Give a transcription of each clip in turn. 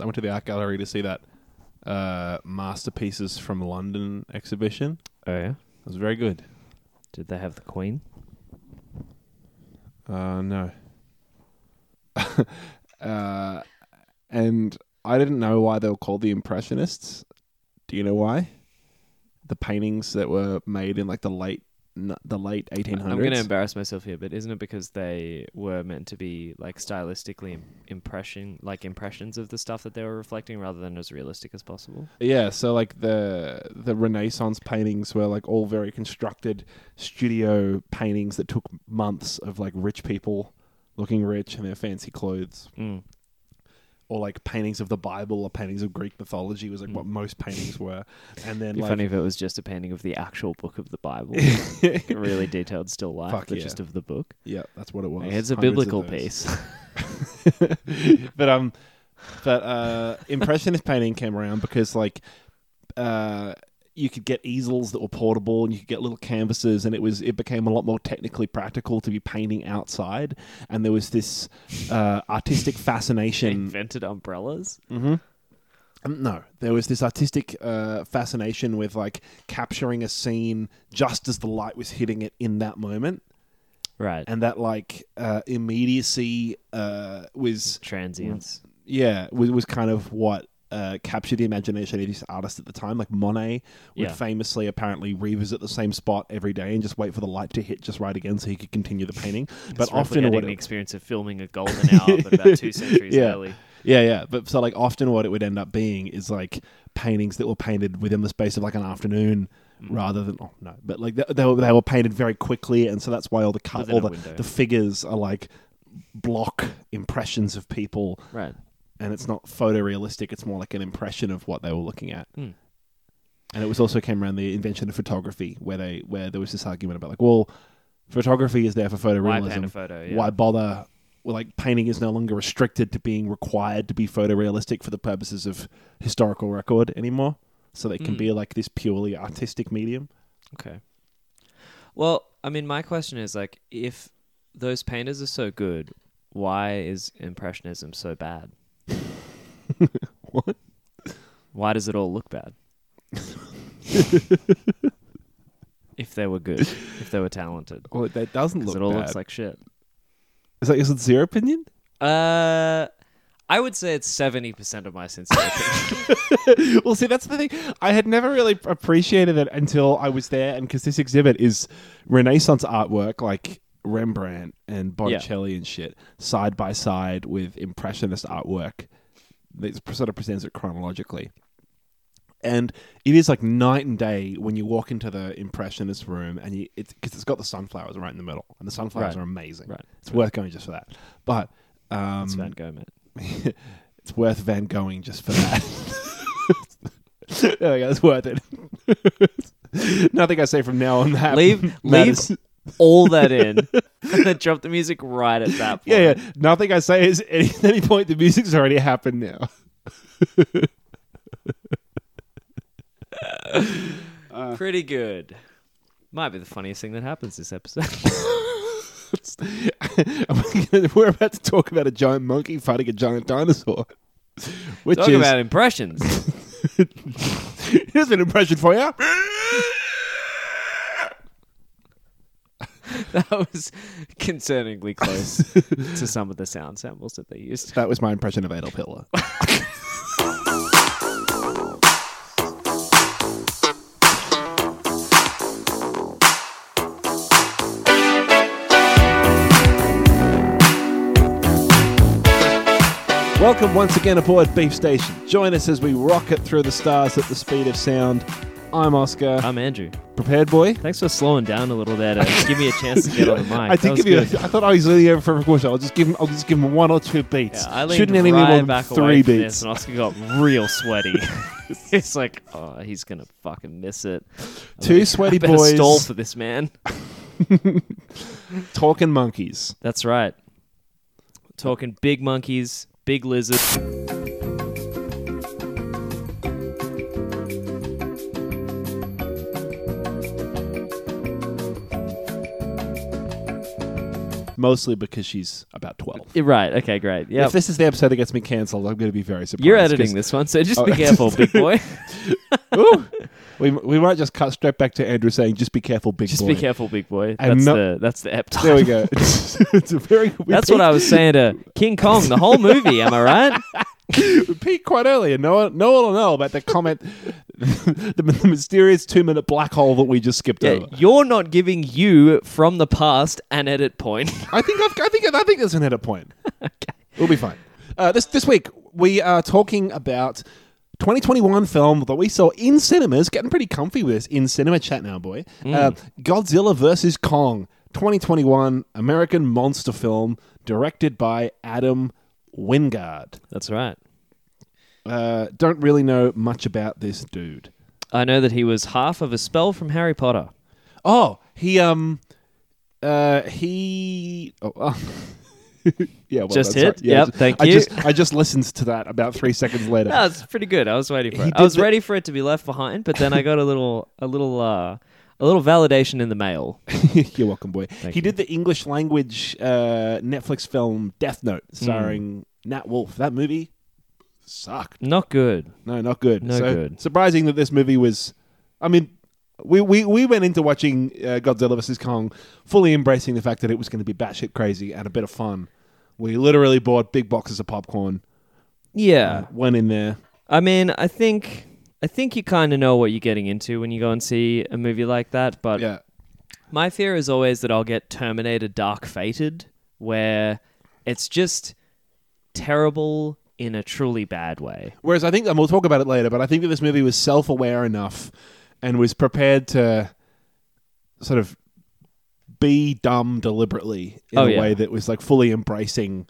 I went to the art gallery to see that uh, masterpieces from London exhibition. Oh yeah. It was very good. Did they have the Queen? Uh, no. uh, and I didn't know why they were called the Impressionists. Do you know why? The paintings that were made in like the late n- the late 1800s. I'm going to embarrass myself here, but isn't it because they were meant to be like stylistically im- impression, like impressions of the stuff that they were reflecting, rather than as realistic as possible? Yeah, so like the the Renaissance paintings were like all very constructed studio paintings that took months of like rich people looking rich in their fancy clothes, Mm. Or like paintings of the Bible or paintings of Greek mythology was like Mm. what most paintings were, and then It'd be like funny if it was just a painting of the actual book of the Bible, a really detailed still life, Fuck but yeah. just of the book. yeah, that's what it was. It's a Hundreds biblical piece. but um, but uh, impressionist painting came around because like uh, you could get easels that were portable and you could get little canvases, and it was it became a lot more technically practical to be painting outside, and there was this uh, artistic fascination. invented umbrellas. Mm-hmm. Um, no, there was this artistic uh, fascination with like capturing a scene just as the light was hitting it in that moment, Right. and that like uh, immediacy uh, was transience yeah was, was kind of what uh, captured the imagination of these artists at the time. Like Monet would Yeah. famously apparently revisit the same spot every day and just wait for the light to hit just right again so he could continue the painting. but often what the it, experience of filming a golden hour, but about two centuries Yeah. early. yeah yeah, but so like often what it would end up being is like paintings that were painted within the space of like an afternoon. Mm. Rather than oh no, but like they, they were they were painted very quickly, and so that's why all the cut, all the, window. the figures are like block impressions of people Right. And it's not photorealistic. It's more like an impression of what they were looking at. Hmm. And it was also came around the invention of photography, where they where there was this argument about like, well, photography is there for Why photorealism. photo? Yeah. Why bother? Well, like painting is no longer restricted to being required to be photorealistic for the purposes of historical record anymore. So they can Hmm. be like this purely artistic medium. Okay. Well, I mean, my question is like, if those painters are so good, why is impressionism so bad? What? Why does it all look bad? if they were good, if they were talented, Well, it, that doesn't because look it all bad. looks like shit. is, that, is it your opinion? Uh, I would say it's seventy percent of my sincere opinion. well, see, that's the thing. I had never really appreciated it until I was there, and because this exhibit is Renaissance artwork, like Rembrandt and Botticelli and shit, side by side with Impressionist artwork. That sort of presents it chronologically. And it is like night and day when you walk into the Impressionist room, and you it's because it's got the sunflowers right in the middle, and the sunflowers Right. are amazing. Right. It's worth going just for that. But um, It's Van Gogh, mate. it's worth Van going just for that. there we go. It's worth it. Nothing I say from now on that Leave, leave. All that in, and then drop the music right at that point. Yeah, yeah. Nothing I say is any, at any point the music's already happened now. Pretty good. Might be the funniest thing that happens this episode. We're about to talk about a giant monkey fighting a giant dinosaur. Which Talk is about impressions. here's an impression for you. that was concerningly close to some of the sound samples that they used. That was my impression of Adolf Hitler. Welcome once again aboard Beef Station. Join us as we rocket through the stars at the speed of sound. I'm Oscar. I'm Andrew. Prepared, boy? Thanks for slowing down a little there to give me a chance to get on the mic. I did give you. good. I thought I was leaning over for a question. I'll just give him. I'll just give him one or two beats. Yeah, I leaned Shouldn't any right more than back three beats. and Oscar got real sweaty. it's like, oh, he's gonna fucking miss it. I Two better- sweaty I boys. Stall for this man. Talking monkeys. That's right. Talking big monkeys, big lizards. Mostly because she's about twelve. Eh, Right. Okay. Great. Yeah. If this is the episode that gets me cancelled, I'm going to be very surprised. You're editing this one, so just Oh. be careful, big boy. Ooh. We we might just cut straight back to Andrew saying, "Just be careful, big boy. just boy." be careful, big boy. And That's no- the that's the ep There we go. it's a very. We That's what I was saying to King Kong. The whole movie. Am I right? peaked, we peaked quite early, and no one, no one will know about the comment, the, the mysterious two-minute black hole that we just skipped Yeah. over. You're not giving you from the past an edit point. I think I've, I think I think there's an edit point. okay, we'll be fine. Uh, this this week we are talking about 2021 film that we saw in cinemas. Getting pretty comfy with this in cinema chat now, boy. Uh, Godzilla vs Kong, 2021 American monster film directed by Adam Wingard. That's right. Uh, don't really know much about this dude. I know that he was half of a spell from Harry Potter. Oh, he um, uh, he. Oh, oh. yeah, well, Just hit? right. Yeah, Yep, just- thank I you. just I just listened to that about three seconds later. No, it's pretty good. I was waiting for He it. I was the- ready for it to be left behind, but then I got a little, a little, uh, a little validation in the mail. You're welcome, boy. he you. did the English language uh, Netflix film Death Note, starring Nat Wolff. That movie sucked. Not good. No, not good. No so, good. Surprising that this movie was. I mean, we we, we went into watching uh, Godzilla vs Kong fully embracing the fact that it was going to be batshit crazy and a bit of fun. We literally bought big boxes of popcorn. Yeah. Uh, went in there. I mean, I think, I think you kind of know what you're getting into when you go and see a movie like that. But Yeah. my fear is always that I'll get Terminator Dark Fated, where it's just terrible in a truly bad way. Whereas I think, and we'll talk about it later, but I think that this movie was self aware enough and was prepared to sort of be dumb deliberately in Oh, a yeah. way that was like fully embracing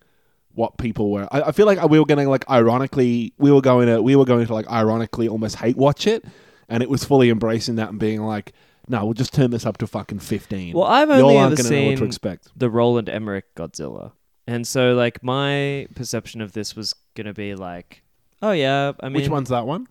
what people were. I, I feel like we were getting like ironically, we were going to, we were going to like ironically almost hate watch it. And it was fully embracing that and being like, no, we'll just turn this up to fucking 15. Well, I've Y'all only aren't ever gonna know what to seen expect. the Roland Emmerich Godzilla. And so like my perception of this was gonna be like, oh yeah, I mean Which one's that one?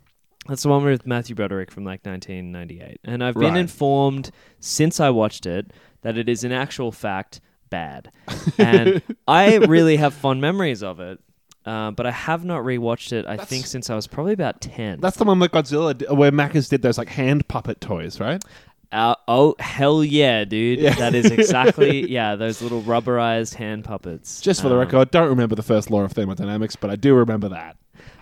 That's the one with Matthew Broderick from like 1998. And I've been Right. informed since I watched it that it is in actual fact bad. And I really have fond memories of it. Uh, but I have not rewatched it. I That's- think since I was probably about ten. That's the one where Godzilla, di- where Macca's did those like hand puppet toys, right? Uh, oh hell yeah, dude! Yeah. That is exactly yeah. Those little rubberized hand puppets. Just for the record, I don't remember the first law of thermodynamics, but I do remember that.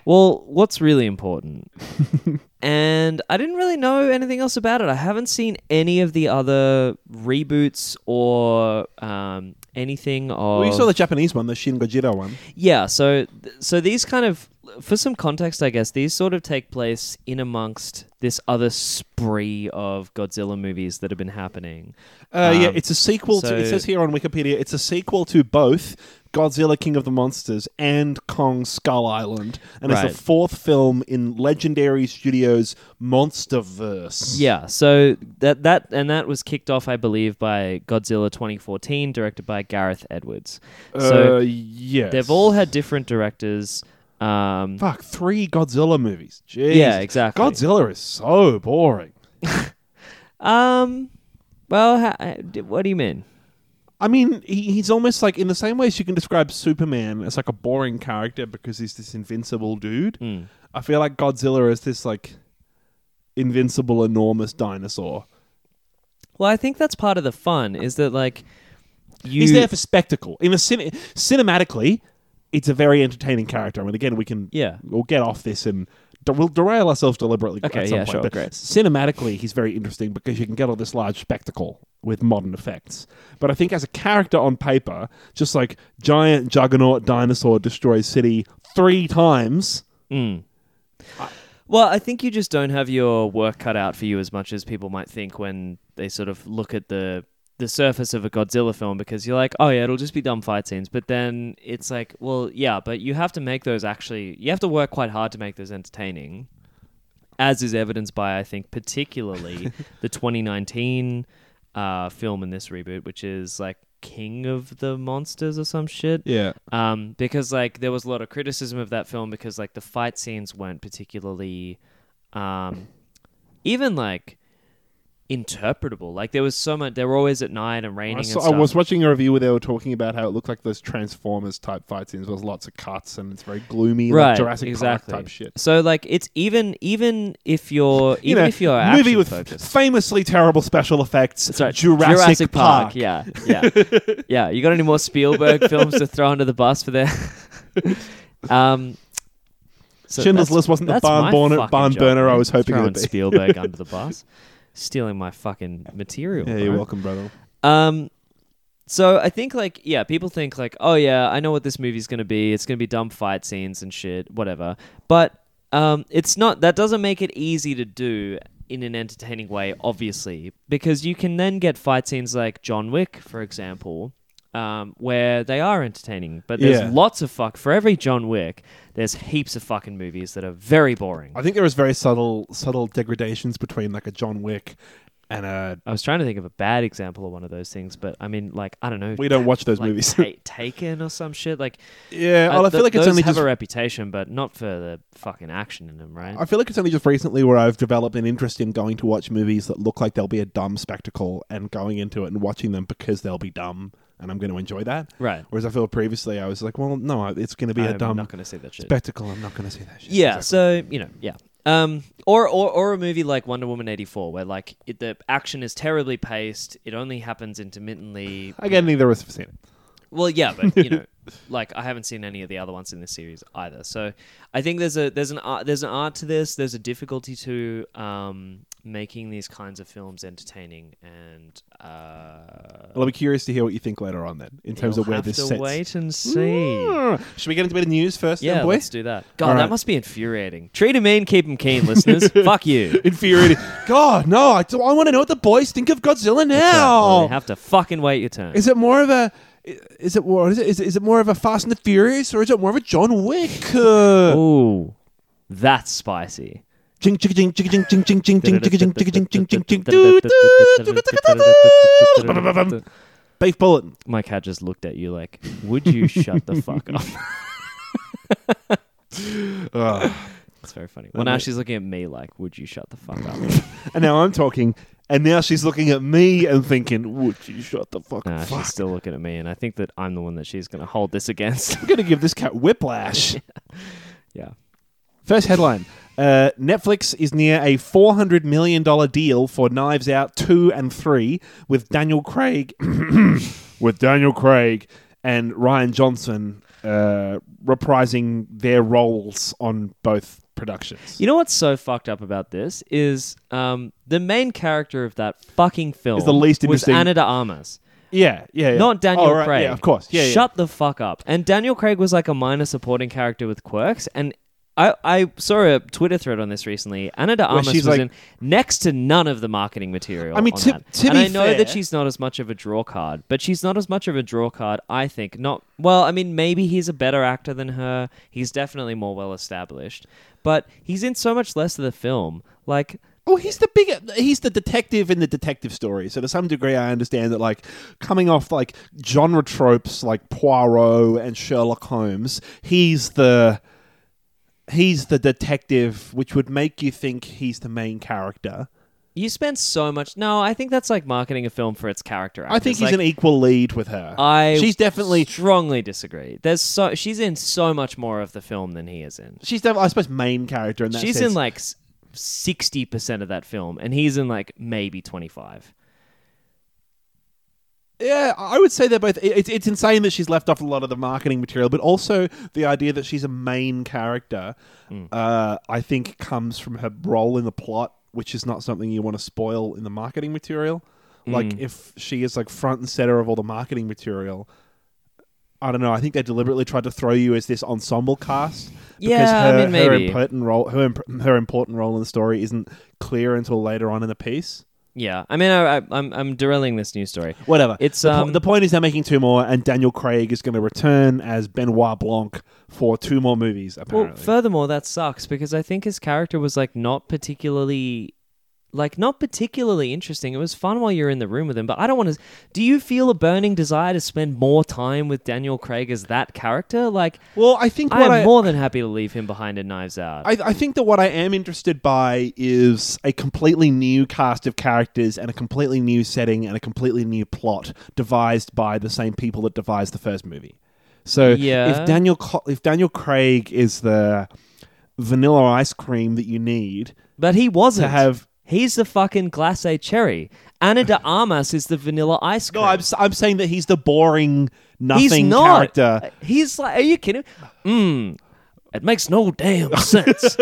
Well, what's really important? and I didn't really know anything else about it. I haven't seen any of the other reboots or um, anything of. Well, you saw the Japanese one, the Shin Gojira one. Yeah, so th- so these kind of for some context, I guess these sort of take place in amongst this other spree of Godzilla movies that have been happening. Uh, yeah, Um, it's a sequel to. It says here on Wikipedia, it's a sequel to both Godzilla King of the Monsters and Kong Skull Island, and Right. it's the fourth film in Legendary Studios' MonsterVerse. Yeah, so that that and that was kicked off, I believe, by Godzilla 2014, directed by Gareth Edwards. So uh, yes. they've all had different directors. Um, fuck three Godzilla movies. Jeez. yeah, exactly. Godzilla is so boring. Um, well, ha- uh, what do you mean? I mean, he, he's almost like in the same ways you can describe Superman as like a boring character because he's this invincible dude. Mm. I feel like Godzilla is this like invincible, enormous dinosaur. Well, I think that's part of the fun. Is that like you? He's there for spectacle. In a cin- cinematically, it's a very entertaining character. I mean, again, we can yeah. we'll get off this and de- we'll derail ourselves deliberately. Okay, at some yeah, point, sure, but great. Cinematically, he's very interesting because you can get all this large spectacle with modern effects. But I think as a character on paper, just like giant juggernaut dinosaur destroys city three times. Mm. Well, I think you just don't have your work cut out for you as much as people might think when they sort of look at the the surface of a Godzilla film because you're like, oh yeah, it'll just be dumb fight scenes. But then it's like, well, yeah, but you have to make those actually. You have to work quite hard to make those entertaining, as is evidenced by I think particularly the 2019 uh, film in this reboot, which is like King of the Monsters or some shit Yeah. um, because like there was a lot of criticism of that film because like the fight scenes weren't particularly, um, even like interpretable. Like there was so much. They were always at night and raining. I, and saw- I was watching a review where they were talking about how it looked like those Transformers type fight scenes. There was lots of cuts and it's very gloomy, right, like Jurassic exactly. Park type shit. So like it's even even if you're even you know, if you're movie with focused. famously terrible special effects. That's right. Jurassic, Park. Yeah, yeah, yeah. You got any more Spielberg films to throw under the bus for there? um, so Schindler's List wasn't the barn burner, barn job, burner I was hoping it would be. Spielberg under the bus, stealing my fucking material. Yeah, you're welcome, brother. Um, so I think like yeah, people think like oh yeah, I know what this movie's gonna be. It's gonna be dumb fight scenes and shit, whatever. But um, it's not. That doesn't make it easy to do in an entertaining way, obviously, because you can then get fight scenes like John Wick, for example. Um, where they are entertaining, but there's Yeah. lots of fuck for every John Wick. There's heaps of fucking movies that are very boring. I think there was very subtle, subtle degradations between like a John Wick and a. I was trying to think of a bad example of one of those things, but I mean, like I don't know, We don't watch those like movies. Ta- Taken or some shit. Like, yeah, uh, well, I feel like it's those only have just. a reputation, but not for the fucking action in them, right? I feel like it's only just recently where I've developed an interest in going to watch movies that look like they'll be a dumb spectacle and going into it and watching them because they'll be dumb and I'm going to enjoy that. right. Whereas I feel previously I was like, well, no, it's going to be a I'm dumb not going to see that shit. spectacle. I'm not going to see that shit. yeah. Exactly. So you know, yeah. Um, or, or or a movie like Wonder Woman eighty four, where like it, the action is terribly paced. It only happens intermittently. I Again, neither of us have seen it. Well, yeah, but you know, like I haven't seen any of the other ones in this series either. So I think there's a there's an art there's an art to this. There's a difficulty to um, making these kinds of films entertaining, and uh, Well, I'll be curious to hear what you think later on then, in terms you'll of where have this to sets. wait and see. Mm. Should we get into a bit of news first, Yeah, then, boy? let's do that. God, All that must be infuriating. Treat Treat 'em mean, keep 'em keen, listeners. Fuck you. Infuriating. God, no! I, I want to know what the boys think of Godzilla. Well, now. you have to fucking wait your turn. Is it more of a? Is it what is it? Is it, is it more of a Fast and the Furious or is it more of a John Wick? Uh, Ooh, that's spicy. Jing jing jing jing jing jing jing jing jing jing jing jing jing jing jing. Beef bullet. My cat just looked at you like, would you shut the fuck up? It's very funny. Well, now she's looking at me like, would you shut the fuck up? And now I'm talking, and now she's looking at me and thinking, "Would you shut the fuck Nah, up?" she's still looking at me, and I think that I'm the one that she's going to hold this against. I'm gonna give this cat whiplash. yeah. First headline. Uh, Netflix is near a $400 million deal for Knives Out 2 and 3 with Daniel Craig with Daniel Craig and Rian Johnson uh, reprising their roles on both productions. You know what's so fucked up about this is um, the main character of that fucking film is the least was interesting- Ana de Armas, yeah, yeah, yeah. not Daniel Oh, right, Craig. Yeah, of course. Yeah, yeah. Shut the fuck up. And Daniel Craig was like a minor supporting character with quirks, and I, I saw a Twitter thread on this recently. Ana de Armas was like- in next to none of the marketing material. I mean, on to- to and I know fair- that she's not as much of a draw card, but she's not as much of a draw card. I think not. Well, I mean, maybe he's a better actor than her. He's definitely more well established, but he's in so much less of the film. Like, Oh, he's the big. He's the detective in the detective story. So to some degree, I understand that, like, coming off like genre tropes like Poirot and Sherlock Holmes, he's the he's the detective, which would make you think he's the main character. you spend so much. No, I think that's like marketing a film for its character. I think he's Like, an equal lead with her. I she's definitely strongly disagree. There's so she's in so much more of the film than he is in. she's definitely, I suppose, main character in that. She's sense. in like sixty percent of that film, and he's in like maybe twenty five. Yeah, I would say they're both. It's it's insane that she's left off a lot of the marketing material, but also the idea that she's a main character, Hmm. uh, I think, comes from her role in the plot, which is not something you want to spoil in the marketing material. Like Mm. if she is like front and center of all the marketing material, I don't know. I think they deliberately tried to throw you as this ensemble cast. Because Yeah, I her, mean, her important role, her imp- her important role in the story isn't clear until later on in the piece. Yeah, I mean, I, I, I'm I'm derailing this news story. Whatever. It's, the, po- um, the point is they're making two more, and Daniel Craig is going to return as Benoit Blanc for two more movies. Apparently. Well, furthermore, that sucks because I think his character was like not particularly like not particularly interesting. It was fun while you're in the room with him, but I don't want to. Do you feel a burning desire to spend more time with Daniel Craig as that character? Like, Well, I think I what am I, more than happy to leave him behind in Knives Out. I, I think that what I am interested by is a completely new cast of characters and a completely new setting and a completely new plot devised by the same people that devised the first movie. So Yeah. if Daniel if Daniel Craig is the vanilla ice cream that you need but he wasn't. to have He's the fucking glacé cherry. Ana de Armas is the vanilla ice cream. No, I'm, s- I'm saying that he's the boring He's nothing not. character. He's like, are you kidding? Mmm. It makes no damn sense.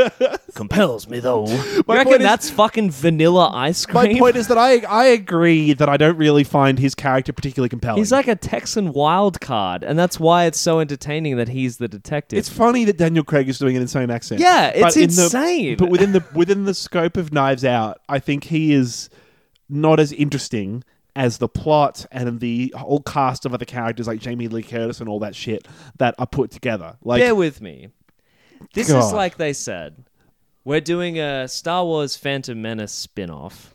Compels me though. You reckon point is- that's fucking vanilla ice cream? My point is that I I agree that I don't really find his character particularly compelling. He's like a Texan wild card, and that's why it's so entertaining that he's the detective. It's funny that Daniel Craig is doing an insane accent. Yeah, it's in the- insane. but within the within the scope of Knives Out, I think he is not as interesting as the plot and the whole cast of other characters like Jamie Lee Curtis and all that shit that are put together. Like Bear with me. This is like they said. We're doing a Star Wars Phantom Menace spin off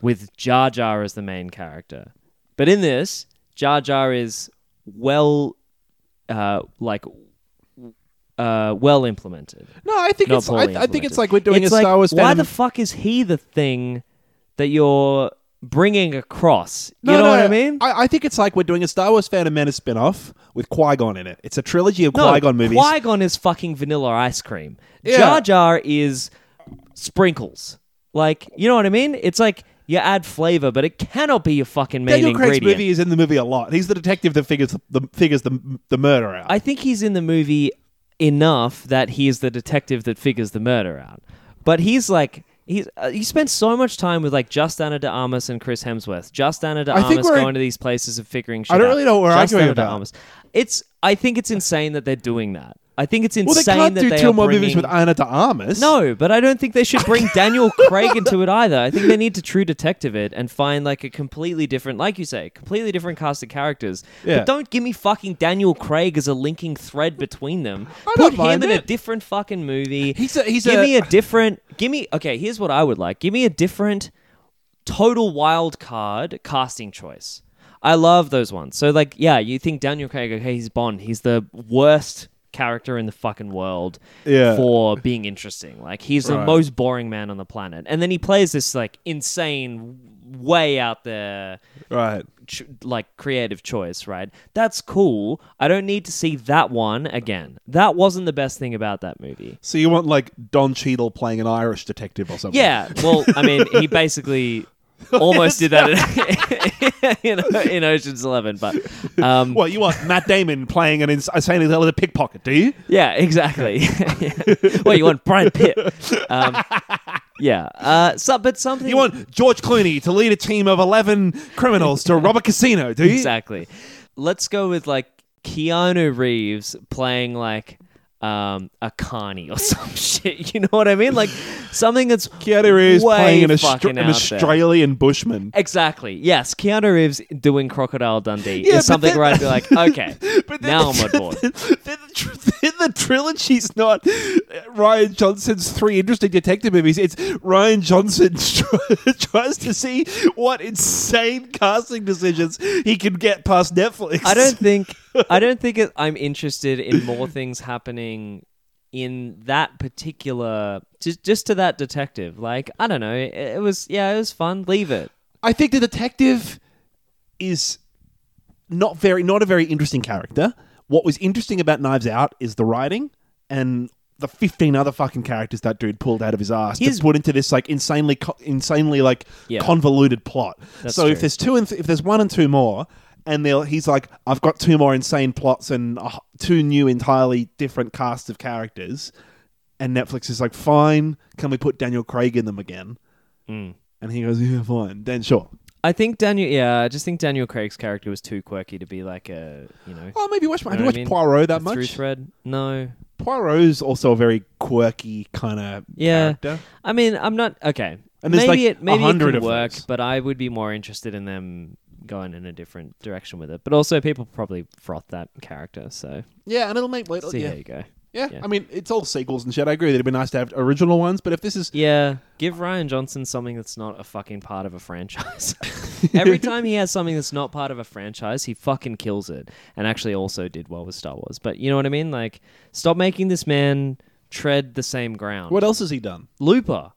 with Jar Jar as the main character. But in this, Jar Jar is well, uh, like, uh, well implemented. no, I think Not it's I, I think it's like we're doing It's a like, Star Wars. Why Phantom- the fuck is he the thing that you're bringing across? You No, know no, what I mean? I, I think it's like we're doing a Star Wars Phantom Menace spin-off with Qui-Gon in it. It's a trilogy of No, Qui-Gon movies. Qui Gon is fucking vanilla ice cream. Yeah. Jar Jar is sprinkles. Like, you know what I mean? It's like you add flavor, but it cannot be your fucking main Daniel Craig's movie is in the movie a lot. He's the detective that figures the, the figures the the murder out. I think he's in the movie enough that he is the detective that figures the murder out. But he's like. He's, uh, he spent so much time with like just Ana de Armas and Chris Hemsworth. Just Ana de I think Armas we're- going to these places and figuring shit I don't out. really know what we're just arguing Ana de about. Armas. It's. I think it's insane that they're doing that. I think it's insane well, they can't that do they two are more bringing... movies with Ana de Armas. No, but I don't think they should bring Daniel Craig into it either. I think they need to true detective it and find like a completely different, like you say, completely different cast of characters. Yeah. But don't give me fucking Daniel Craig as a linking thread between them. I Put him in a it. different fucking movie. He's a- he's give a- me a different. Give me okay. Here's what I would like. Give me a different, total wild card casting choice. I love those ones. So like, yeah, you think Daniel Craig? Okay, he's Bond. He's the worst character in the fucking world Yeah. for being interesting. Like he's the most boring man on the planet, and then he plays this like insane, way out there, Right. ch- like creative choice. Right? That's cool. I don't need to see that one again. That wasn't the best thing about that movie. So you want like Don Cheadle playing an Irish detective or something? Yeah. Well, I mean, he basically. Almost did that in, in, in Ocean's Eleven, but um, Well, you want Matt Damon playing an ins- insane intelligent pickpocket, do you? Yeah, exactly. well, you want Brad Pitt. Um, yeah. Uh, so, but something. You want George Clooney to lead a team of eleven criminals to rob a casino, do you? exactly. Let's go with like Keanu Reeves playing like um, a carny or some shit. You know what I mean? Like something that's Keanu Reeves playing an, Austra- an out there. Australian bushman. Exactly. Yes, Keanu Reeves doing Crocodile Dundee Yeah, is something then- where I'd be like, okay, But then now the- I'm on board. Then the, tr- then the trilogy's not Rian Johnson's three interesting detective movies. It's Rian Johnson tries to see what insane casting decisions he can get past Netflix. I don't think I don't think it, I'm interested in more things happening in that particular just just to that detective. Like I don't know, it, it was yeah, it was fun. Leave it. I think the detective is not very not a very interesting character. What was interesting about Knives Out is the writing and the 15 other fucking characters that dude pulled out of his ass His- to put into this like insanely co- insanely like Yeah. convoluted plot. That's so true. if there's two and th- if there's one and two more and they'll, he's like I've got two more insane plots and uh, two new entirely different casts of characters and Netflix is like fine, can we put Daniel Craig in them again? Mm. And he goes, yeah, fine. Then sure. I think Daniel. Yeah, I just think Daniel Craig's character was too quirky to be like a you know. Oh, maybe watch. Have know you watched I mean? Poirot that a through much? thread. No. Poirot's also a very quirky kind of Yeah. character. I mean, I'm not okay. And maybe like, it maybe it could work, those. but I would be more interested in them going in a different direction with it. But also, people probably froth that character, so Yeah, and it'll make. Wait, see yeah. how you go. Yeah, Yeah. I mean, it's all sequels and shit. I agree that it'd be nice to have original ones, but if this is Yeah, give Rian Johnson something that's not a fucking part of a franchise. Every time he has something that's not part of a franchise, he fucking kills it. And actually also did well with Star Wars. But you know what I mean? Like, stop making this man tread the same ground. what else has he done? Looper.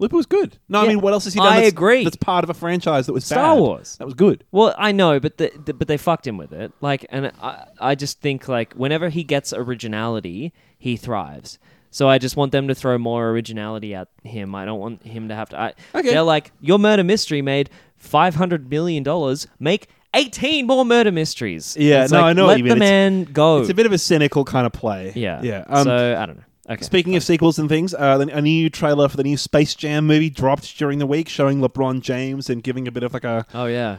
Looper was good. No, I Yeah, mean, what else has he done? I that's, agree. That's part of a franchise that was Star bad? Wars. That was good. Well, I know, but the, the, but they fucked him with it. Like, and I I just think like whenever he gets originality, he thrives. So I just want them to throw more originality at him. I don't want him to have to. I, Okay. They're like, your murder mystery made five hundred million dollars. Make eighteen more murder mysteries. Yeah, It's no, like, I know Let what you mean. the It's- man go. It's a bit of a cynical kind of play. yeah, yeah. Um, so I don't know. Okay. Speaking of sequels and things, uh, the- a new trailer for the new Space Jam movie dropped during the week, showing LeBron James and giving a bit of like a oh yeah.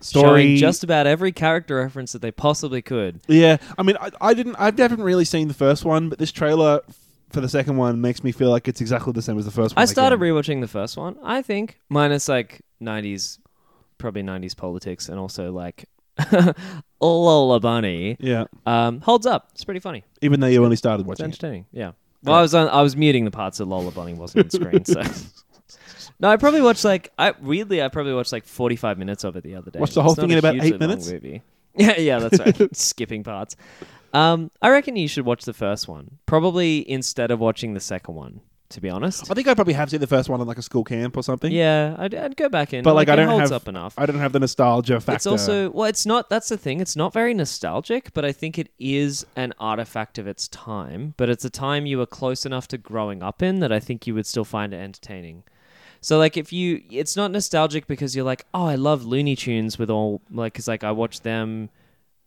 story. Showing just about every character reference that they possibly could. yeah, I mean, I, I didn't, I haven't really seen the first one, but this trailer for the second one makes me feel like it's exactly the same as the first one. I started again. rewatching the first one. I think minus like '90s, probably '90s politics, and also like Lola Bunny yeah, um, holds up. It's pretty funny. even though you only started It's watching. it. entertaining. Yeah. Well, I was on, I was muting the parts that Lola Bunny wasn't on screen. So no, I probably watched like I weirdly I probably watched like 45 minutes of it the other day. Watched the whole It's thing in a about hugely eight long minutes? Movie. Yeah, yeah, that's right. Skipping parts. Um, I reckon you should watch the first one, probably instead of watching the second one. To be honest. I think I probably have seen the first one on like a school camp or something. Yeah, I'd, I'd go back in. But, like, I it don't holds have- up enough. I don't have the nostalgia factor. It's also well, it's not. That's the thing. It's not very nostalgic, but I think it is an artifact of its time. But it's a time you were close enough to growing up in that I think you would still find it entertaining. So like if you, it's not nostalgic because you're like, oh, I love Looney Tunes with all like, cause like I watched them.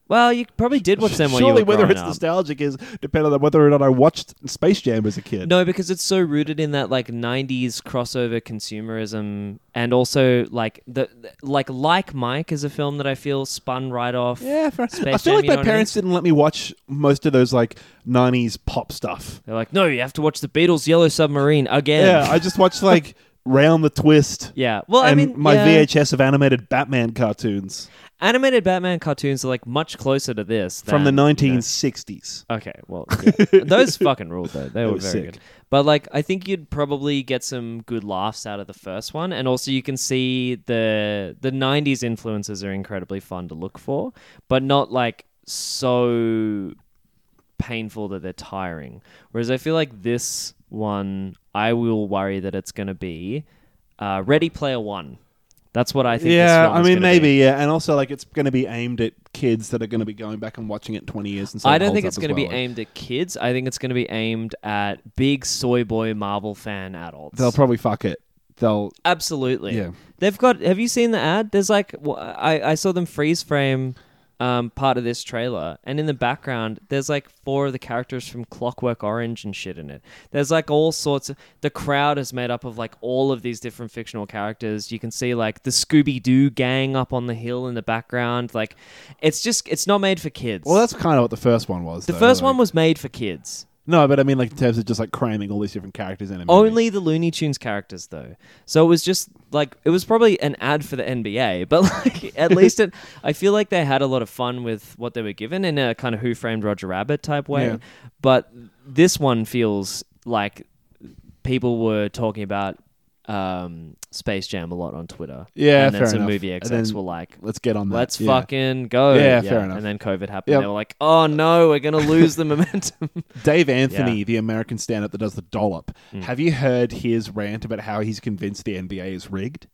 Well, you probably did watch them when you Surely were whether it's up. nostalgic is dependent on whether or not I watched Space Jam as a kid. No, because it's so rooted in that like '90s crossover consumerism, and also like the the- like like Mike is a film that I feel spun right off. Yeah, fair. Space I feel Jam, like my what I parents didn't let me watch most of those like '90s pop stuff. They're like, no, you have to watch the Beatles' Yellow Submarine again. Yeah, I just watched like Round the Twist Yeah. Well, and I mean, my yeah, VHS of animated Batman cartoons animated Batman cartoons are like much closer to this from the than, you know- 1960s. Okay, well, yeah. those fucking ruled though. They, were were very sick. good. But like, I think you'd probably get some good laughs out of the first one, and also you can see the the '90s influences are incredibly fun to look for, but not like so painful that they're tiring. Whereas I feel like this one, I will worry that it's going to be uh, Ready Player One. That's what I think. Yeah, I mean maybe be. yeah, and also like it's going to be aimed at kids that are going to be going back and watching it 20 years. And so I don't think it's going to be aimed at kids. I think it's going to be aimed at big soy boy Marvel fan adults. They'll probably fuck it. They'll Absolutely. Yeah. They've got. Have you seen the ad? There's like, I I saw them freeze frame. Um, part of this trailer, and in the background, there's like four of the characters from Clockwork Orange and shit in it. There's like all sorts of. The crowd is made up of like all of these different fictional characters. You can see like the Scooby Doo gang up on the hill in the background. Like, it's just it's not made for kids. well, that's kind of what the first one was. the though, first like- one was made for kids. No, but I mean like in terms of just like cramming all these different characters in. A movie. Only the Looney Tunes characters, though. So it was just like it was probably an ad for the NBA, but like at least it. I feel like they had a lot of fun with what they were given in a kind of Who Framed Roger Rabbit type way. Yeah. But this one feels like people were talking about um, Space Jam a lot on Twitter. Yeah, and then fair some enough. movie And execs then were like. let's get on that. Let's yeah. fucking go. Yeah, fair enough. And then COVID happened. Yep. They were like, "Oh no, we're gonna lose the momentum." Dave Anthony, Yeah. the American stand-up that does the dollop. Mm. Have you heard his rant about how he's convinced the NBA is rigged?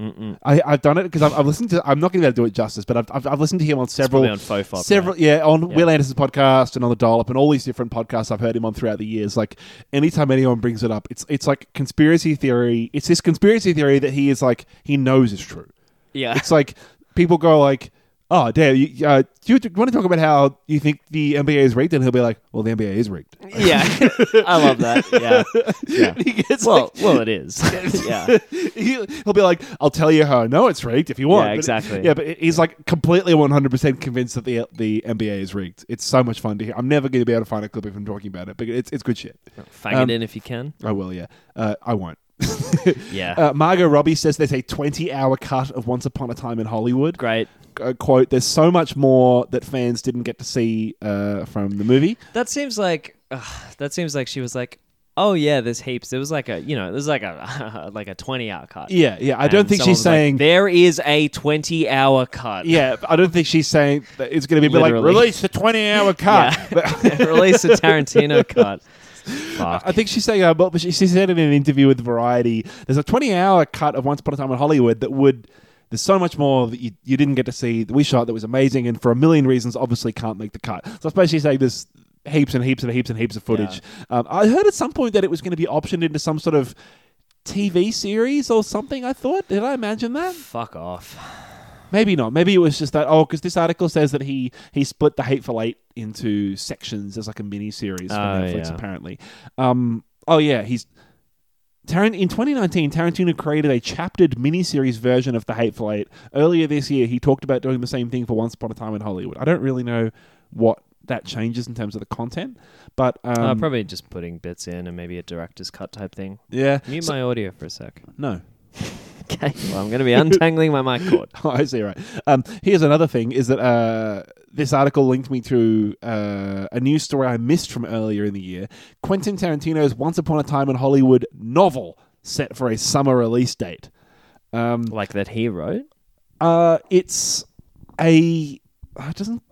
Mm-mm. I, I've done it because I've, I've listened to. I'm not going to be able to do it justice, but I've, I've, I've listened to him on several, on Fofop. several, right? yeah, on Yeah. Wil Anderson's podcast and on the dollop and all these different podcasts I've heard him on throughout the years. Like anytime anyone brings it up, it's it's like conspiracy theory. It's this conspiracy theory that he is like he knows is true. Yeah. It's like people go like, "Oh, damn, you, uh, do you want to talk about how you think the NBA is rigged?" And he'll be like, "Well, the NBA is rigged." Yeah, I love that. Yeah, yeah. he gets Well, like, well, it is. yeah, he, he'll be like, "I'll tell you how I know it's rigged if you want." Yeah, But- exactly. yeah, but he's like completely one hundred percent convinced that the the NBA is rigged. It's so much fun to hear. I'm never going to be able to find a clip of him talking about it, but it's it's good shit. fang Um, it in if you can. I will, yeah. Uh, I won't. Yeah, Uh, Margot Robbie says there's a 20 hour cut of Once Upon a Time in Hollywood. great. Uh, quote, "There's so much more that fans didn't get to see uh, from the movie." That seems like that seems like she was like, "Oh yeah, there's heaps." There was like a you know, there's like a like a 20 hour cut. Yeah, yeah. I don't And think she's was like, saying. there is a 20 hour cut. yeah, I don't think she's saying that it's going to be like release the 20 hour cut. Yeah. Release a Tarantino cut. Fuck. I think she's saying, uh, but she, she said in an interview with Variety, there's a 20 hour cut of Once Upon a Time in Hollywood that would. There's so much more that you, you didn't get to see that we shot that was amazing, and for a million reasons, obviously can't make the cut. So I suppose she's saying there's heaps and heaps and heaps and heaps of footage. Um, I heard at some point that it was going to be optioned into some sort of TV series or something. I thought, did I imagine that? Fuck off. Maybe not. Maybe it was just that. Oh, because this article says that he he split the Hateful Eight into sections as like a mini series for Oh, Netflix. yeah. Apparently. Um. Oh yeah. He's. Taran- in 2019, Tarantino created a chaptered miniseries version of The Hateful Eight. Earlier this year, he talked about doing the same thing for Once Upon a Time in Hollywood. I don't really know what that changes in terms of the content, but um, uh, probably just putting bits in and maybe a director's cut type thing. yeah. Mute So- my audio for a sec. no. Okay. Well, I'm going to be untangling my mic cord. Oh, I see. Right. Um, here's another thing: is that uh, this article linked me to uh, a news story I missed from earlier in the year. Quentin Tarantino's Once Upon a Time in Hollywood novel set for a summer release date. Um, Like that he wrote. uh, it's a. uh, It doesn't.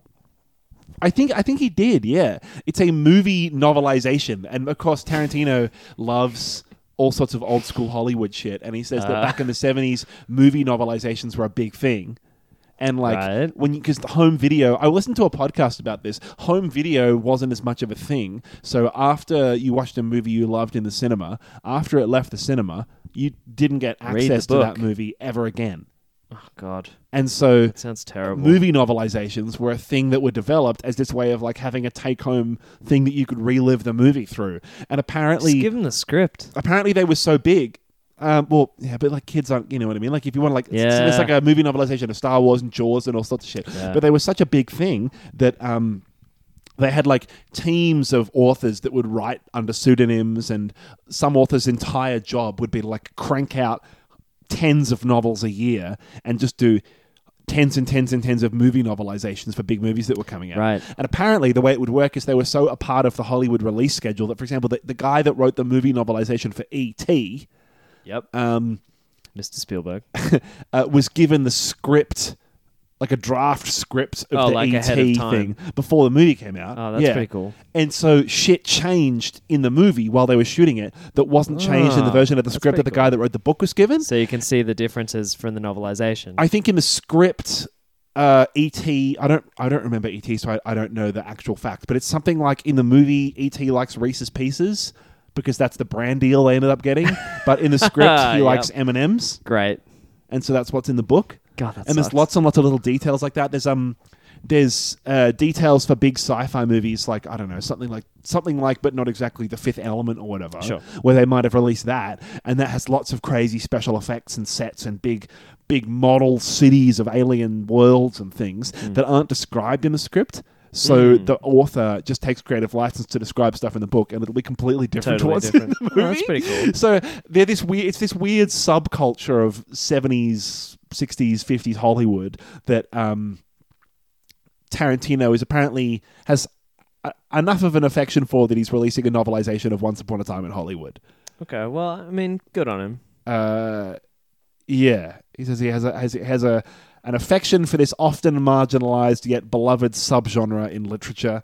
I think I think he did. Yeah, it's a movie novelization, and of course Tarantino loves all sorts of old school Hollywood shit, and he says that Uh. back in the seventies, movie novelizations were a big thing. And like Right. when because the home video, I listened to a podcast about this. Home video wasn't as much of a thing. So after you watched a movie you loved in the cinema, after it left the cinema, you didn't get Read the access to that book. movie ever again. Oh God, And so that sounds terrible. movie novelizations were a thing that were developed as this way of like having a take home thing that you could relive the movie through. And apparently Just give him the script. apparently they were so big. Um, well, yeah, but like kids aren't, you know what I mean? Like if you want to like, it's, it's like a movie novelization of Star Wars and Jaws and all sorts of shit. Yeah. But they were such a big thing that um, they had like teams of authors that would write under pseudonyms, and some authors' entire job would be like crank out tens of novels a year and just do tens and tens and tens of movie novelizations for big movies that were coming out. Right. And apparently, the way it would work is they were so a part of the Hollywood release schedule that, for example, the, the guy that wrote the movie novelization for E.T. Yep. Um, Mr. Spielberg. uh, was given the script, like a draft script of Oh, the like ET ahead of time. thing before the movie came out. Oh, that's Yeah. pretty cool. And so shit changed in the movie while they were shooting it that wasn't changed in the Ah, version of the script that the guy cool. that wrote the book was given. So you can see the differences from the novelization. I think in the script, uh, ET. I don't. I don't remember ET, so I, I don't know the actual fact. But it's something like in the movie, ET likes Reese's Pieces because that's the brand deal they ended up getting. but in the script, he Yep. likes M and M's, Great. and so that's what's in the book. God, and there's sucks. lots and lots of little details like that. There's um. There's uh, details for big sci-fi movies, like I don't know, something like something like, but not exactly the Fifth Element or whatever. Sure. Where they might have released that, and that has lots of crazy special effects and sets and big, big model cities of alien worlds and things Hmm. that aren't described in the script. So Mm. the author just takes creative license to describe stuff in the book, and it'll be completely different Totally to what's different. in the Oh, that's pretty cool. So they're this weird. It's this weird subculture of seventies, sixties, fifties Hollywood that um, Tarantino is apparently has a, enough of an affection for that he's releasing a novelization of Once Upon a Time in Hollywood. Okay. Well, I mean, good on him. Uh, yeah, he says he has a has, has a an affection for this often marginalized yet beloved subgenre in literature.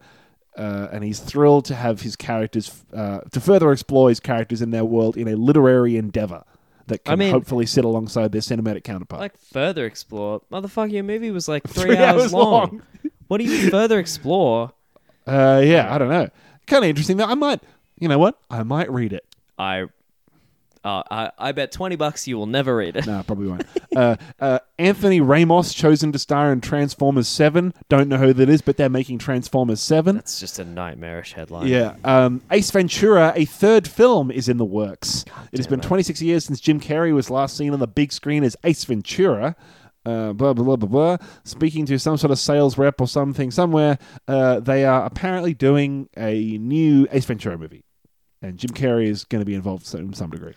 Uh, and he's thrilled to have his characters uh, to further explore his characters in their world in a literary endeavor that can I mean- hopefully sit alongside their cinematic counterpart. Like further explore. Motherfucker, your movie was like three, Three hours, hours long. long. what do you further explore? Uh, yeah, I don't know. Kind of interesting. Though I might, you know what? I might read it. I, uh, I, I bet twenty bucks you will never read it. No, probably won't. uh, uh, Anthony Ramos chosen to star in Transformers Seven. Don't know who that is, but they're making Transformers Seven. That's just a nightmarish headline. Yeah. Um, Ace Ventura, a third film, is in the works. it has been it. 26 years since Jim Carrey was last seen on the big screen as Ace Ventura. Uh, blah, blah, blah, blah, blah. Speaking to some sort of sales rep or something somewhere, uh, they are apparently doing a new Ace Ventura movie. And Jim Carrey is going to be involved in some degree.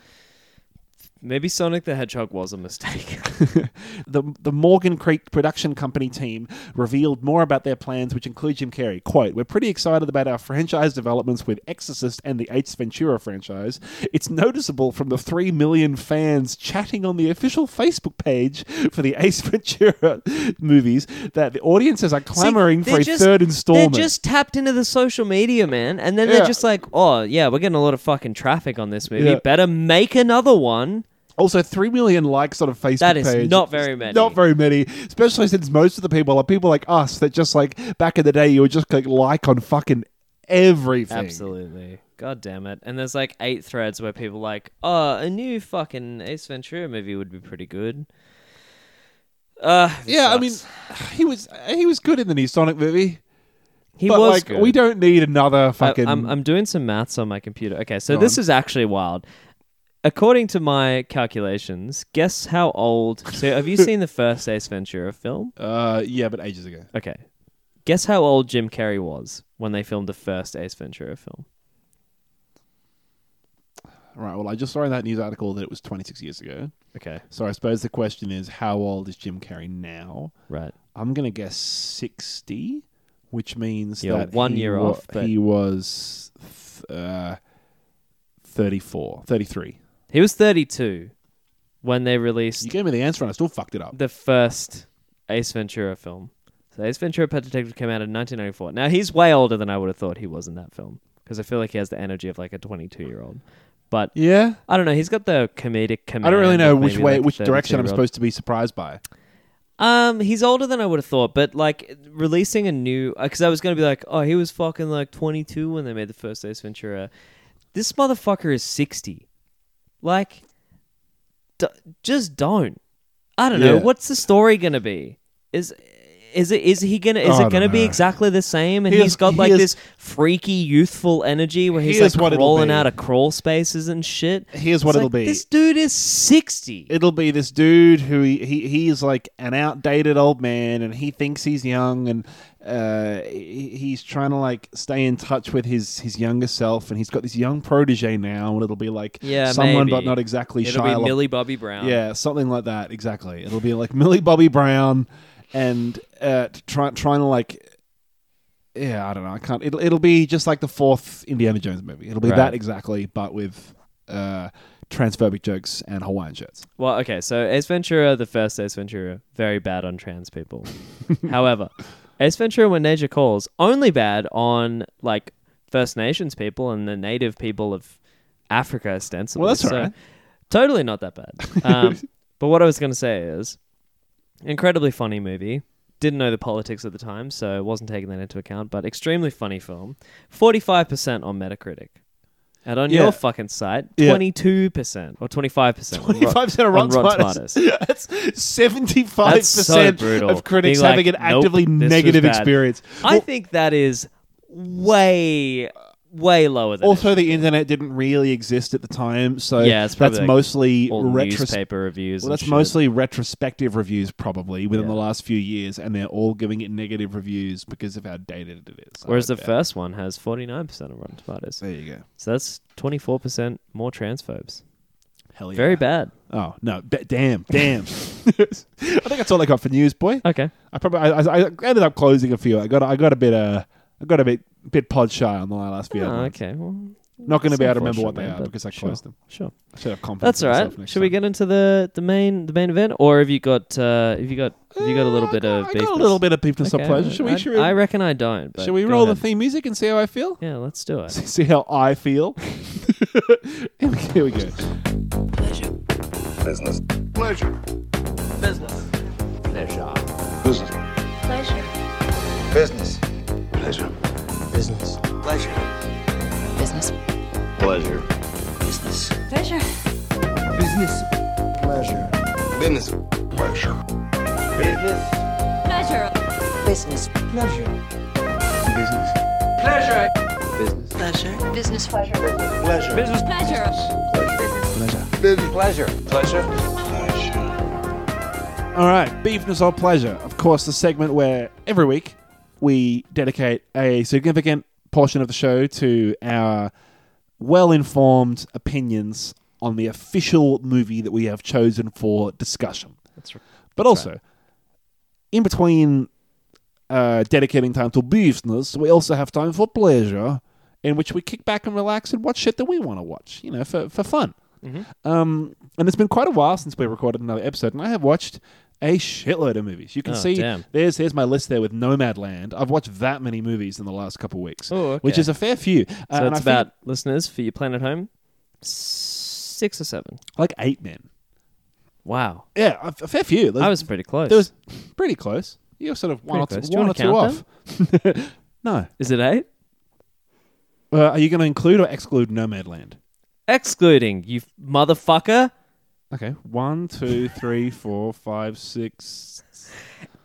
Maybe Sonic the Hedgehog was a mistake. the the Morgan Creek production company team revealed more about their plans, which include Jim Carrey. Quote: "We're pretty excited about our franchise developments with Exorcist and the Ace Ventura franchise. It's noticeable from the three million fans chatting on the official Facebook page for the Ace Ventura movies that the audiences are clamoring See, for a just- third installment." They're just tapped into the social media, man, and then Yeah. they're just like, "Oh yeah, we're getting a lot of fucking traffic on this movie. Yeah. Better make another one." Also, three million likes on a Facebook That is page. not very many. Not very many, especially since most of the people are people like us that just like back in the day you would just click like on fucking everything. Absolutely. God damn it. And there's like eight threads where people like, "Oh, a new fucking Ace Ventura movie would be pretty good." Uh, Yeah, I mean, he was he was good in the new Sonic movie, he but was like good. we don't need another I, fucking. I'm, I'm doing some maths on my computer. Okay, so Go this on. is actually wild. According to my calculations, guess how old. So, have you seen the first Ace Ventura film? uh, yeah, but ages ago. Okay. Guess how old Jim Carrey was when they filmed the first Ace Ventura film? Right. Well, I just saw in that news article that it was 26 years ago. Okay, So I suppose the question is, how old is Jim Carrey now? right. I'm gonna guess 60, which means You're that one he year wa- off, but- he was th- uh, 34, 33. He was 32 when they released You gave me the answer and I still fucked it up. the first Ace Ventura film. So Ace Ventura: Pet Detective came out in 1994. Now he's way older than I would have thought he was in that film because I feel like he has the energy of like a 22 year old. But Yeah. I don't know. He's got the comedic command. I don't really know of which maybe, way, like, a which direction I'm 32-year-old. supposed to be surprised by. Um, he's older than I would have thought, but like releasing a new, because I was gonna be like, oh, he was fucking like 22 when they made the first Ace Ventura. This motherfucker is 60. Like, d- just don't. I don't know. Yeah. What's the story gonna be? Is is it is he gonna is I it gonna be exactly the same? And He he's is- got he like is- this freaky youthful energy where he's like crawling out of crawl spaces and shit. Here's what It's it'll like, be. This dude is 60. It'll be this dude who he, he he's like an outdated old man and he thinks he's young and uh, he, he's trying to like stay in touch with his his younger self and he's got this young protege now and it'll be like Yeah, someone maybe. but not exactly It'll Shia be. Millie Bobby Brown. Yeah, something like that. Exactly. It'll be like Millie Bobby Brown and uh, try, trying to like. Yeah, I don't know. I can't. It'll it'll be just like the fourth Indiana Jones movie. It'll be Right. that exactly, but with uh, transphobic jokes and Hawaiian shirts. Well, okay, so Ace Ventura, the first Ace Ventura, very bad on trans people. However, Ace Ventura When Nature Calls, only bad on like First Nations people and the native people of Africa ostensibly. Well, that's all so right. Totally not that bad. Um, but what I was going to say is, incredibly funny movie. Didn't know the politics at the time, so wasn't taking that into account. But extremely funny film. Forty-five percent on Metacritic. And on Yeah. your fucking site, Yeah. twenty-two percent or twenty-five percent. Twenty-five percent of Rotten, Tomatoes. That's seventy-five That's so percent brutal. of critics Being like, having an "Nope, actively this was negative bad." experience. I Well, think that is way, way lower than. also, the internet didn't really exist at the time, so Yeah, it's that's like mostly retros- newspaper reviews. Well, that's shit. mostly retrospective reviews, probably within Yeah. the last few years, and they're all giving it negative reviews because of how dated it is. Whereas the bet. first one has forty-nine percent of Rotten Tomatoes. there you go. So that's twenty-four percent more transphobes. Hell yeah. Very bad. Oh no! Da- damn, damn. I think that's all I got for news, boy. Okay. I probably I, I I ended up closing a few. I got I got a bit uh I got a bit bit pod shy on the last few. Oh, okay. Well, Not going to be able to remember what they man, are because I sure, closed them. Sure. I should have confidence. That's in all right. myself next Should we get into the, the main the main event, or have you got uh, have you got have you got a little Uh, bit of I beef? got a little bit of beefness Okay, or pleasure. Should we? I, Should we, I reckon I don't. Should we roll ahead. the theme music and see how I feel? Yeah, let's do it. See how I feel. Here we- Here we go. Pleasure. Business. Pleasure. Business. Pleasure. Business. Pleasure. Business. Pleasure. Business. Pleasure. Business. Pleasure. Business. Pleasure. Business. Pleasure. Business. Pleasure. Business. Business. Pleasure. Business. Pleasure. Business. Pleasure. Business. Pleasure. Business pleasure. Pleasure. Business. Pleasure. Pleasure. Business. Pleasure. Pleasure. All right, beefness or pleasure. Of course, the segment where every week we dedicate a significant portion of the show to our well-informed opinions on the official movie that we have chosen for discussion. That's right. But also, in between uh, dedicating time to business, we also have time for pleasure, in which we kick back and relax and watch shit that we want to watch, you know, for, for fun. Um, and it's been quite a while since we recorded another episode, and I have watched a shitload of movies. You can Oh, see damn. there's here's my list there with Nomadland. I've watched that many movies in the last couple of weeks, Oh, okay. which is a fair few. Uh, So I it's think about listeners for your plan at home. Six or seven. like eight men. Wow, Yeah, a, a fair few. I was pretty close. There was pretty close. You're sort of one or Pretty two, close. one or two off. no. Is it eight? Uh, are you going to include or exclude Nomadland? Excluding you, motherfucker. Okay. One, two, three, four, five, six.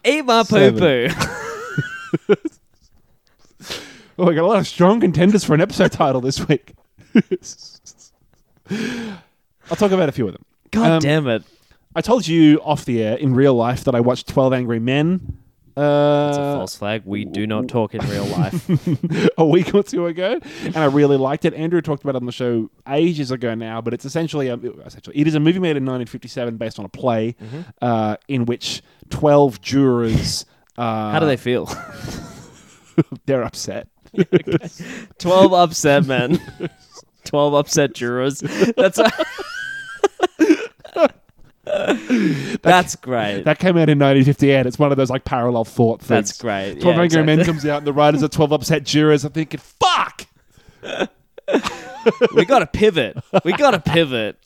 Eat my poo Seven. poo. Oh, we got a lot of strong contenders for an episode title this week. I'll talk about a few of them. God Um, damn it. I told you off the air in real life that I watched 12 Angry Men. Uh, It's a false flag. We do not talk in real life. a week or two ago, and I really liked it. Andrew talked about it on the show ages ago now, but it's essentially a, essentially it is a movie made in 1957 based on a play Mm-hmm. uh, in which 12 jurors. Uh, How do they feel? They're upset. 12 upset men. 12 upset jurors. That's That's great. That came out in 1958. It's one of those like parallel thought things. That's great. 12 Yeah, Angry Men comes out, and the writers are 12 upset jurors. I'm thinking, fuck. we got to pivot. We got to pivot.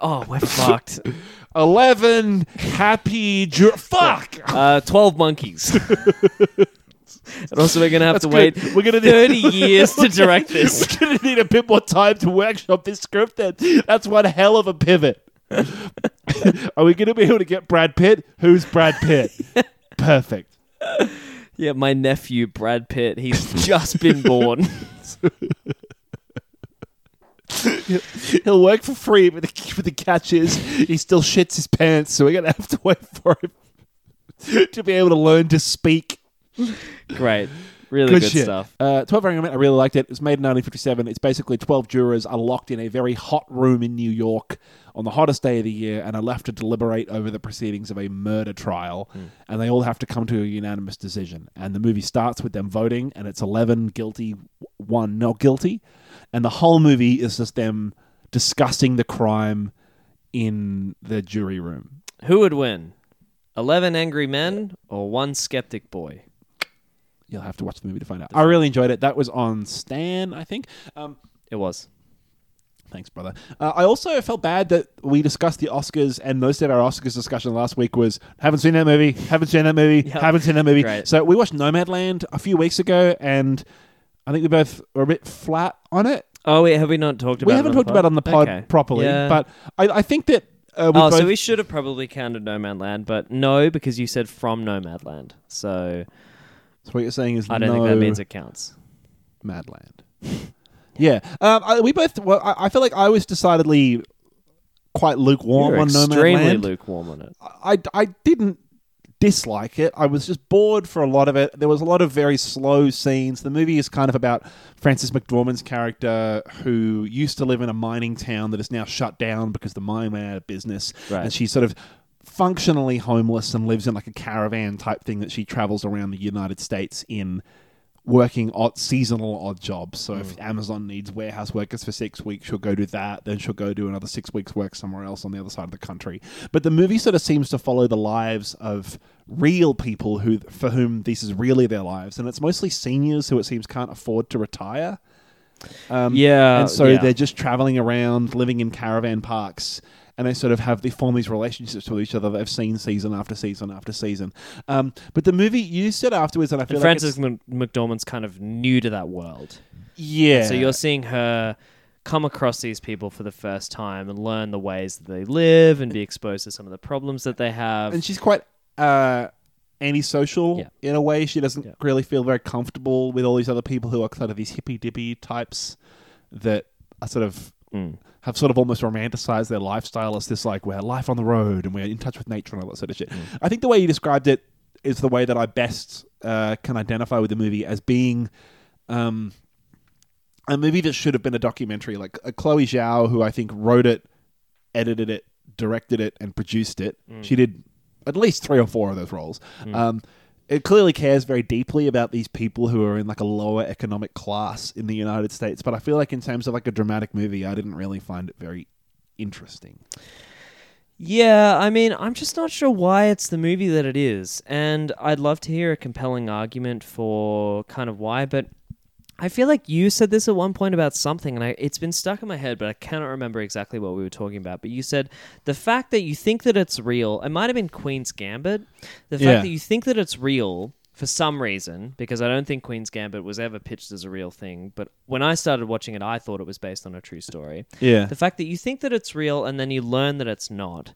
Oh, we're fucked. 11 happy jurors. Fuck. Uh, 12 monkeys. and also, we're going to have That's to good. wait We're gonna 30 years to direct this. We're gonna need a bit more time to workshop this script. Then that's one hell of a pivot. Are we gonna be able to get Brad Pitt? Who's Brad Pitt? Perfect. Yeah, my nephew, Brad Pitt, he's just been born. He'll work for free, but the, but the catch is he still shits his pants. So we're gonna have to wait for him to be able to learn to speak. Great. Really good, shit. stuff. Uh, 12 Angry Men, I really liked it. It was made in 1957. It's basically 12 jurors are locked in a very hot room in New York on the hottest day of the year and are left to deliberate over the proceedings of a murder trial. And they all have to come to a unanimous decision. And the movie starts with them voting, and it's 11 guilty, one not guilty. And the whole movie is just them discussing the crime in the jury room. Who would win? 11 angry men or one skeptic boy? You'll have to watch the movie to find out. I really enjoyed it. That was on Stan, I think. Um, It was. Thanks, brother. Uh, I also felt bad that we discussed the Oscars, and most of our Oscars discussion last week was haven't seen that movie, haven't seen that movie, Yep. haven't seen that movie. Great. So we watched Nomadland a few weeks ago, and I think we both were a bit flat on it. Oh, wait, have we not talked about it? we haven't talked about it on the pod Okay. properly, Yeah. but I, I think that uh, we oh, both. so we should have probably counted Nomadland, but no, because you said from Nomadland. So so what you're saying is I don't no think that means it counts. Madland. yeah, um, I, we both. Well, I, I feel like I was decidedly quite lukewarm You're on extremely Nomadland. lukewarm on it. I, I didn't dislike it. I was just bored for a lot of it. There was a lot of very slow scenes. The movie is kind of about Frances McDormand's character who used to live in a mining town that is now shut down because the mine went out of business. Right. And she's sort of functionally homeless and lives in like a caravan type thing that she travels around the United States in working odd seasonal odd jobs. So if Amazon needs warehouse workers for six weeks, she'll go do that. Then she'll go do another six weeks work somewhere else on the other side of the country. But the movie sort of seems to follow the lives of real people who for whom this is really their lives, and it's mostly seniors who it seems can't afford to retire. Um, Yeah, and so yeah. they're just traveling around, living in caravan parks, and they sort of have they form these relationships with each other that they've seen season after season after season. Um, but the movie you said afterwards, and I feel And like Frances McDormand's kind of new to that world. yeah. So you're seeing her come across these people for the first time and learn the ways that they live and be exposed to some of the problems that they have. and she's quite uh, antisocial Yeah. in a way. She doesn't Yeah. really feel very comfortable with all these other people who are sort of these hippy dippy types that are sort of Mm. Have sort of almost romanticized their lifestyle as this like we're life on the road and we're in touch with nature and all that sort of shit. I think the way you described it is the way that I best uh, can identify with the movie as being. Um, a movie that should have been a documentary. Like uh, Chloe Zhao, who I think wrote it, edited it, directed it, and produced it. She did at least three or four of those roles. Um, it clearly cares very deeply about these people who are in like a lower economic class in the United States. But I feel like in terms of like a dramatic movie, I didn't really find it very interesting. Yeah, I mean, I'm just not sure why it's the movie that it is. And I'd love to hear a compelling argument for kind of why, but I feel like you said this at one point about something, and I, it's been stuck in my head, but I cannot remember exactly what we were talking about. But you said the fact that you think that it's real, it might have been Queen's Gambit. The fact Yeah. that you think that it's real for some reason, because I don't think Queen's Gambit was ever pitched as a real thing, but when I started watching it, I thought it was based on a true story. Yeah. The fact that you think that it's real and then you learn that it's not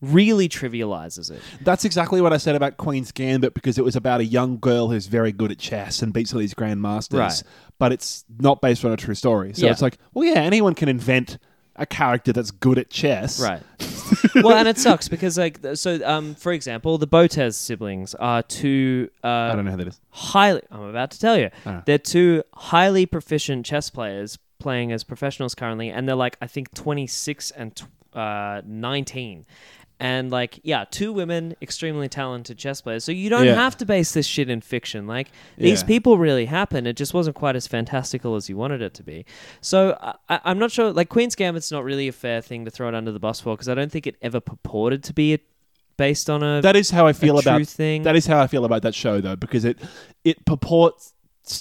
really trivializes it. That's exactly what I said about Queen's Gambit because it was about a young girl who's very good at chess and beats all these grandmasters. Right. But it's not based on a true story. So Yeah. it's like, well, yeah, anyone can invent a character that's good at chess. Right. well, and it sucks because, like, so, um, for example, the Botez siblings are two uh, I don't know how that is. highly. I'm about to tell you, Ah. they're two highly proficient chess players playing as professionals currently, and they're like, I think, 26 and tw- uh, 19. And like, yeah, two women, extremely talented chess players. So you don't Yeah. have to base this shit in fiction. Like these Yeah. people really happen. It just wasn't quite as fantastical as you wanted it to be. So I, I'm not sure. Like Queen's Gambit's not really a fair thing to throw it under the bus for because I don't think it ever purported to be a, based on a. That is how I feel about thing. That is how I feel about that show, though, because it it purports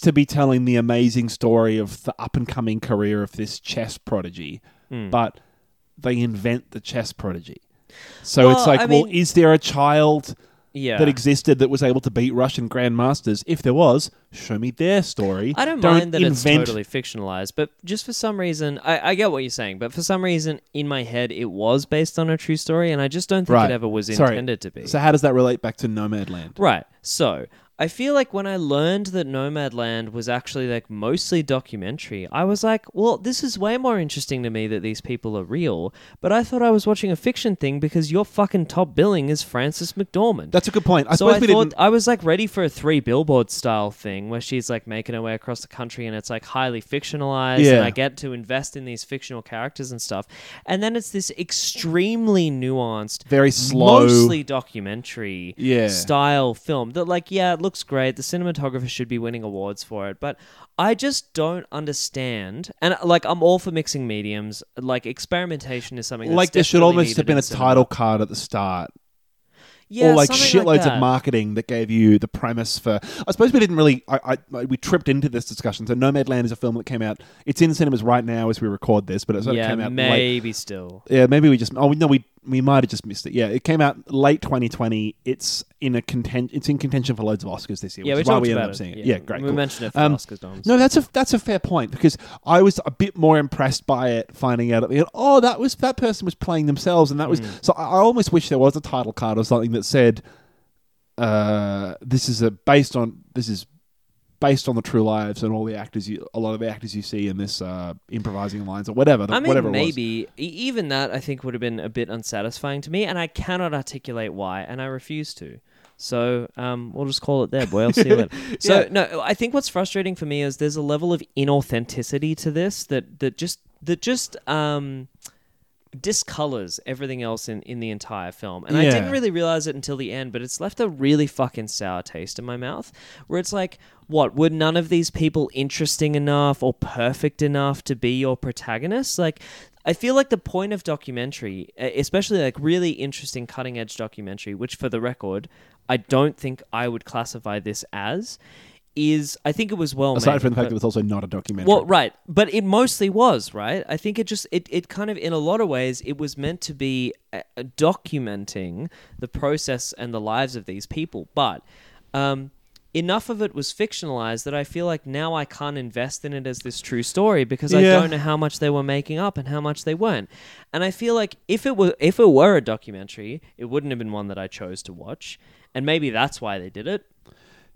to be telling the amazing story of the up and coming career of this chess prodigy, Hmm. but they invent the chess prodigy. So Well, it's like, I well, mean- is there a child yeah. that existed that was able to beat Russian grandmasters? If there was, show me their story. I don't, mind that it's totally fictionalized, but just for some reason, I, I get what you're saying, but for some reason in my head it was based on a true story, and I just don't think Right. it ever was Sorry. intended to be. So how does that relate back to Nomadland? Right. So I feel like when I learned that Nomadland was actually like mostly documentary, I was like, well, this is way more interesting to me that these people are real. But I thought I was watching a fiction thing because your fucking top billing is Frances McDormand. That's a good point. I so I thought didn't. I was like ready for a three billboard style thing where she's like making her way across the country and it's like highly fictionalized Yeah. and I get to invest in these fictional characters and stuff. And then it's this extremely nuanced, Very slow. mostly documentary Yeah. style film that like yeah, looks great. The cinematographer should be winning awards for it, but I just don't understand. And like I'm all for mixing mediums. Like experimentation is something that's like there should almost have been a title card at the start yeah, or like shitloads that. of marketing that gave you the premise for. I suppose we didn't really. I, I we tripped into this discussion. So Nomadland is a film that came out. It's in cinemas right now as we record this, but it sort yeah, of came out late. maybe still. Yeah, maybe we just. Oh no, we we might have just missed it. Yeah, it came out late 2020. It's in a content. It's in contention for loads of Oscars this year. Yeah, which we is why we ended up seeing it. Yeah, Yeah, great. We cool. mentioned it for Um, Oscars noms. No, that's a that's a fair point because I was a bit more impressed by it finding out at the end. Oh, that was that person was playing themselves, and that was Mm. so. I, I almost wish there was a title card or something that said, uh, "This is a based on this is based on the true lives and all the actors you a lot of the actors you see in this uh, improvising lines or whatever." I mean, whatever maybe even that I think would have been a bit unsatisfying to me, and I cannot articulate why, and I refuse to. So um, we'll just call it there, boy. I'll see you later. So Yeah. no, I think what's frustrating for me is there's a level of inauthenticity to this that that just that just um, discolors everything else in, in the entire film. And I Yeah. didn't really realize it until the end, but it's left a really fucking sour taste in my mouth. Where it's like, what, were none of these people interesting enough or perfect enough to be your protagonists? Like, I feel like the point of documentary, e- especially like really interesting cutting edge documentary, which for the record, I don't think I would classify this as, is I think it was well Aside made. from the fact that it was also not a documentary. well, right, but it mostly was right. I think it just it, it kind of in a lot of ways it was meant to be uh, uh, documenting the process and the lives of these people, but um, enough of it was fictionalized that I feel like now I can't invest in it as this true story because I don't know how much they were making up and how much they weren't. And I feel like if it were if it were a documentary, it wouldn't have been one that I chose to watch, and maybe that's why they did it.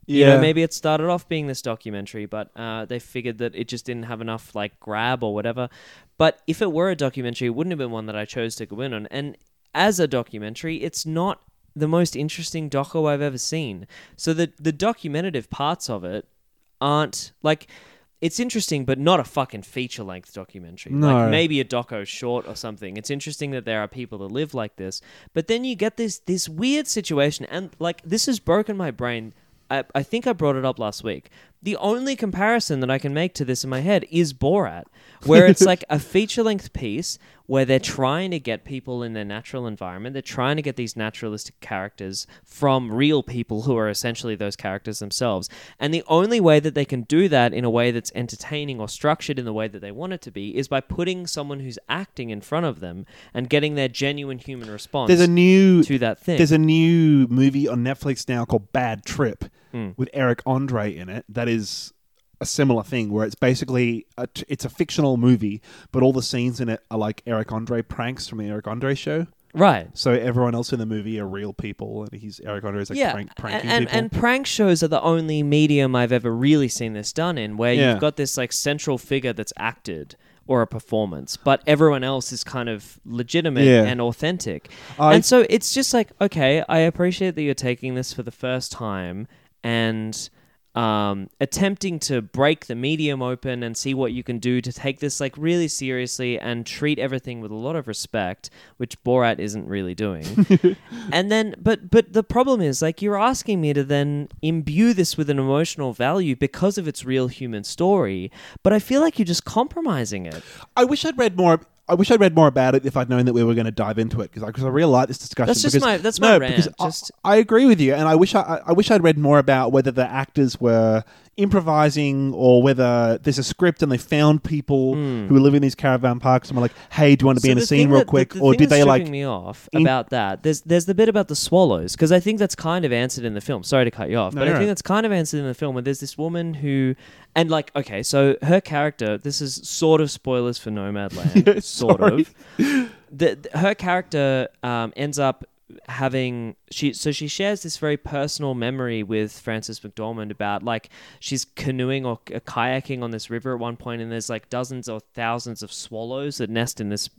You know, maybe it started off being this documentary, but uh, they figured that it just didn't have enough like grab or whatever. But if it were a documentary, it wouldn't have been one that I chose to go in on. And as a documentary, it's not the most interesting doco I've ever seen. So the the documentative parts of it aren't like it's interesting, but not a fucking feature length documentary. No. Like maybe a doco short or something. It's interesting that there are people that live like this, but then you get this this weird situation, and like this has broken my brain. I, I think I brought it up last week. The only comparison that I can make to this in my head is Borat, where it's like a feature length piece where they're trying to get people in their natural environment. They're trying to get these naturalistic characters from real people who are essentially those characters themselves. And the only way that they can do that in a way that's entertaining or structured in the way that they want it to be is by putting someone who's acting in front of them and getting their genuine human response There's a new to that thing. There's a new movie on Netflix now called Bad Trip Hmm. with Eric Andre in it. That is a similar thing where it's basically a t- it's a fictional movie, but all the scenes in it are like Eric Andre pranks from the Eric Andre show. right. So everyone else in the movie are real people, and he's Eric Andre is like yeah, prank, pranking and, people. and prank shows are the only medium I've ever really seen this done in, where Yeah. you've got this like central figure that's acted or a performance, but everyone else is kind of legitimate Yeah. and authentic. I- and so it's just like, okay, I appreciate that you're taking this for the first time and um, attempting to break the medium open and see what you can do to take this like really seriously and treat everything with a lot of respect, which Borat isn't really doing. and then, but but the problem is like you're asking me to then imbue this with an emotional value because of its real human story, but I feel like you're just compromising it. I wish I'd read more. I wish I'd read more about it if I'd known that we were going to dive into it because I, 'cause I really like this discussion. That's just because- my- that's no, my rant, I- just- I, agree with you, and I wish I, I- I wish I'd read more about whether the actors were improvising or whether there's a script and they found people hmm. who were living in these caravan parks and were like, "Hey, do you want to be. So in a scene thing real that- the- quick?" the or did they like? me off in- about that? There's there's the bit about the swallows because I think that's kind of answered in the film. Sorry to cut you off, No, but I think right. that's kind of answered in the film where there's this woman who, and like okay, so her character. This is sort of spoilers for Nomadland, sort sorry. of. The, the- her character um, ends up having she so she shares this very personal memory with Frances McDormand about like she's canoeing or kayaking on this river at one point and there's like dozens or thousands of swallows that nest in this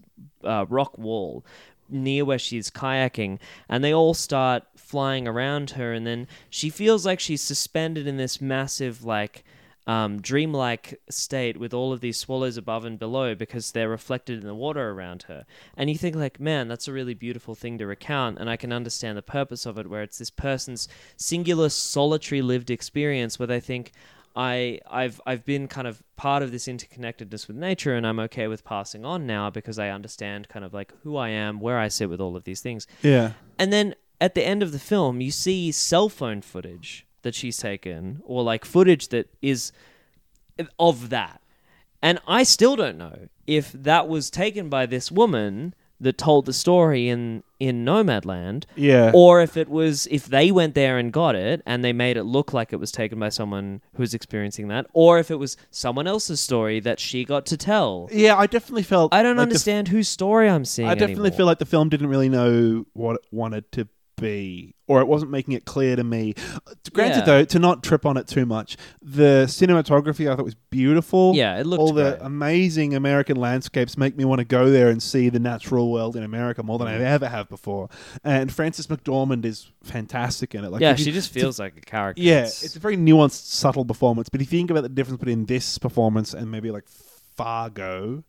uh, rock wall near where she's kayaking and they all start flying around her and then she feels like she's suspended in this massive like um, dreamlike state with all of these swallows above and below because they're reflected in the water around her. And you think like, man, that's a really beautiful thing to recount, and I can understand the purpose of it, where it's this person's singular, solitary lived experience where they think. I, I've I've been kind of part of this interconnectedness with nature, and I'm okay with passing on now because I understand kind of like who I am, where I sit with all of these things. Yeah, And then at the end of the film, you see cell phone footage that she's taken, or like footage that is of that. And I still don't know if that was taken by this woman that told the story in in Nomadland, yeah. or if it was if they went there and got it and they made it look like it was taken by someone who was experiencing that, or if it was someone else's story that she got to tell. yeah, I definitely felt. I don't like understand whose story I'm seeing. I definitely anymore. feel like the film didn't really know what it wanted to be, or it wasn't making it clear to me. Granted, Yeah. though, to not trip on it too much, the cinematography I thought was beautiful. Yeah, it looked all the amazing American landscapes make me want to go there and see the natural world in America more than. I mm-hmm. ever have before. And Frances McDormand is fantastic in it. Like, yeah, if you- she just feels like a character. yeah, It's- it's a very nuanced, subtle performance. But if you think about the difference between this performance and maybe like Fargo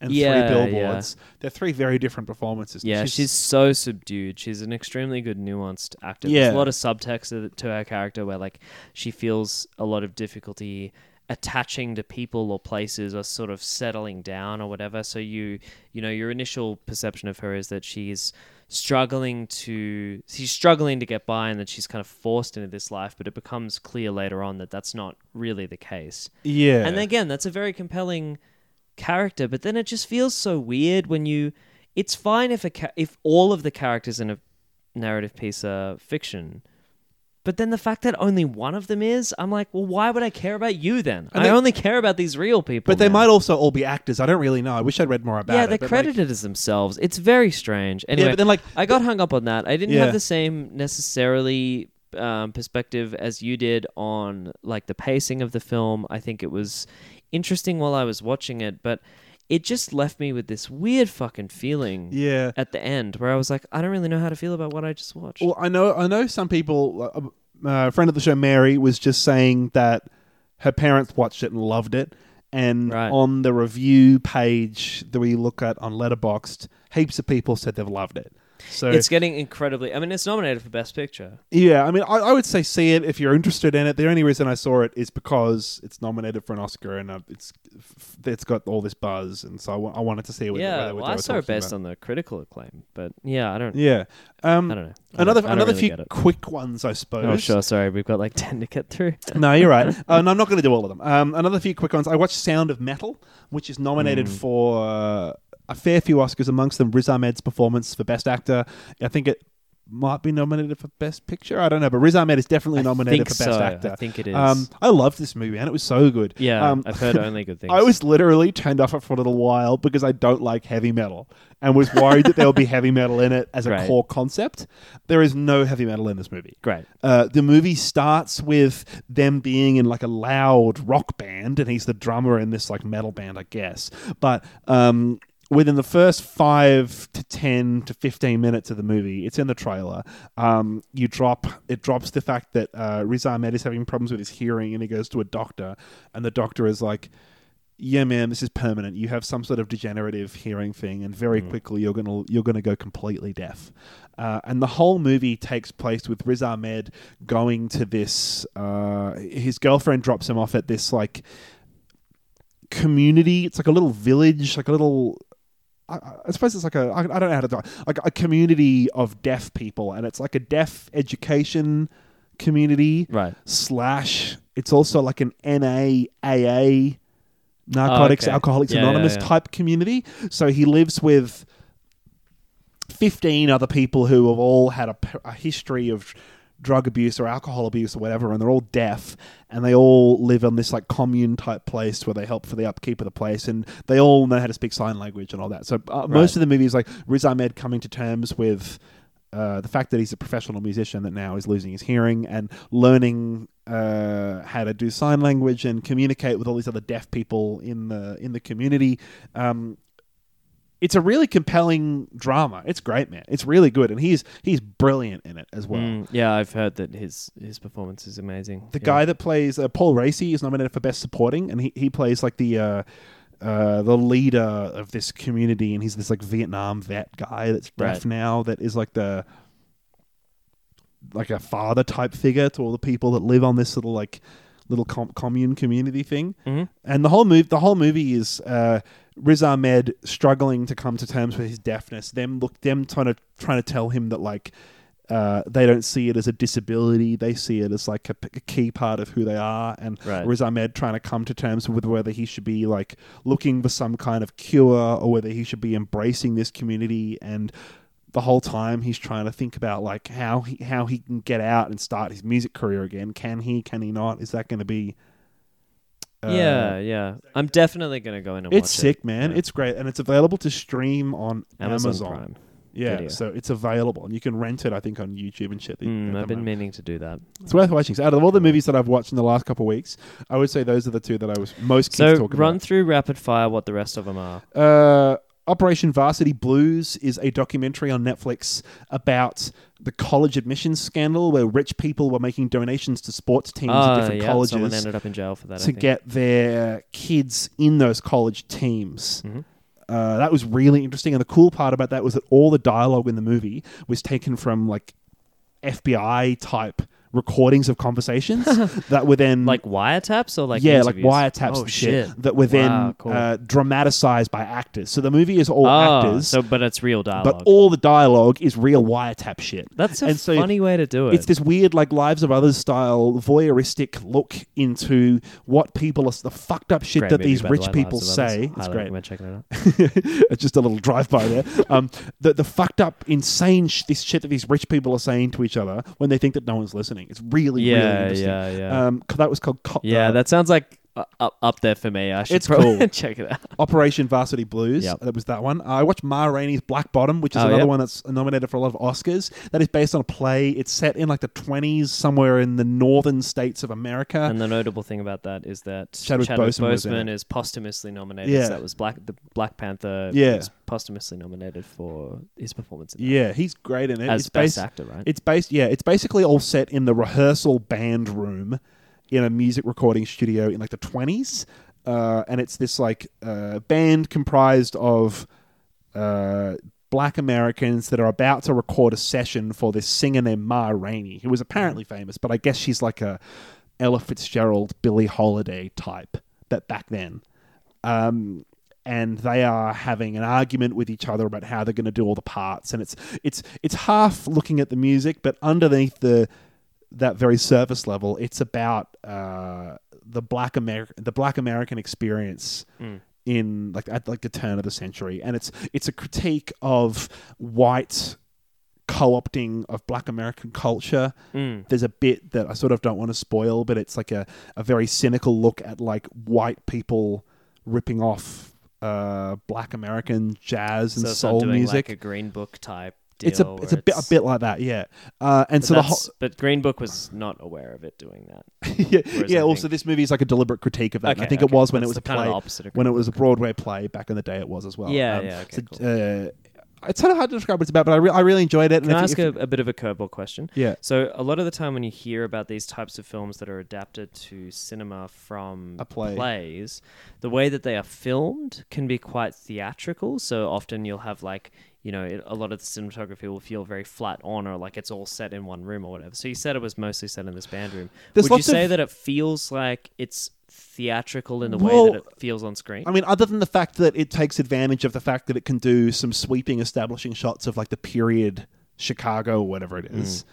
and Yeah, Three Billboards, they're three very different performances. Yeah, she's, so subdued. She's an extremely good, nuanced actor. There's Yeah. a lot of subtext to, to her character where, like, she feels a lot of difficulty attaching to people or places or sort of settling down or whatever. So you, you know, your initial perception of her is that she's struggling to, she's struggling to get by and that she's kind of forced into this life. But it becomes clear later on that that's not really the case. yeah, And again, that's a very compelling character, but then it just feels so weird when you. It's fine if a ca- if all of the characters in a narrative piece are fiction, but then the fact that only one of them is, I'm like, well, why would I care about you then? And I they- only care about these real people. but they now. might also all be actors. I don't really know. I wish I'd read more about yeah, it. they're but, like- credited as themselves. It's very strange. Anyway, but then, like, I got hung up on that. I didn't Yeah. have the same necessarily um, perspective as you did on like the pacing of the film. I think it was interesting while I was watching it, but it just left me with this weird fucking feeling yeah. at the end where I was like, I don't really know how to feel about what I just watched. Well, I know, I know some people. Uh, a friend of the show, Mary, was just saying that her parents watched it and loved it. And Right. on the review page that we look at on Letterboxd, heaps of people said they've loved it. So It's getting incredibly. I mean, it's nominated for Best Picture. yeah, I mean, I, I would say see it if you're interested in it. The only reason I saw it is because it's nominated for an Oscar and uh, it's it's got all this buzz, and so I wanted to see what, yeah, what, well, they I saw it based about. on the critical acclaim, but yeah, I don't. Yeah, um, I don't know. I another don't- another really few quick ones, I suppose. Oh, sure. Sorry, we've got like ten to get through. no, you're right. Uh, no, I'm not going to do all of them. Um, another few quick ones. I watched Sound of Metal, which is nominated Hmm. for uh, a fair few Oscars, amongst them Riz Ahmed's performance for Best Actor. I think it might be nominated for Best Picture. I don't know, but Riz Ahmed is definitely nominated for Best so. Actor. I think it is. Um, I loved this movie, and it was so good. yeah, Um, I've heard only good things. I was literally turned off it for a little while because I don't like heavy metal and was worried that there would be heavy metal in it as a Right. core concept. There is no heavy metal in this movie. great. Uh, the movie starts with them being in like a loud rock band, and he's the drummer in this like metal band, I guess. But um, within the first five to ten to fifteen minutes of the movie, it's in the trailer. Um, you drop it drops the fact that uh, Riz Ahmed is having problems with his hearing, and he goes to a doctor, and the doctor is like. Yeah, man, this is permanent. You have some sort of degenerative hearing thing, and very quickly you're gonna you're gonna go completely deaf. Uh, and the whole movie takes place with Riz Ahmed going to this. Uh, his girlfriend drops him off at this like community. It's like a little village, like a little. I, I suppose it's like a. I, I don't know how to do it. Like a community of deaf people, and it's like a deaf education community Right. slash. It's also like an NAAA, Narcotics okay. Alcoholics Yeah, yeah, Anonymous yeah. type community. So he lives with 15 other people who have all had a, p- a history of drug abuse or alcohol abuse or whatever and they're all deaf and they all live on this like commune type place where they help for the upkeep of the place and they all know how to speak sign language and all that so uh, most of the movie is like Riz Ahmed coming to terms with uh, the fact that he's a professional musician that now is losing his hearing and learning uh, how to do sign language and communicate with all these other deaf people in the in the community. Um, it's a really compelling drama. It's great, man. It's really good, and he's he's brilliant in it as well. Mm, yeah, I've heard that his his performance is amazing. The Yeah. guy that plays uh, Paul Raci is nominated for best supporting, and he, he plays like the uh, uh, the leader of this community, and he's this like Vietnam vet guy that's deaf Right. now. That is like the like a father type figure to all the people that live on this little like little com- commune community thing. Mhm. And the whole move, the whole movie is uh, Riz Ahmed struggling to come to terms with his deafness. Them look, them trying to trying to tell him that like uh, they don't see it as a disability. They see it as like a, p- a key part of who they are. And Right. Riz Ahmed trying to come to terms with whether he should be like looking for some kind of cure or whether he should be embracing this community. And the whole time he's trying to think about like how he how he can get out and start his music career again. Can he? Can he not? Is that going to be? uh, yeah, yeah. I'm definitely gonna go in and it's sick, it. man. Yeah. It's great, and it's available to stream on Amazon, Amazon. Prime. Yeah, Video. so it's available, and you can rent it. I think on YouTube and shit. Mm, I've been meaning to do that. It's worth watching. So out of all the movies that I've watched in the last couple of weeks, I would say those are the two that I was most keen to So talk run through rapid fire what the rest of them are. Uh, Operation Varsity Blues is a documentary on Netflix about the college admissions scandal where rich people were making donations to sports teams at Ah, different yeah, colleges someone ended up in jail for that. I to think. get their kids in those college teams. Mhm. Uh, that was really interesting, and the cool part about that was that all the dialogue in the movie was taken from like FBI type recordings of conversations that were then like wiretaps or like yeah, interviews? like wiretaps oh, and shit, that were then Wow, cool. uh, dramatized by actors. So the movie is all oh, actors, so but it's real dialogue. but all the dialogue is real wiretap shit. That's a and so funny way to do it. It's this weird, like Lives of Others style voyeuristic look into what people are, the fucked up shit Great that these by the rich people Lives of Others. say. It's great. it out. it's just a little drive by there. Um, the the fucked up, insane sh- this shit that these rich people are saying to each other when they think that no one's listening. It's really, really Yeah, interesting. yeah, yeah. Um, that was called Co- yeah, uh, that sounds like up up there for me. I should It's cool. check it out. Operation Varsity Blues. Yep. That was that one. Uh, I watched Ma Rainey's Black Bottom, which is Oh, another yeah? one that's nominated for a lot of Oscars. That is based on a play. It's set in like the 20s, somewhere in the northern states of America. And the notable thing about that is that Chadwick Boseman was in it. is posthumously nominated. Yeah. So that was Black the Black Panther. Yeah. posthumously nominated for his performance in that. yeah, he's great in it. as it's best based, actor, right? It's based, yeah, it's basically all set in the rehearsal band room in a music recording studio in like the twenties, uh, and it's this like uh, band comprised of uh, black Americans that are about to record a session for this singer named Ma Rainey, who was apparently famous, but I guess she's like a Ella Fitzgerald, Billie Holiday type. That back then. Um, and they are having an argument with each other about how they're going to do all the parts and it's it's it's half looking at the music but underneath the that very surface level it's about uh, the black American the black American experience in like at like the turn of the century and it's it's a critique of white co-opting of black American culture. There's a bit that I sort of don't want to spoil, but it's like a, a very cynical look at like white people ripping off uh, black American jazz and so soul music. like a Green Book type deal. it's a it's a bit a bit like that, yeah. Uh, and But, so the whole but Green Book was not aware of it doing that. yeah, Whereas yeah. I Also, think- this movie is like a deliberate critique of that. and I Okay, think okay. it was when it That's was a the kind of play, opposite of when it Green was a Broadway play back in the day. It was as well. Yeah, Um, yeah, okay, so, uh, it's kind of hard to describe what it's about, but I, re- I really enjoyed it. Can I if- ask if- a, a bit of a curveball question? Yeah. So a lot of the time when you hear about these types of films that are adapted to cinema from A play. plays, the way that they are filmed can be quite theatrical. So often you'll have like you know it, a lot of the cinematography will feel very flat on or like it's all set in one room or whatever. So you said it was mostly set in this band room. There's Would you say of- that it feels like it's theatrical in the way that it feels on screen? I mean, other than the fact that it takes advantage of the fact that it can do some sweeping establishing shots of like the period Chicago or whatever it is. Mm.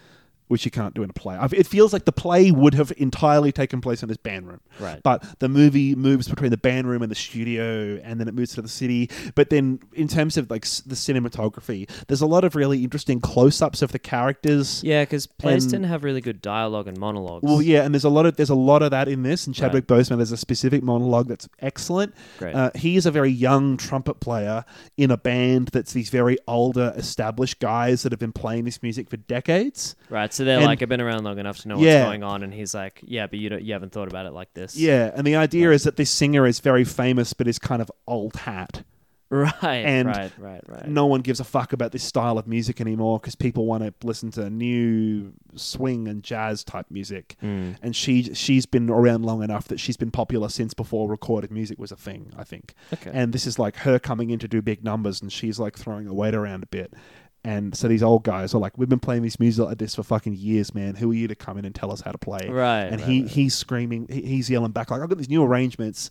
Which you can't do in a play. I- It feels like the play would have entirely taken place in this band room. Right. But the movie moves between the band room and the studio, and then it moves to the city. But then, in terms of like s- the cinematography, there's a lot of really interesting close-ups of the characters. yeah, because plays and- to have really good dialogue and monologues. Well, yeah, and there's a lot of there's a lot of that in this. And Chadwick Boseman, there's a specific monologue that's excellent. Great. Uh, he is a very young trumpet player in a band that's these very older, established guys that have been playing this music for decades. Right, so they're And- like, I've been around long enough to know Yeah. what's going on, and he's like, yeah, but you don't, you haven't thought about it like this. Yeah, and the idea is that this singer is very famous, but is kind of old hat. right, And right, right, right. No one gives a fuck about this style of music anymore because people want to listen to new swing and jazz type music. Hmm. And she she's been around long enough that she's been popular since before recorded music was a thing. I think. Okay. And this is like her coming in to do big numbers, and she's like throwing her weight around a bit. And so these old guys are like, "We've been playing this music like this for fucking years, man. Who are you to come in and tell us how to play?" Right, And right, he right. he's screaming, he- he's yelling back like, "I've got these new arrangements."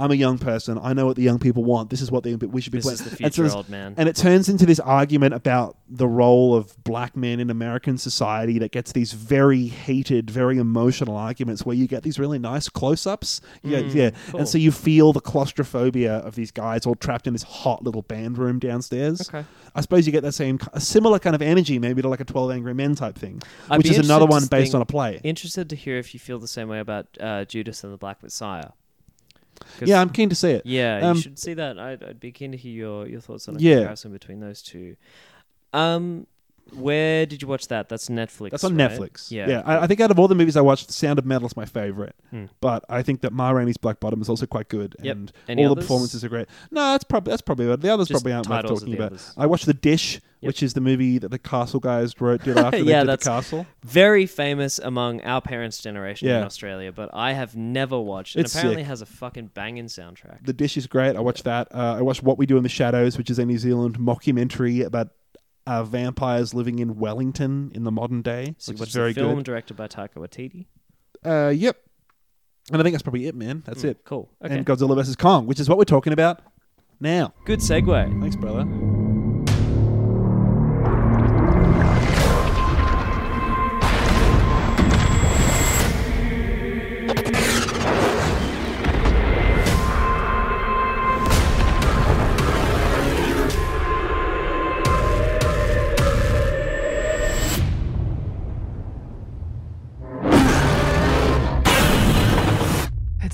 I'm a young person. I know what the young people want. This is what they, we should be This playing. is the And future there's- old man. And it turns into this argument about the role of black men in American society that gets these very heated, very emotional arguments where you get these really nice close-ups. Yeah, yeah. Mm, cool. And so you feel the claustrophobia of these guys all trapped in this hot little band room downstairs. Okay. I suppose you get that same, a similar kind of energy, maybe to like a Twelve Angry Men type thing, I'd which is another one based think- on a play. Interested to hear if you feel the same way about uh, Judas and the Black Messiah. Yeah, I'm keen to see it. Yeah, Um, you should see that. I'd, I'd be keen to hear your, your thoughts on a Yeah. comparison between those two. Um, where did you watch that? That's Netflix. That's on right? Netflix. Yeah, yeah. I, I think out of all the movies I watched, The Sound of Metal is my favorite. Hmm. But I think that Ma Rainey's Black Bottom is also quite good, Yep. and Any all the performances are great. No, that's probably that's probably the others Just probably aren't worth talking about. others. I watched The Dish, which is the movie that the Castle guys wrote did after they Yeah, did the that's- Castle. Very famous among our parents' generation in Australia, but I have never watched. It apparently sick. has a fucking banging soundtrack. The Dish is great. I watched that. Uh, I watched What We Do in the Shadows, which is a New Zealand mockumentary about uh, vampires living in Wellington in the modern day, So which is very film good. directed by Taika Waititi. Uh, yep. And I think that's probably it, man. That's Mm, it. Cool. Okay. And Godzilla vs Kong, which is what we're talking about now. Good segue. Thanks, brother.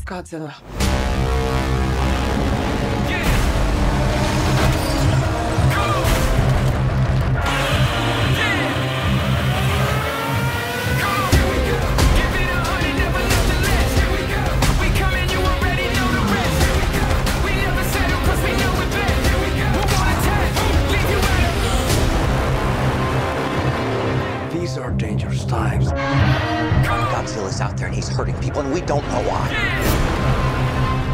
Godzilla. These are dangerous times. Gotta Godzilla's out there and he's hurting people, and we don't know why.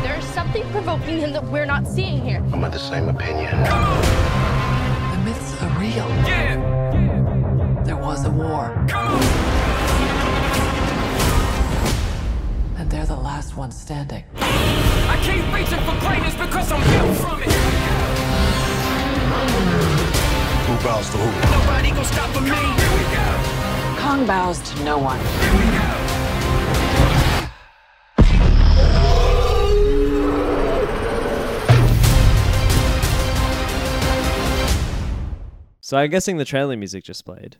There's something provoking him that we're not seeing here. I'm of the same opinion. The myths are real. There was a war. And they're the last ones standing. I keep reaching for greatness because I'm built from it. Who bows to who? Nobody gonna stop me. Here. Kong bows to no one. So I'm guessing the trailer music just played.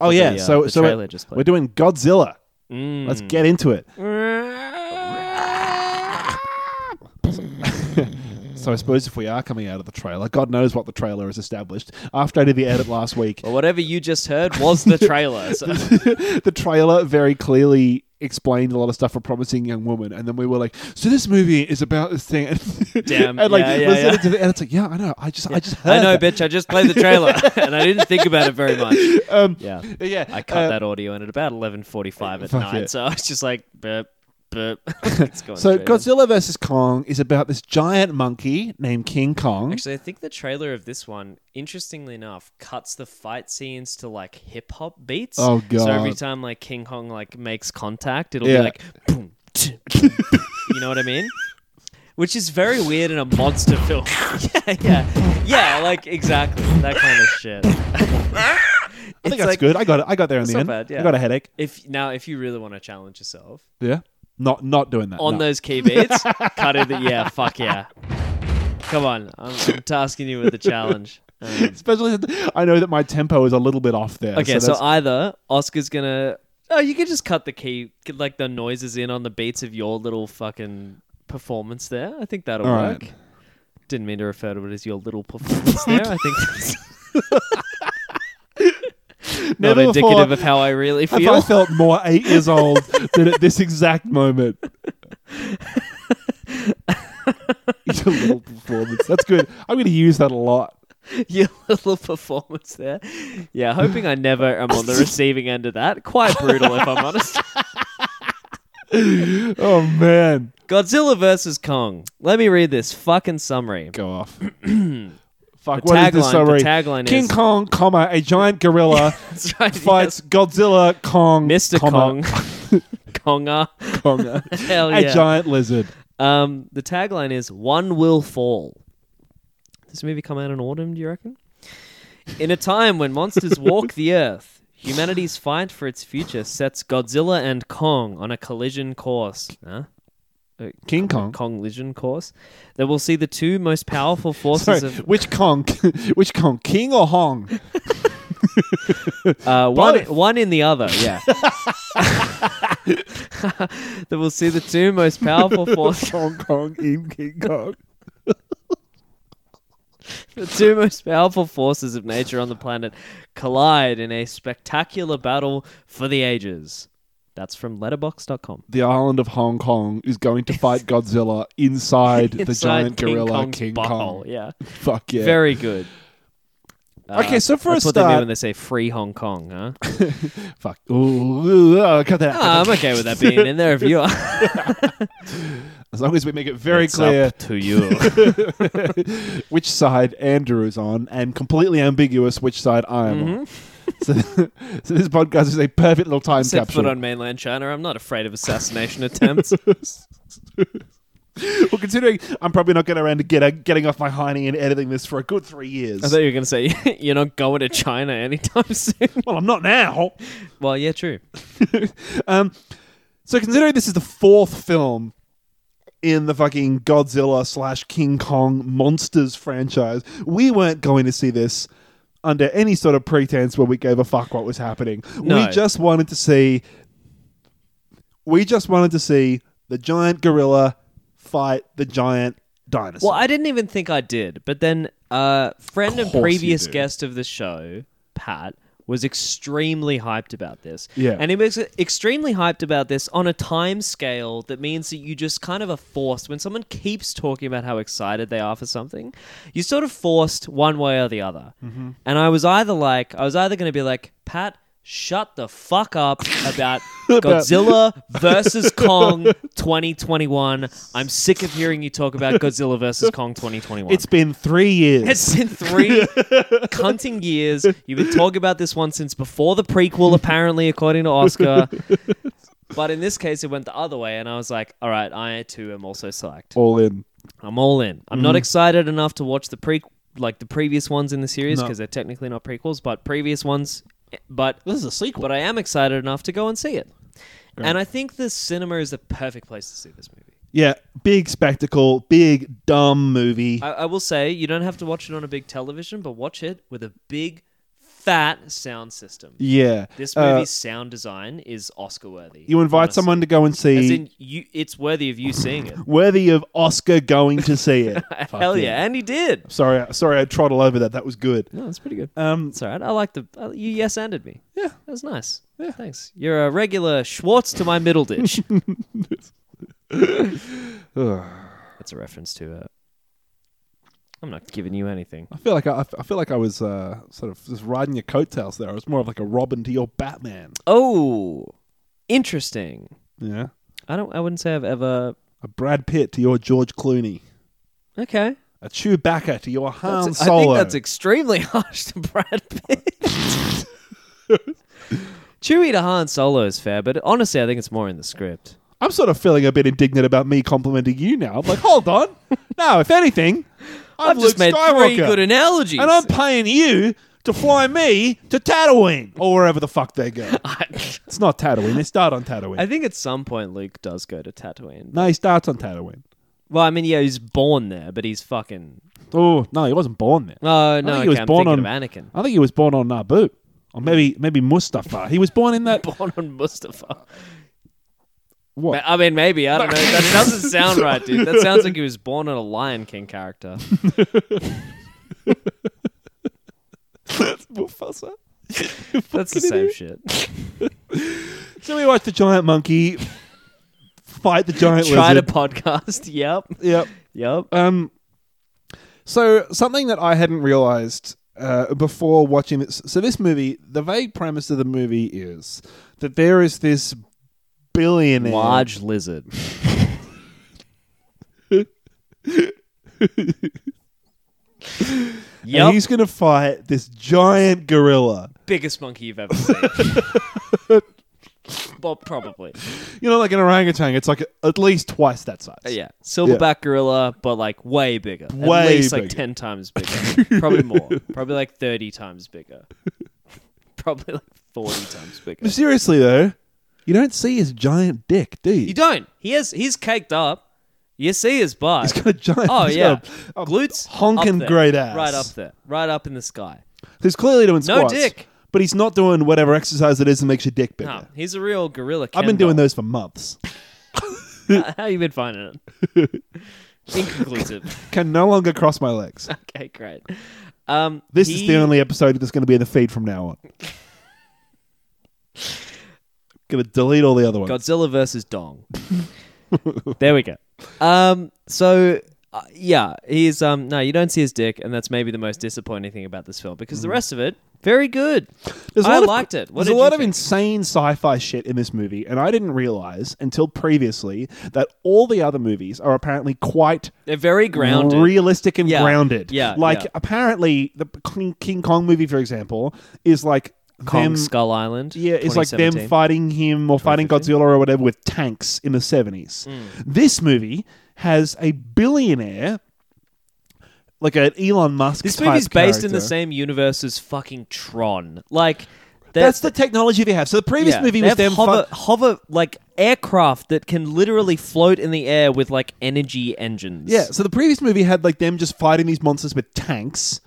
Oh The, yeah, uh, so the so trailer we're, just played. we're doing Godzilla. Mm. Let's get into it. So I suppose if we are coming out of the trailer, God knows what the trailer has established. After I did the edit last week, Well, whatever you just heard was the trailer. So. the trailer very clearly explained a lot of stuff for promising young woman, and then we were like, "So this movie is about this thing." And, Damn, and like yeah, yeah, yeah. the and it's like, "Yeah, I know. I just, I just heard I know, that. bitch. I just played the trailer, and I didn't think about it very much. Um, Yeah, yeah, I cut uh, that audio in at about 11:45 at night. yeah. So I was just like, burp, burp. it's So. Godzilla versus Kong is about this giant monkey named King Kong. Actually, I think the trailer of this one, interestingly enough, cuts the fight scenes to like hip hop beats. Oh, god! So every time like King Kong like makes contact, it'll Yeah. be like boom, tch, boom. you know what I mean? Which is very weird in a monster film. yeah, yeah, yeah. Like exactly that kind of shit. I think that's good. I got it. I got there in It's the not end. bad, yeah. I got a headache. If now, if you really want to challenge yourself Yeah, not not doing that on no. those key beats, cut it. Yeah, fuck yeah. Come on, I'm, I'm tasking you with a challenge. Um, Especially, I know that my tempo is a little bit off there. Okay, so, that's- either Oscar's gonna. Oh, you could just cut the key, like the noises in on the beats of your little fucking performance there. I think that'll All work. right. Didn't mean to refer to it as your little performance there. I think not Never indicative before of how I really have feel. I felt more eight years old than at this exact moment. Your little performance. That's good. I'm going to use that a lot. your little performance there. Yeah, hoping I never am on the receiving end of that. Quite brutal, if I'm honest. Oh man, Godzilla versus Kong. Let me read this fucking summary. go off. Fuck. The what is the tagline- the tagline King is- Kong, comma a giant gorilla right. fights Godzilla, Kong, Mr. comma, Kong. Konga. Konga, Hell a giant lizard. Um, the tagline is "One will fall." Does this movie come out in autumn? Do you reckon? In a time when monsters walk the earth, humanity's fight for its future sets Godzilla and Kong on a collision course. Huh? Uh, King Kong. collision course that will see the two most powerful forces Sorry, of which Kong? which Kong? King or Hong? Uh, one, Both. one in the other, yeah. that will see the two most powerful forces, Hong Kong in King Kong. the two most powerful forces of nature on the planet collide in a spectacular battle for the ages. That's from Letterboxd.com. The island of Hong Kong is going to fight Godzilla inside, the Inside giant King gorilla Kong's King butthole, Kong. Yeah, Fuck yeah. very good. Okay, so for a that's what they mean start- when they say free Hong Kong, huh? Fuck. Ooh, ooh, uh, cut that out. Ah, I'm okay with that being in there if you are. As long as we make it very It's clear up to you. which side Andrew is on, and completely ambiguous which side I am on. So, so this podcast is a perfect little time Set capsule. foot on mainland China. I'm not afraid of assassination attempts. well, considering I'm probably not getting around to get, getting off my hiney and editing this for a good three years. I thought you were going to say you're not going to China anytime soon. well, I'm not now. well, yeah, true. Um, so considering this is the fourth film in the fucking Godzilla slash King Kong monsters franchise, we weren't going to see this under any sort of pretense where we gave a fuck what was happening. No. We just wanted to see. We just wanted to see the giant gorilla fight the giant dinosaur. Well, I didn't even think I did, but then uh, friend and previous guest of the show, Pat, was extremely hyped about this. Yeah. And he was extremely hyped about this on a time scale that means that you just kind of are forced when someone keeps talking about how excited they are for something, you're sort of forced one way or the other. Mm-hmm. And I was either like, I was either going to be like, Pat, shut the fuck up about Godzilla versus Kong 2021. I'm sick of hearing you talk about Godzilla versus Kong 2021. It's been three years. It's been three cunting years. You've been talking about this one since before the prequel, apparently, according to Oscar. But in this case, it went the other way, and I was like, all right, I too am also psyched. all in. I'm all in. I'm Mm-hmm. not excited enough to watch the pre like the previous ones in the series No. because they're technically not prequels, but previous ones. But This is a sequel. but I am excited enough to go and see it. And I think the cinema is the perfect place to see this movie. yeah, big spectacle, big dumb movie. I, I will say you don't have to watch it on a big television, but watch it with a big, fat sound system. yeah, This Uh, movie's sound design is Oscar worthy. you invite honestly. someone to go and As see, in, you, it's worthy of you seeing it. worthy of Oscar going to see it. Hell yeah. and he did. Sorry, sorry, I trotted over that. That was good. No, that's pretty good. Um, It's all right. I like the uh, you yes ended me. Yeah. that was nice. Yeah, thanks. You're a regular Schwartz to my middle dish. That's a reference to. Uh, I'm not giving you anything. I feel like I, I feel like I was uh, sort of just riding your coattails there. I was more of like a Robin to your Batman. Oh, interesting. Yeah, I don't. I wouldn't say I've ever. a Brad Pitt to your George Clooney. Okay. A Chewbacca to your Han That's- I think that's extremely harsh to Brad Pitt. Chewie to Han Solo is fair, but honestly, I think it's more in the script. I'm sort of feeling a bit indignant about me complimenting you now. I'm like, hold on. no, if anything, I'm I've just Luke made Skywalker, three good analogies. and I'm paying you to fly me to Tatooine or wherever the fuck they go. it's not Tatooine. They start on Tatooine. I think at some point Luke does go to Tatooine. no, he starts on Tatooine. Well, I mean, yeah, he's born there, but he's fucking. Oh no, he wasn't born there. Oh no, okay, he was I'm thinking on- of Anakin. I think he was born on Naboo, or maybe maybe Mustafar. He was born in that. Born on Mustafar. What? I mean, maybe I don't know. That doesn't sound right, dude. That sounds like he was born in a Lion King character. That's Mufasa. That's the same shit. So we watched the giant monkey fight the giant Try to lizard. podcast. Yep. Yep. Yep. Um, so something that I hadn't realized uh, before watching this. So this movie, the vague premise of the movie is that there is this billionaire. Large lizard. And he's going to fight this giant gorilla. Biggest monkey you've ever seen. well, probably. You know, like an orangutan. It's like at least twice that size. Yeah. Silverback gorilla, but like way bigger. Way At least like bigger. 10 times bigger. Probably more. Probably like 30 times bigger. Probably like 40 times bigger. Seriously though, you don't see his giant dick, do you? You don't. He has. He's caked up. You see his butt. He's got a giant. oh he's yeah, got a- a glutes honking there. great ass. right up there, right up in the sky. He's clearly doing No squats. dick. But he's not doing whatever exercise it is that makes your dick bigger. No, he's a real gorilla. I've been Ken doing doll. those for months. How you been finding it? Inconclusive. Can no longer cross my legs. okay, great. Um, This he- is the only episode that's going to be in the feed from now on. Gonna delete all the other ones. Godzilla versus Dong. there we go. Um, so uh, yeah, he's um no, you don't see his dick, and that's maybe the most disappointing thing about this film because the rest of it very good. Mm. There's a I lot of- liked it. What there's did a lot of think? insane sci-fi shit in this movie, and I didn't realize until previously that all the other movies are apparently quite They're very grounded. realistic and Yeah, grounded. yeah, like yeah. apparently the King, King Kong movie, for example, is like Kong them, Skull Island. Yeah, it's like them fighting him or fighting Godzilla or whatever with tanks in the seventies. Mm. This movie has a billionaire, like an Elon Musk. This movie's based in the same universe as fucking Tron. Like That's the technology they have. So the previous yeah, movie was them hover, fu- hover like aircraft that can literally float in the air with like energy engines. Yeah, so the previous movie had like them just fighting these monsters with tanks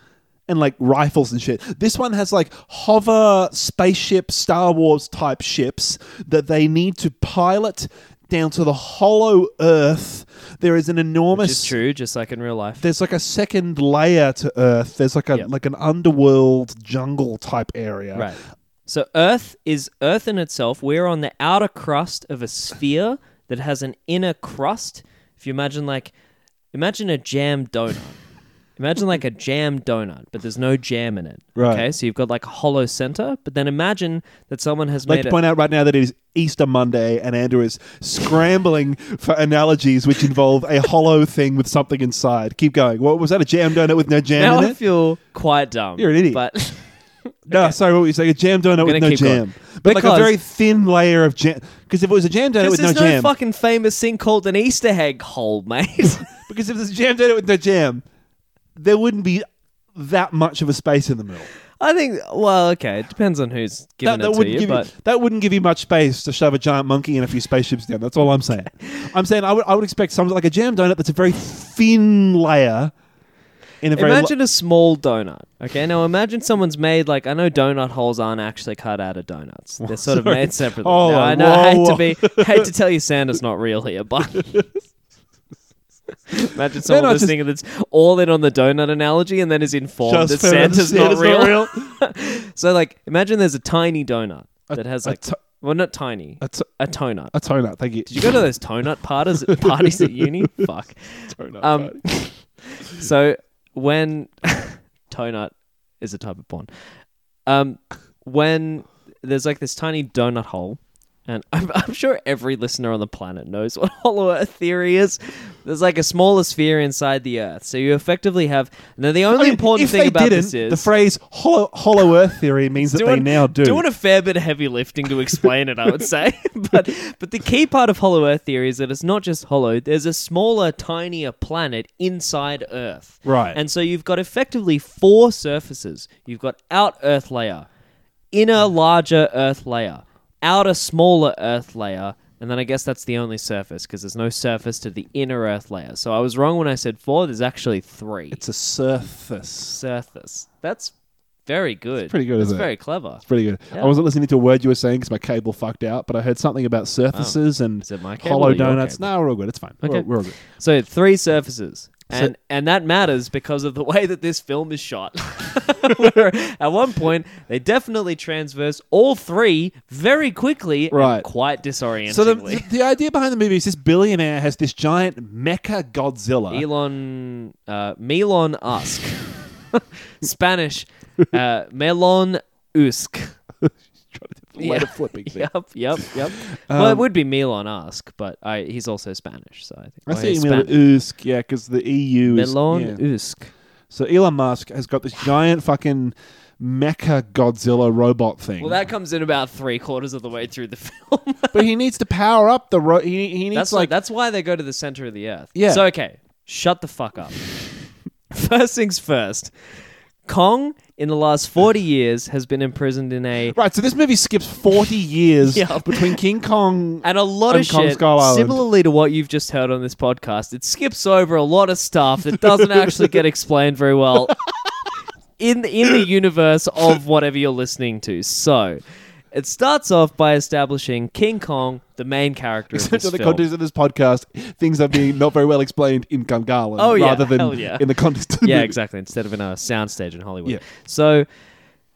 and like rifles and shit. This one has like hover spaceship Star Wars type ships that they need to pilot down to the hollow earth. There is an enormous Which is true, just like in real life. There's like a second layer to Earth. There's like a Yep. like an underworld jungle type area. Right. So Earth is Earth in itself. We're on the outer crust of a sphere that has an inner crust. If you imagine like imagine a jam donut. Imagine like a jam donut, but there's no jam in it. Right. Okay, so you've got like a hollow center, but then imagine that someone has I'd like made to it. point out right now that it is Easter Monday, and Andrew is scrambling for analogies which involve a hollow thing with something inside. Keep going. What was that? A jam donut with no jam now in I it? feel quite dumb. You're an idiot. But No, sorry, what were you saying? A jam donut with gonna no keep going. jam, but like a very thin layer of jam. Because if it was a jam donut with no there's no jam, fucking famous thing called an Easter egg hole, mate. because if there's a jam donut with no jam, there wouldn't be that much of a space in the middle. I think. Well, okay, it depends on who's giving That, that it to you, give but you that wouldn't give you much space to shove a giant monkey and a few spaceships down. That's all I'm saying. I'm saying I would I would expect something like a jam donut that's a very thin layer in a very Imagine a small donut. Okay, now imagine someone's made like I know donut holes aren't actually cut out of donuts. They're sort of Sorry. made separately. Hold Now, I know I hate whoa, to be hate to tell you Santa's not real here, but imagine someone just- listening that's all in on the donut analogy and then is informed Just that Santa's, not not real. so like imagine there's a tiny donut that has a like to- well not tiny a, t- a donut. a donut. Thank you. Did you go to those donut parties parties at uni? Fuck. Um. So when donut is a type of porn, um, when there's like this tiny donut hole, and I'm, I'm sure every listener on the planet knows what hollow Earth theory is. There's like a smaller sphere inside the Earth, so you effectively have. Now the only I mean, important thing about this is the phrase hollow, hollow Earth theory means that they now do. Doing a fair bit of heavy lifting to explain it, I would say. but but the key part of Hollow Earth theory is that it's not just hollow. There's a smaller, tinier planet inside Earth. Right. And so you've got effectively four surfaces. You've got out Earth layer, inner larger Earth layer, outer smaller Earth layer, and then I guess that's the only surface because there's no surface to the inner Earth layer. So I was wrong when I said four. There's actually three. it's a surface. surface. That's very good. pretty good, That's isn't it? very clever. It's pretty good. Yeah. I wasn't listening to a word you were saying because my cable fucked out, but I heard something about surfaces oh. and Oh. Is it my cable hollow your donuts. cable? No, we're all good. It's fine. We're, Okay. all, we're all good. So three surfaces. So- And and that matters because of the way that this film is shot. Where at one point they definitely transverse all three very quickly Right. and quite disorientingly. So the, the, the idea behind the movie is this billionaire has this giant mecha Godzilla. Elon uh, Melon Usk. Spanish uh, Melon Usk. Of flipping things. Yep, yep, yep. well, it Um, would be Melon Usk, but I, he's also Spanish, so I think. I well, see he's you mean Spanish. Usk, yeah, because the EU is Melon yeah. Usk. So Elon Musk has got this giant fucking mecha Godzilla robot thing. Well, that comes in about three quarters of the way through the film. but he needs to power up the ro- he, he needs that's like like that's why they go to the center of the earth. Yeah. So okay, shut the fuck up. first things first. Kong in the last forty years has been imprisoned in a right. So this movie skips forty years Yeah. between King Kong and a lot and of Kong shit. Skull Island. Similarly to what you've just heard on this podcast, it skips over a lot of stuff that doesn't actually get explained very well in in the universe of whatever you're listening to. So. It starts off by establishing King Kong, the main character of Except in the film. context of this podcast, things are being not very well explained in Gungahlin Oh, yeah. rather than yeah. in the context of the yeah, movie. exactly. Instead of in a soundstage in Hollywood. Yeah. So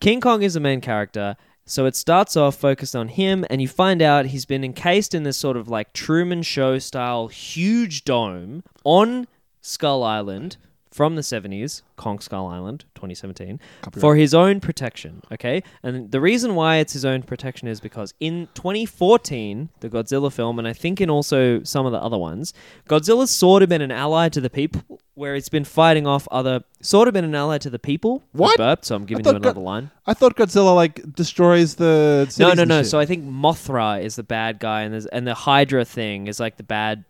King Kong is the main character. So it starts off focused on him, and you find out he's been encased in this sort of like Truman Show style huge dome on Skull Island from the 70s, Kong Skull Island, 2017, for his own protection. Okay? And the reason why it's his own protection is because in 2014, the Godzilla film, and I think in also some of the other ones, Godzilla's sort of been an ally to the people, where it's been fighting off other, sort of been an ally to the people. What? burped, so I'm giving you another line. I thought Godzilla like destroys the cities No, no, and no. shit. So I think Mothra is the bad guy, and there's, and the Hydra thing is like the bad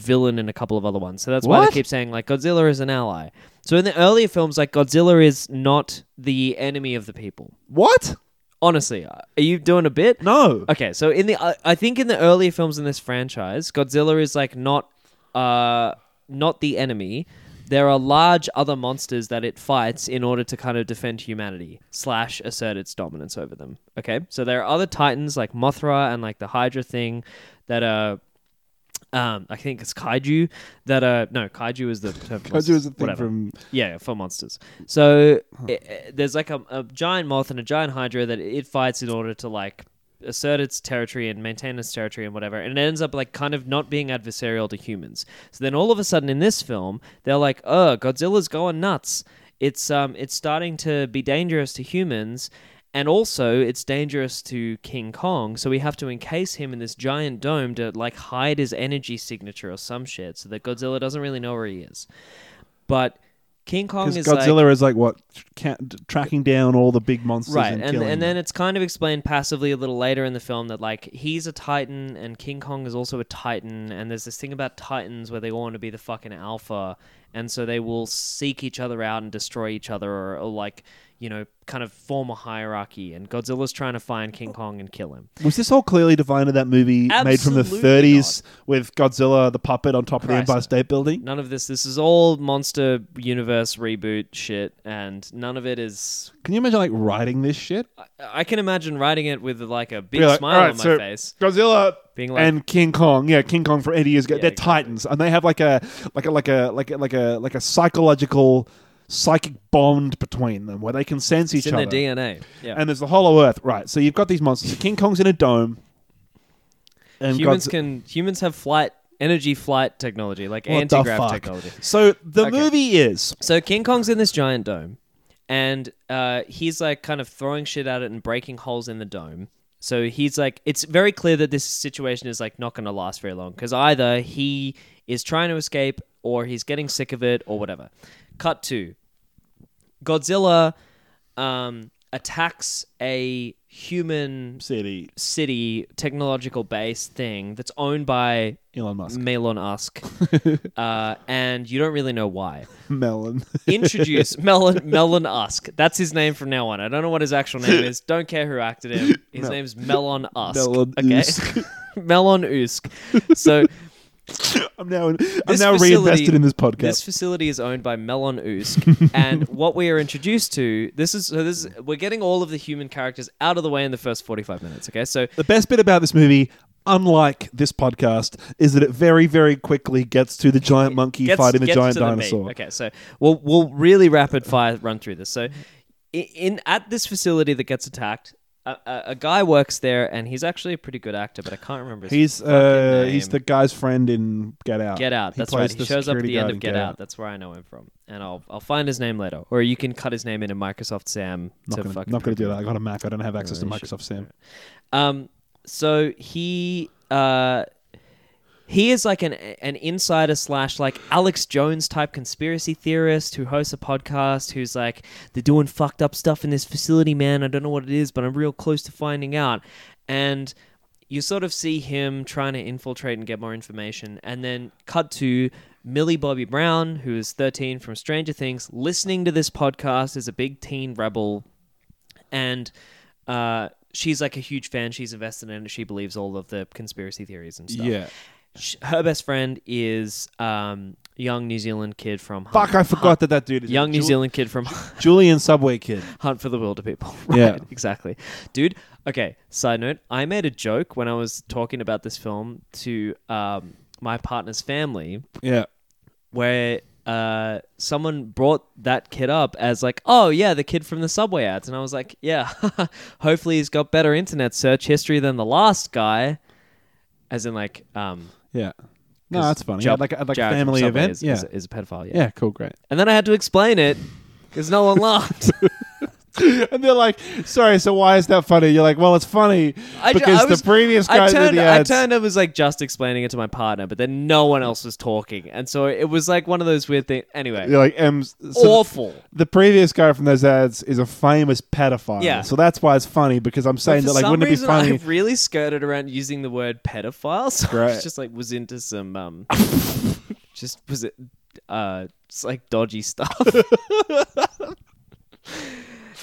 villain in a couple of other ones. So that's why What? they keep saying like Godzilla is an ally. So in the earlier films, like Godzilla is not the enemy of the people. what? Honestly, are you doing a bit? No. Okay, so in the I I think in the earlier films in this franchise, Godzilla is like not uh not the enemy. There are large other monsters that it fights in order to kind of defend humanity slash assert its dominance over them. Okay, so there are other titans like Mothra and like the Hydra thing that are. Um, I think it's kaiju that are no kaiju is the term for Kaiju is the thing Whatever. from Yeah, for monsters. So i i- there's like a, a giant moth and a giant hydra that it fights in order to like assert its territory and maintain its territory and whatever. And it ends up like kind of not being adversarial to humans. So then all of a sudden in this film, they're like, "Oh, Godzilla's going nuts. It's um it's starting to be dangerous to humans." And also, it's dangerous to King Kong, so we have to encase him in this giant dome to like hide his energy signature or some shit, so that Godzilla doesn't really know where he is. But King Kong is like, Godzilla is like what ca- tracking down all the big monsters, right and, and and then it's kind of explained passively a little later in the film that like he's a titan and king kong is also a titan and there's this thing about titans where they all want to be the fucking alpha and so they will seek each other out and destroy each other or, or like you know kind of form a hierarchy. And godzilla's trying to find king kong and kill him. Was this all clearly defined in that movie made from the Absolutely 30s with Godzilla the puppet on top of the Empire State Building? none of this this is all monster universe reboot shit and none of it is Can you imagine like writing this shit? i can imagine writing it with like a big Be like, smile "Alright, on my so face Godzilla Being like- and King Kong, yeah, King Kong for 80 years ago, Yeah, they're exactly. titans, and they have like a like a like a like a like a like a psychological psychic bond between them where they can sense it's each in other. their dna yeah And there's the Hollow Earth, right? So you've got these monsters. King Kong's in a dome, and humans Godzi- can humans have flight energy flight technology like What the anti-grav fuck? technology So the Okay. movie is so king kong's in this giant dome and uh, he's like kind of throwing shit at it and breaking holes in the dome. So he's like it's very clear that this situation is like not going to last very long because either he is trying to escape or he's getting sick of it or whatever. Cut to godzilla um, attacks a human city city technological base thing that's owned by Elon Musk, Melon Musk, uh, and you don't really know why. Melon. Introduce Melon Melon Usk. That's his name from now on. I don't know what his actual name is. Don't care who acted him. His Mel- name's Melon Usk. Melon okay, Usk. Melon Usk. So I'm now I'm this now facility- reinvested in this podcast. This facility is owned by Melon Usk, and what we are introduced to this is so this is, we're getting all of the human characters out of the way in the first forty five minutes. Okay, so The best bit about this movie, unlike this podcast, is that it very, very quickly gets to the giant monkey gets- fighting the gets giant to meat. dinosaur. okay, so we'll we'll really rapid fire run through this. So, i- in at this facility that gets attacked, a, a, a guy works there, and he's actually a pretty good actor, but I can't remember his. He's fucking uh, name. he's the guy's friend in Get Out. Get Out. He That's plays right. He the shows up at security the end guard of in Get Out. That's where I know him from, and I'll I'll find his name later, or you can cut his name in in Microsoft Sam Not to gonna, fucking. not gonna do that. I got a Mac. I don't have access to. Microsoft Sam. Um, so he uh, he is like an an insider slash like Alex Jones type conspiracy theorist who hosts a podcast. Who's like they're doing fucked up stuff in this facility, man. I don't know what it is, but I'm real close to finding out. And you sort of see him trying to infiltrate and get more information, and then cut to Millie Bobby Brown, who is 13 from Stranger Things, listening to this podcast as a big teen rebel and uh, she's like a huge fan. She's invested in it. She believes all of the conspiracy theories and stuff. Yeah. Sh- Her best friend is um, a young New Zealand kid from Fuck! I forgot that that dude is young New Ju- Zealand kid from Julian Subway Kid. Hunt for the Wilderpeople. Yeah. exactly. Dude, okay, side note, I made a joke when I was talking about this film to um, my partner's family Yeah. where uh, someone brought that kid up as like, oh yeah, the kid from the subway ads, and I was like, yeah, hopefully he's got better internet search history than the last guy, as in like, um, Yeah. No, that's funny. Yeah, like a, like a Jared from family Subway event. is, yeah. is, is a pedophile. Yeah. yeah. Cool. Great. and then I had to explain it because no one laughed. and they're like, "Sorry, so why is that funny?" You're like, "Well, it's funny I ju- because I was- the previous guy I did turned, the I ads." turned and was like just explaining it to my partner, but then no one else was talking, and so it was like one of those weird things. Anyway, You're like, um, so awful. The previous guy from those ads is a famous pedophile. Yeah. So that's why it's funny because I'm saying For that like, some wouldn't it be reason, funny? I really skirted around using the word pedophile, so I Great. was just like was into some um, just was it uh, it's like dodgy stuff.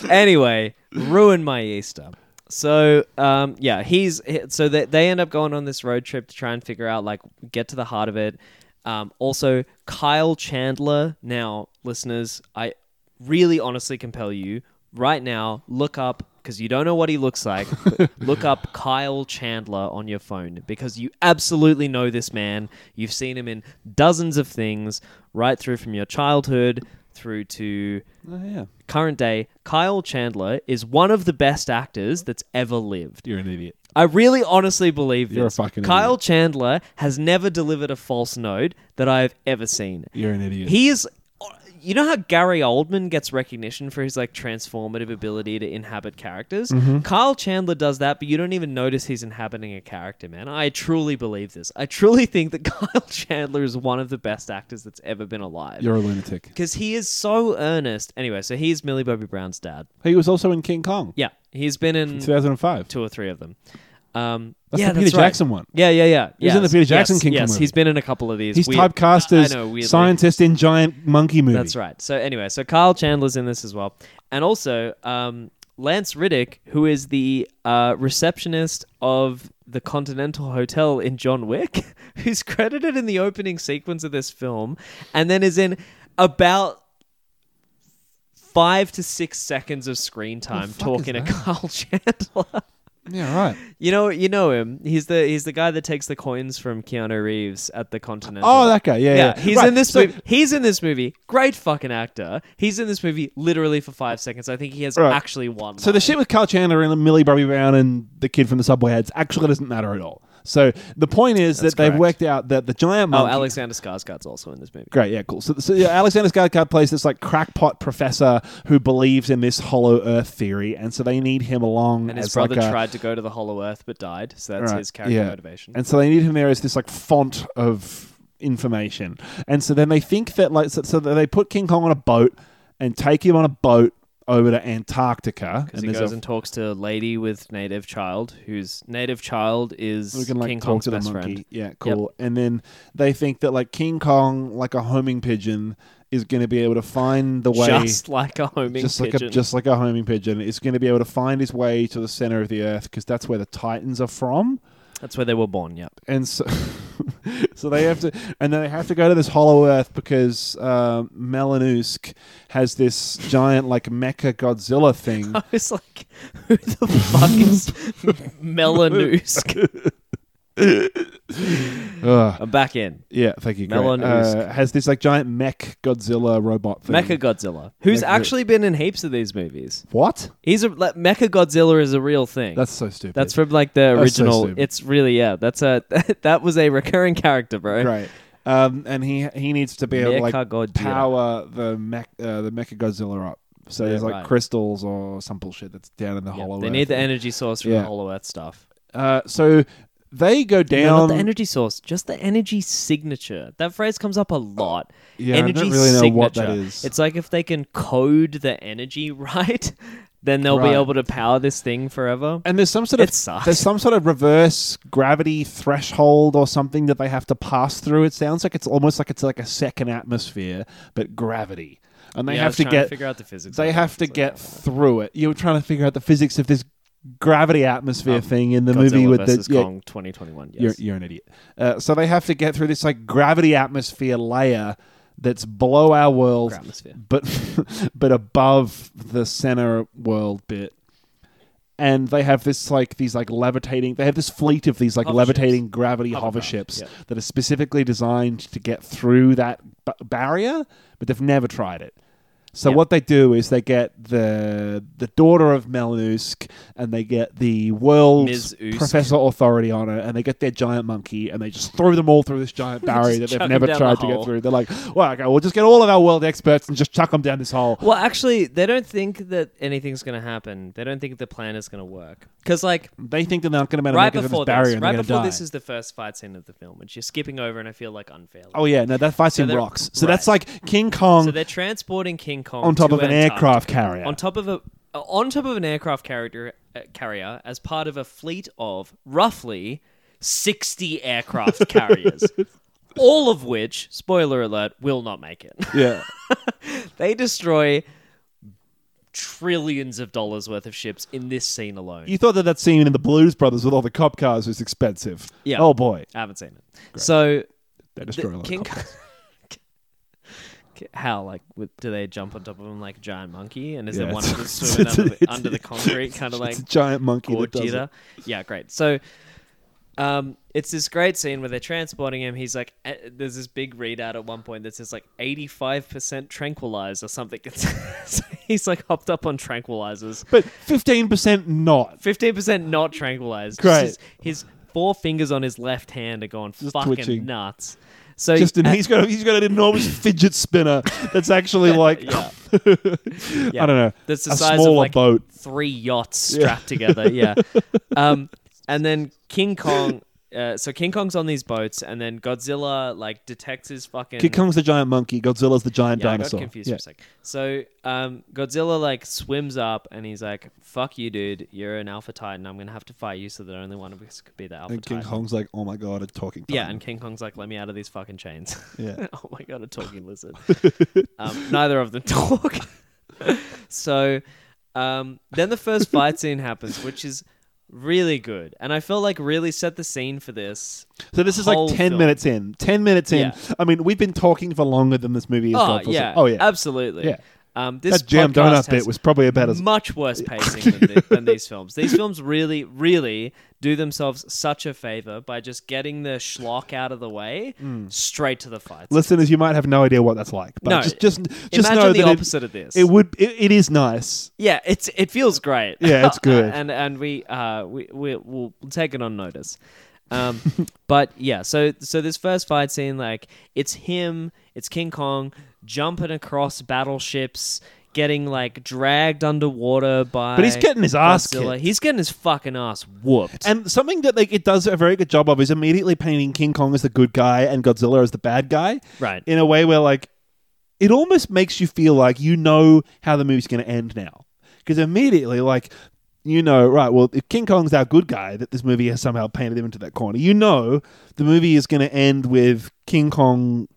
Anyway, ruined my Easter. So um, yeah, he's he- so they they end up going on this road trip to try and figure out like get to the heart of it. Um, also, Kyle Chandler. Now, listeners, I really honestly compel you right now look up because you don't know what he looks like. look up Kyle Chandler on your phone because you absolutely know this man. You've seen him in dozens of things, right through from your childhood through to oh, yeah. current day. Kyle Chandler is one of the best actors that's ever lived. You're an idiot. I really honestly believe You're a this. Kyle idiot. Chandler has never delivered a false note that I've ever seen. You're an idiot. He is. You know how Gary Oldman gets recognition for his like transformative ability to inhabit characters? Mm-hmm. Kyle Chandler does that, but you don't even notice he's inhabiting a character, man. I truly believe this. I truly think that Kyle Chandler is one of the best actors that's ever been alive. You're a lunatic. Because he is so earnest. Anyway, so he's Millie Bobby Brown's dad. He was also in King Kong, Yeah, he's been in 2005. two or three of them. Um, That's yeah, the Peter that's right. Jackson one. Yeah, yeah, yeah. He's was in the Peter Jackson yes, King Yes, movie. he's been in a couple of these. He's Weird- typecast as know, weirdly. scientist in giant monkey movie. That's right. So anyway, so Kyle Chandler's in this as well, and also um, Lance Reddick, who is the uh, receptionist of the Continental Hotel in John Wick, who's credited in the opening sequence of this film, and then is in about five to six seconds of screen time talking to? Kyle Chandler. Yeah, right. You know, you know him. He's the he's the guy that takes the coins from Keanu Reeves at the Continental. Oh, that guy. Yeah, yeah. Yeah, he's Right, in this so- movie. He's in this movie. Great fucking actor. He's in this movie literally for five seconds. I think he has Right. actually one. So the shit with Carl Chandler and Millie Bobby Brown and the kid from the Subway Heads actually doesn't matter at all. So the point is That's that they've worked out that the giant Oh. Alexander Skarsgård's also in this movie. Great, yeah, cool. So, so yeah, Alexander Skarsgård plays this like crackpot professor who believes in this hollow Earth theory, and so they need him along And his as brother like a, tried to go to the Hollow Earth but died. So that's Right, his character yeah. motivation. And so they need him there as this like font of information. And so then they think that like so, so they put King Kong on a boat and take him on a boat over to Antarctica. Because And he goes a, and talks to a lady with native child, whose native child is we can like King talk Kong's to the best monkey. friend. Yeah, cool. And then they think that like King Kong, like a homing pigeon, is going to be able to find the way. Just like a homing just like pigeon. a just like a homing pigeon is going to be able to find his way to the center of the earth because that's where the titans are from That's where they were born. Yep. and so so they have to and then they have to go to this hollow earth because uh, Melon Usk has this giant like mecha Godzilla thing I was like, who the fuck is Melon Usk? Ugh. I'm back in. yeah thank you Melon uh, has this like giant mech Godzilla robot thing Mecha Godzilla, who's Mecha- actually been in heaps of these movies. what He's a like, Mecha Godzilla is a real thing. that's so stupid That's from like the That's so original. stupid. it's really yeah. That's a that was a recurring character, bro. great um, and he he needs to be able to like Mechagodzilla. power the mech uh, the Mecha Godzilla up. So Yeah, there's like right. crystals or some bullshit that's down in the Yeah, hollow. they Earth. need the energy source from Yeah. the Hollow Earth stuff. Uh, so they go No, down. not the energy source, just the energy signature. That phrase comes up a lot. Uh, yeah, I energy don't really know what that is. It's like if they can code the energy right, then they'll Right. be able to power this thing forever. and there's some sort of there's some sort of reverse gravity threshold or something that they have to pass through. It sounds like it's almost like it's like a second atmosphere, but gravity. And they Yeah, I have to get figure out the physics. they have to get through it. You were trying to figure out the physics of this gravity atmosphere Um, thing in the Godzilla movie with the yeah, Kong 2021. Yes. You're, you're an idiot. Uh, so they have to get through this like gravity atmosphere layer that's below our world, Atmosphere. but but above the center world bit. And they have this like these like levitating. They have this fleet of these like Hover levitating ships. gravity hover Hovercraft, ships yeah. that are specifically designed to get through that b- barrier, but they've never tried it. So Yeah. what they do is they get the the daughter of Melon Usk and they get the world's professor authority on it, and they get their giant monkey and they just throw them all through this giant barrier that they've never tried to get through. They're like, well, okay, we'll just get all of our world experts and just chuck them down this hole. Well, actually, they don't think that anything's going to happen. They don't think the plan is going to work. Because, like, They think they're not going to be able to right through before this barrier this, right before die. this is the first fight scene of the film, which you're skipping over, and I feel like unfairly. oh yeah, no, that fight scene they're- rocks. So right. that's like King Kong so they're transporting King Kong on top to of an Antarctica. aircraft carrier. on top of a uh, on top of an aircraft carrier uh, carrier as part of a fleet of roughly 60 aircraft carriers all of which spoiler alert will not make it yeah. they destroy trillions of dollars worth of ships in this scene alone You thought that that scene in the Blues Brothers with all the cop cars was expensive. Yeah. Oh boy, i haven't seen it so they the, destroy a lot King of cop cars. how like with, do they jump on top of him like a giant monkey and is Yeah, there one it's- just swimming it's- under, the, it's- under the concrete kind of like it's a giant monkey that does Gojira. it. Yeah, great. So Um, it's this great scene where they're transporting him. He's like, eh, there's this big readout at one point that says like 85% tranquilized or something. So he's like hopped up on tranquilizers. But fifteen percent not. 15% not tranquilized. Great. His, his four fingers on his left hand are going fucking twitching. nuts. So Just an, he's got he's got an enormous fidget spinner that's actually like Yeah. I don't know That's the a size smaller of like boat. three yachts strapped together. Yeah. Um, and then King Kong. Uh, so King Kong's on these boats, and then Godzilla like detects his fucking. King Kong's the giant monkey. Godzilla's the giant yeah, I dinosaur. got confused Yeah. for a sec. So um, Godzilla like swims up, and he's like, "Fuck you, dude. You're an Alpha Titan. I'm gonna have to fight you, so that only one of us could be the Alpha And King Titan." Kong's like, oh my god, a talking. Yeah, and King Kong's like, "Let me out of these fucking chains." Yeah. oh my god, a talking lizard. um, neither of them talk. so um, then the first fight scene happens, which is really good, and I felt like really set the scene for this. So this is like ten film. minutes in. Ten minutes in. Yeah. I mean, we've been talking for longer than this movie has Oh gone for. so- yeah, oh yeah. absolutely. Yeah. Um, this that jam donut bit was probably about as much worse pacing than, thi- than these films. These films really, really do themselves such a favor by just getting the schlock out of the way straight to the fights. listeners. You might have no idea what that's like, but No, just just just imagine know the that it- opposite of this. It, would. It, it is nice. Yeah, it's it feels great. Yeah, it's good. and and we uh we we we'll take it on notice. Um, but yeah, so so this first fight scene, like it's him, it's King Kong jumping across battleships, getting like dragged underwater by. But he's getting his ass Godzilla. kicked. He's getting his fucking ass whooped. And something that like it does a very good job of is immediately painting King Kong as the good guy and Godzilla as the bad guy. Right. In a way where like it almost makes you feel like you know how the movie's going to end now. Because immediately like you know, right, well, if King Kong's our good guy, that this movie has somehow painted him into that corner, you know the movie is going to end with King Kong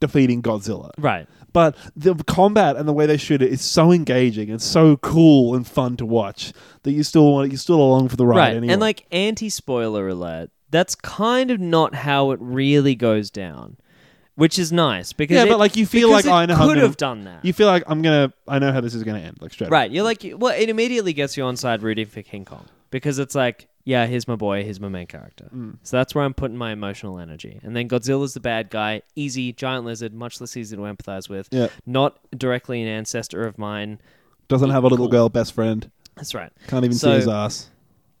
defeating Godzilla. right. But the combat and the way they shoot it is so engaging and so cool and fun to watch that you still want you're still along for the ride right. anyway. And like anti spoiler alert, that's kind of not how it really goes down. Which is nice because yeah, it- but like you feel like it I know how I'm could gonna- have done that. You feel like I'm gonna I know how this is gonna end like straight. up. Right. You're like, well, it immediately gets you on side rooting for King Kong because it's like, yeah, here's my boy, here's my main character. Mm. So that's where I'm putting my emotional energy. And then Godzilla's the bad guy, easy, giant lizard, much less easy to empathize with. Yeah. Not directly an ancestor of mine. Doesn't have a little girl best friend. That's right. Can't even So- see his ass.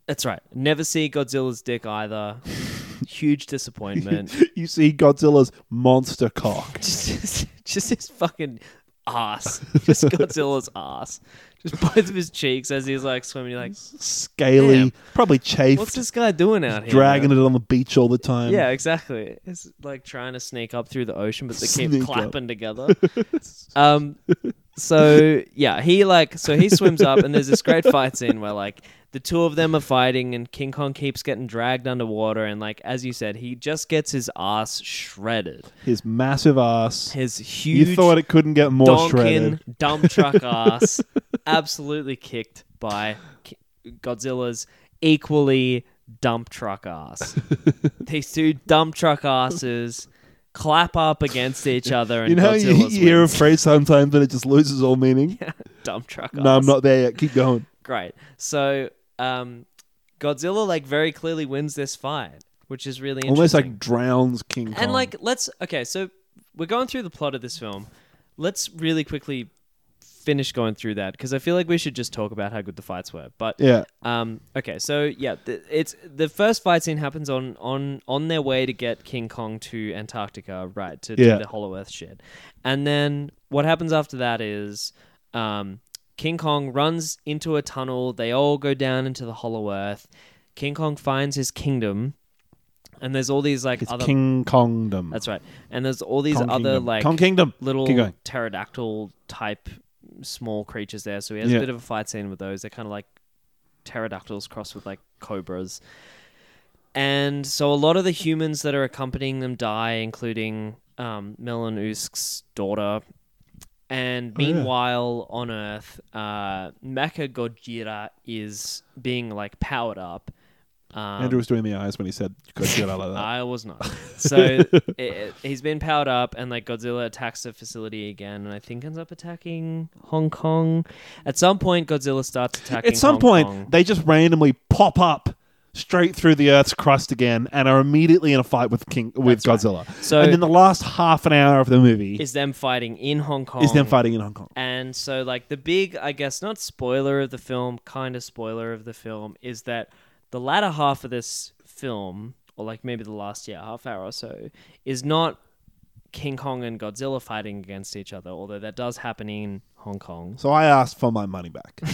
That's right. Never see Godzilla's dick either. Huge disappointment. you see Godzilla's monster cock. just, just his fucking ass. Just Godzilla's ass. Just both of his cheeks as he's like swimming. You're like, Scaly, Damn. probably chafed, what's this guy doing out here? dragging it on the beach all the time. Yeah, exactly. It's like trying to sneak up through the ocean, but they keep Sneak up. clapping together. um, so yeah, he like so he swims up, and there's this great fight scene where like the two of them are fighting, and King Kong keeps getting dragged underwater, and like as you said, he just gets his ass shredded. His massive ass. His huge You thought it couldn't get more donkin shredded. dump truck ass, absolutely kicked by Godzilla's equally dump truck ass. These two dump truck asses clap up against each other, and You know, you, you hear a phrase sometimes and it just loses all meaning. dump truck. Ass. No, I'm not there yet. Keep going. Great. So, um, Godzilla like very clearly wins this fight, which is really Almost like drowns King Kong. And like, let's okay. So we're going through the plot of this film. Let's really quickly finish going through that because I feel like we should just talk about how good the fights were. But yeah, um, okay, so yeah, the, it's the first fight scene happens on on on their way to get King Kong to Antarctica, right? To Yeah. do the Hollow Earth shit, and then what happens after that is, um, King Kong runs into a tunnel. They all go down into the Hollow Earth. King Kong finds his kingdom, and there's all these like it's other. King Kongdom. That's right, and there's all these Kong other Kingdom. like Kong Kingdom. little pterodactyl type small creatures there. So he has Yeah. a bit of a fight scene with those. They're kind of like pterodactyls crossed with like cobras. And so a lot of the humans that are accompanying them die, including um, Melon Usk's daughter. And Oh, yeah. meanwhile, on Earth, uh, Mecha Gojira is being like powered up. Um, Andrew was doing the eyes when he said Godzilla like that. I was not. So it, he's been powered up, and like Godzilla attacks the facility again, and I think ends up attacking Hong Kong. At some point, Godzilla starts attacking. At some Hong point, Kong. they just randomly pop up straight through the Earth's crust again and are immediately in a fight with King with That's right. Godzilla. So- and then the last half an hour of the movie Is them fighting in Hong Kong. is them fighting in Hong Kong. And so, like, the big, I guess, not spoiler of the film, kind of spoiler of the film, is that the latter half of this film, or like maybe the last yeah, half hour or so, is not King Kong and Godzilla fighting against each other, although that does happen in Hong Kong. So I asked for my money back.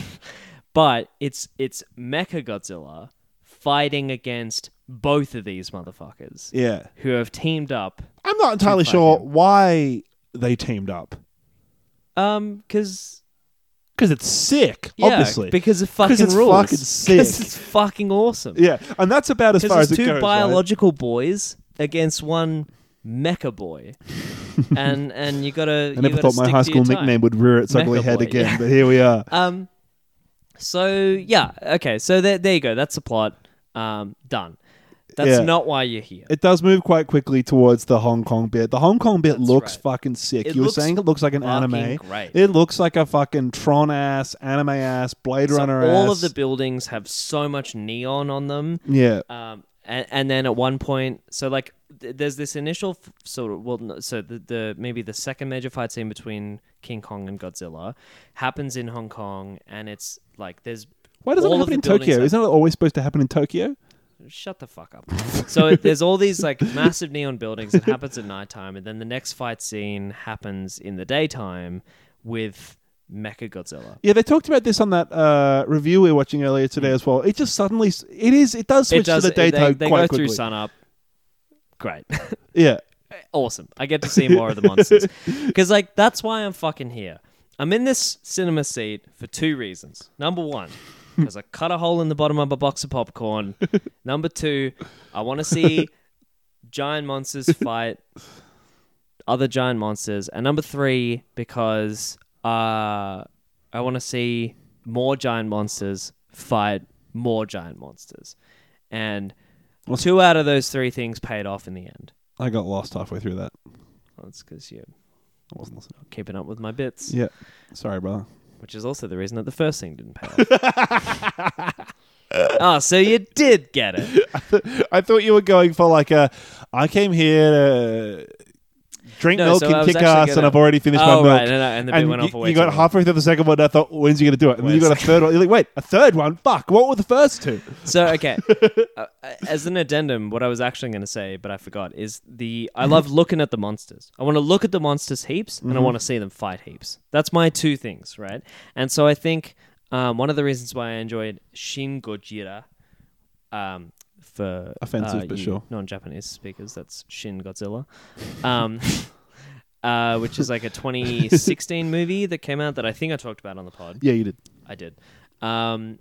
But it's it's Mecha Godzilla fighting against both of these motherfuckers yeah. who have teamed up. I'm not entirely sure him. why they teamed up. Um, because Because it's sick, yeah, obviously. because it fucking it's rules. fucking sick. 'Cause it's fucking awesome. yeah, and that's about as Because far as it two goes. right? biological boys against one mecha boy, and and you gotta. I never thought my high school nickname would rear its ugly head boy, again, yeah. but here we are. Um, so yeah, okay, so there, there you go. That's the plot. Um, done. That's Yeah. not why you're here. It does move quite quickly towards the Hong Kong bit. The Hong Kong bit That's looks right. fucking sick. It you were saying it looks like an anime. great. It looks like a fucking Tron ass, anime ass, Blade So Runner all ass. of the buildings have so much neon on them. yeah. Um, and, and then at one point, so like th- there's this initial f- sort of well, no, so the, the maybe the second major fight scene between King Kong and Godzilla happens in Hong Kong, and it's like there's Why doesn't it all of happen in the buildings Tokyo? have- Isn't it always supposed to happen in Tokyo? Shut the fuck up. so there's all these like massive neon buildings. It happens at nighttime, and then the next fight scene happens in the daytime with Mecha Godzilla. Yeah, they talked about this on that uh, review we were watching earlier today as well. It just suddenly, s- it is, it does switch it does. to the daytime they they quite go quickly. through sunup. Great. yeah, awesome. I get to see more of the monsters. Because, like, that's why I'm fucking here. I'm in this cinema seat for two reasons. Number one, because I cut a hole in the bottom of a box of popcorn. Number two, I want to see giant monsters fight other giant monsters. And number three, because uh, I want to see more giant monsters fight more giant monsters. And two out of those three things paid off in the end. I got lost halfway through that. Well, that's because you're I wasn't listening. keeping up with my bits, Yeah, sorry, brother. Which is also the reason that the first thing didn't pay off. oh, so you did get it. I thought you were going for like a. I came here to drink No, milk so I and was kick actually ass, gonna- and I've already finished my Oh, milk. right, and, I- and the bit went on you, for way you too got long. halfway through the second one. And I thought, when's he going to do it? And then you got a third one. You're like, wait, a third one? Fuck! What were the first two? So okay, uh, as an addendum, what I was actually going to say, but I forgot, is the I love looking at the monsters. I want to look at the monsters heaps, and I Mm-hmm. want to see them fight heaps. That's my two things, right? And so I think um, one of the reasons why I enjoyed Shin Gojira, um, for Offensive, uh, but sure. non-Japanese speakers, that's Shin Godzilla. Um, Uh, which is like a 2016 movie that came out that I think I talked about on the pod. Yeah, you did. I did. Um,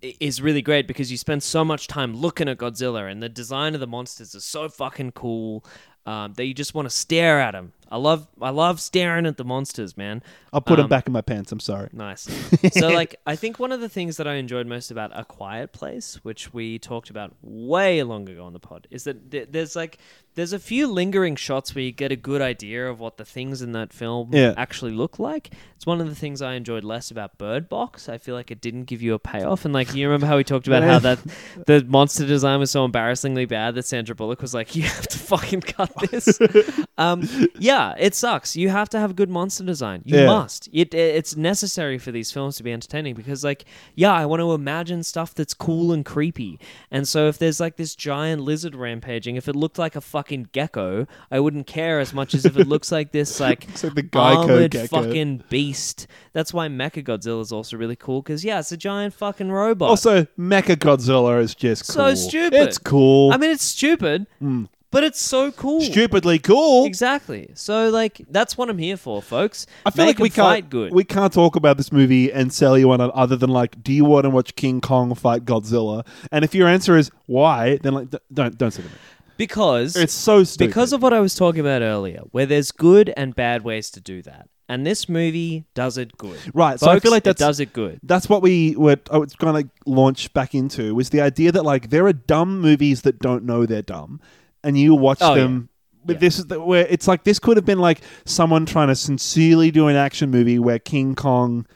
is really great because you spend so much time looking at Godzilla and the design of the monsters is so fucking cool um, that you just want to stare at them. I love I love staring at the monsters, man. I'll put them Um, back in my pants. I'm sorry. Nice. so, like, I think one of the things that I enjoyed most about A Quiet Place, which we talked about way long ago on the pod, is that th- there's like there's a few lingering shots where you get a good idea of what the things in that film Yeah. actually look like. It's one of the things I enjoyed less about Bird Box. I feel like it didn't give you a payoff, and like you remember how we talked about how that the monster design was so embarrassingly bad that Sandra Bullock was like, "You have to fucking cut this." um, yeah, it sucks. You have to have good monster design. You Yeah. must. It, it's necessary for these films to be entertaining because, like, yeah, I want to imagine stuff that's cool and creepy. And so, if there's like this giant lizard rampaging, if it looked like a fucking gecko, I wouldn't care as much as if it looks like this like like the Geico armored gecko. fucking beast. That's why Mecha Godzilla is also really cool because yeah, it's a giant fucking robot. Also, Mecha Godzilla is just So stupid. It's cool. I mean, it's stupid, hmm. But it's so cool. stupidly cool. Exactly. So like that's what I'm here for, folks. I feel Make like we can't good. we can't talk about this movie and sell you on it other than like, do you want to watch King Kong fight Godzilla? And if your answer is why, then like, don't don't say it. because It's so stupid. because of what I was talking about earlier, where there's good and bad ways to do that, and this movie does it good. Right, so I feel like it that's- does it good. that's what we were I was going to launch back into was the idea that like there are dumb movies that don't know they're dumb, and you watch Oh, them. But Yeah. this is the, where it's like this could have been like someone trying to sincerely do an action movie where King Kong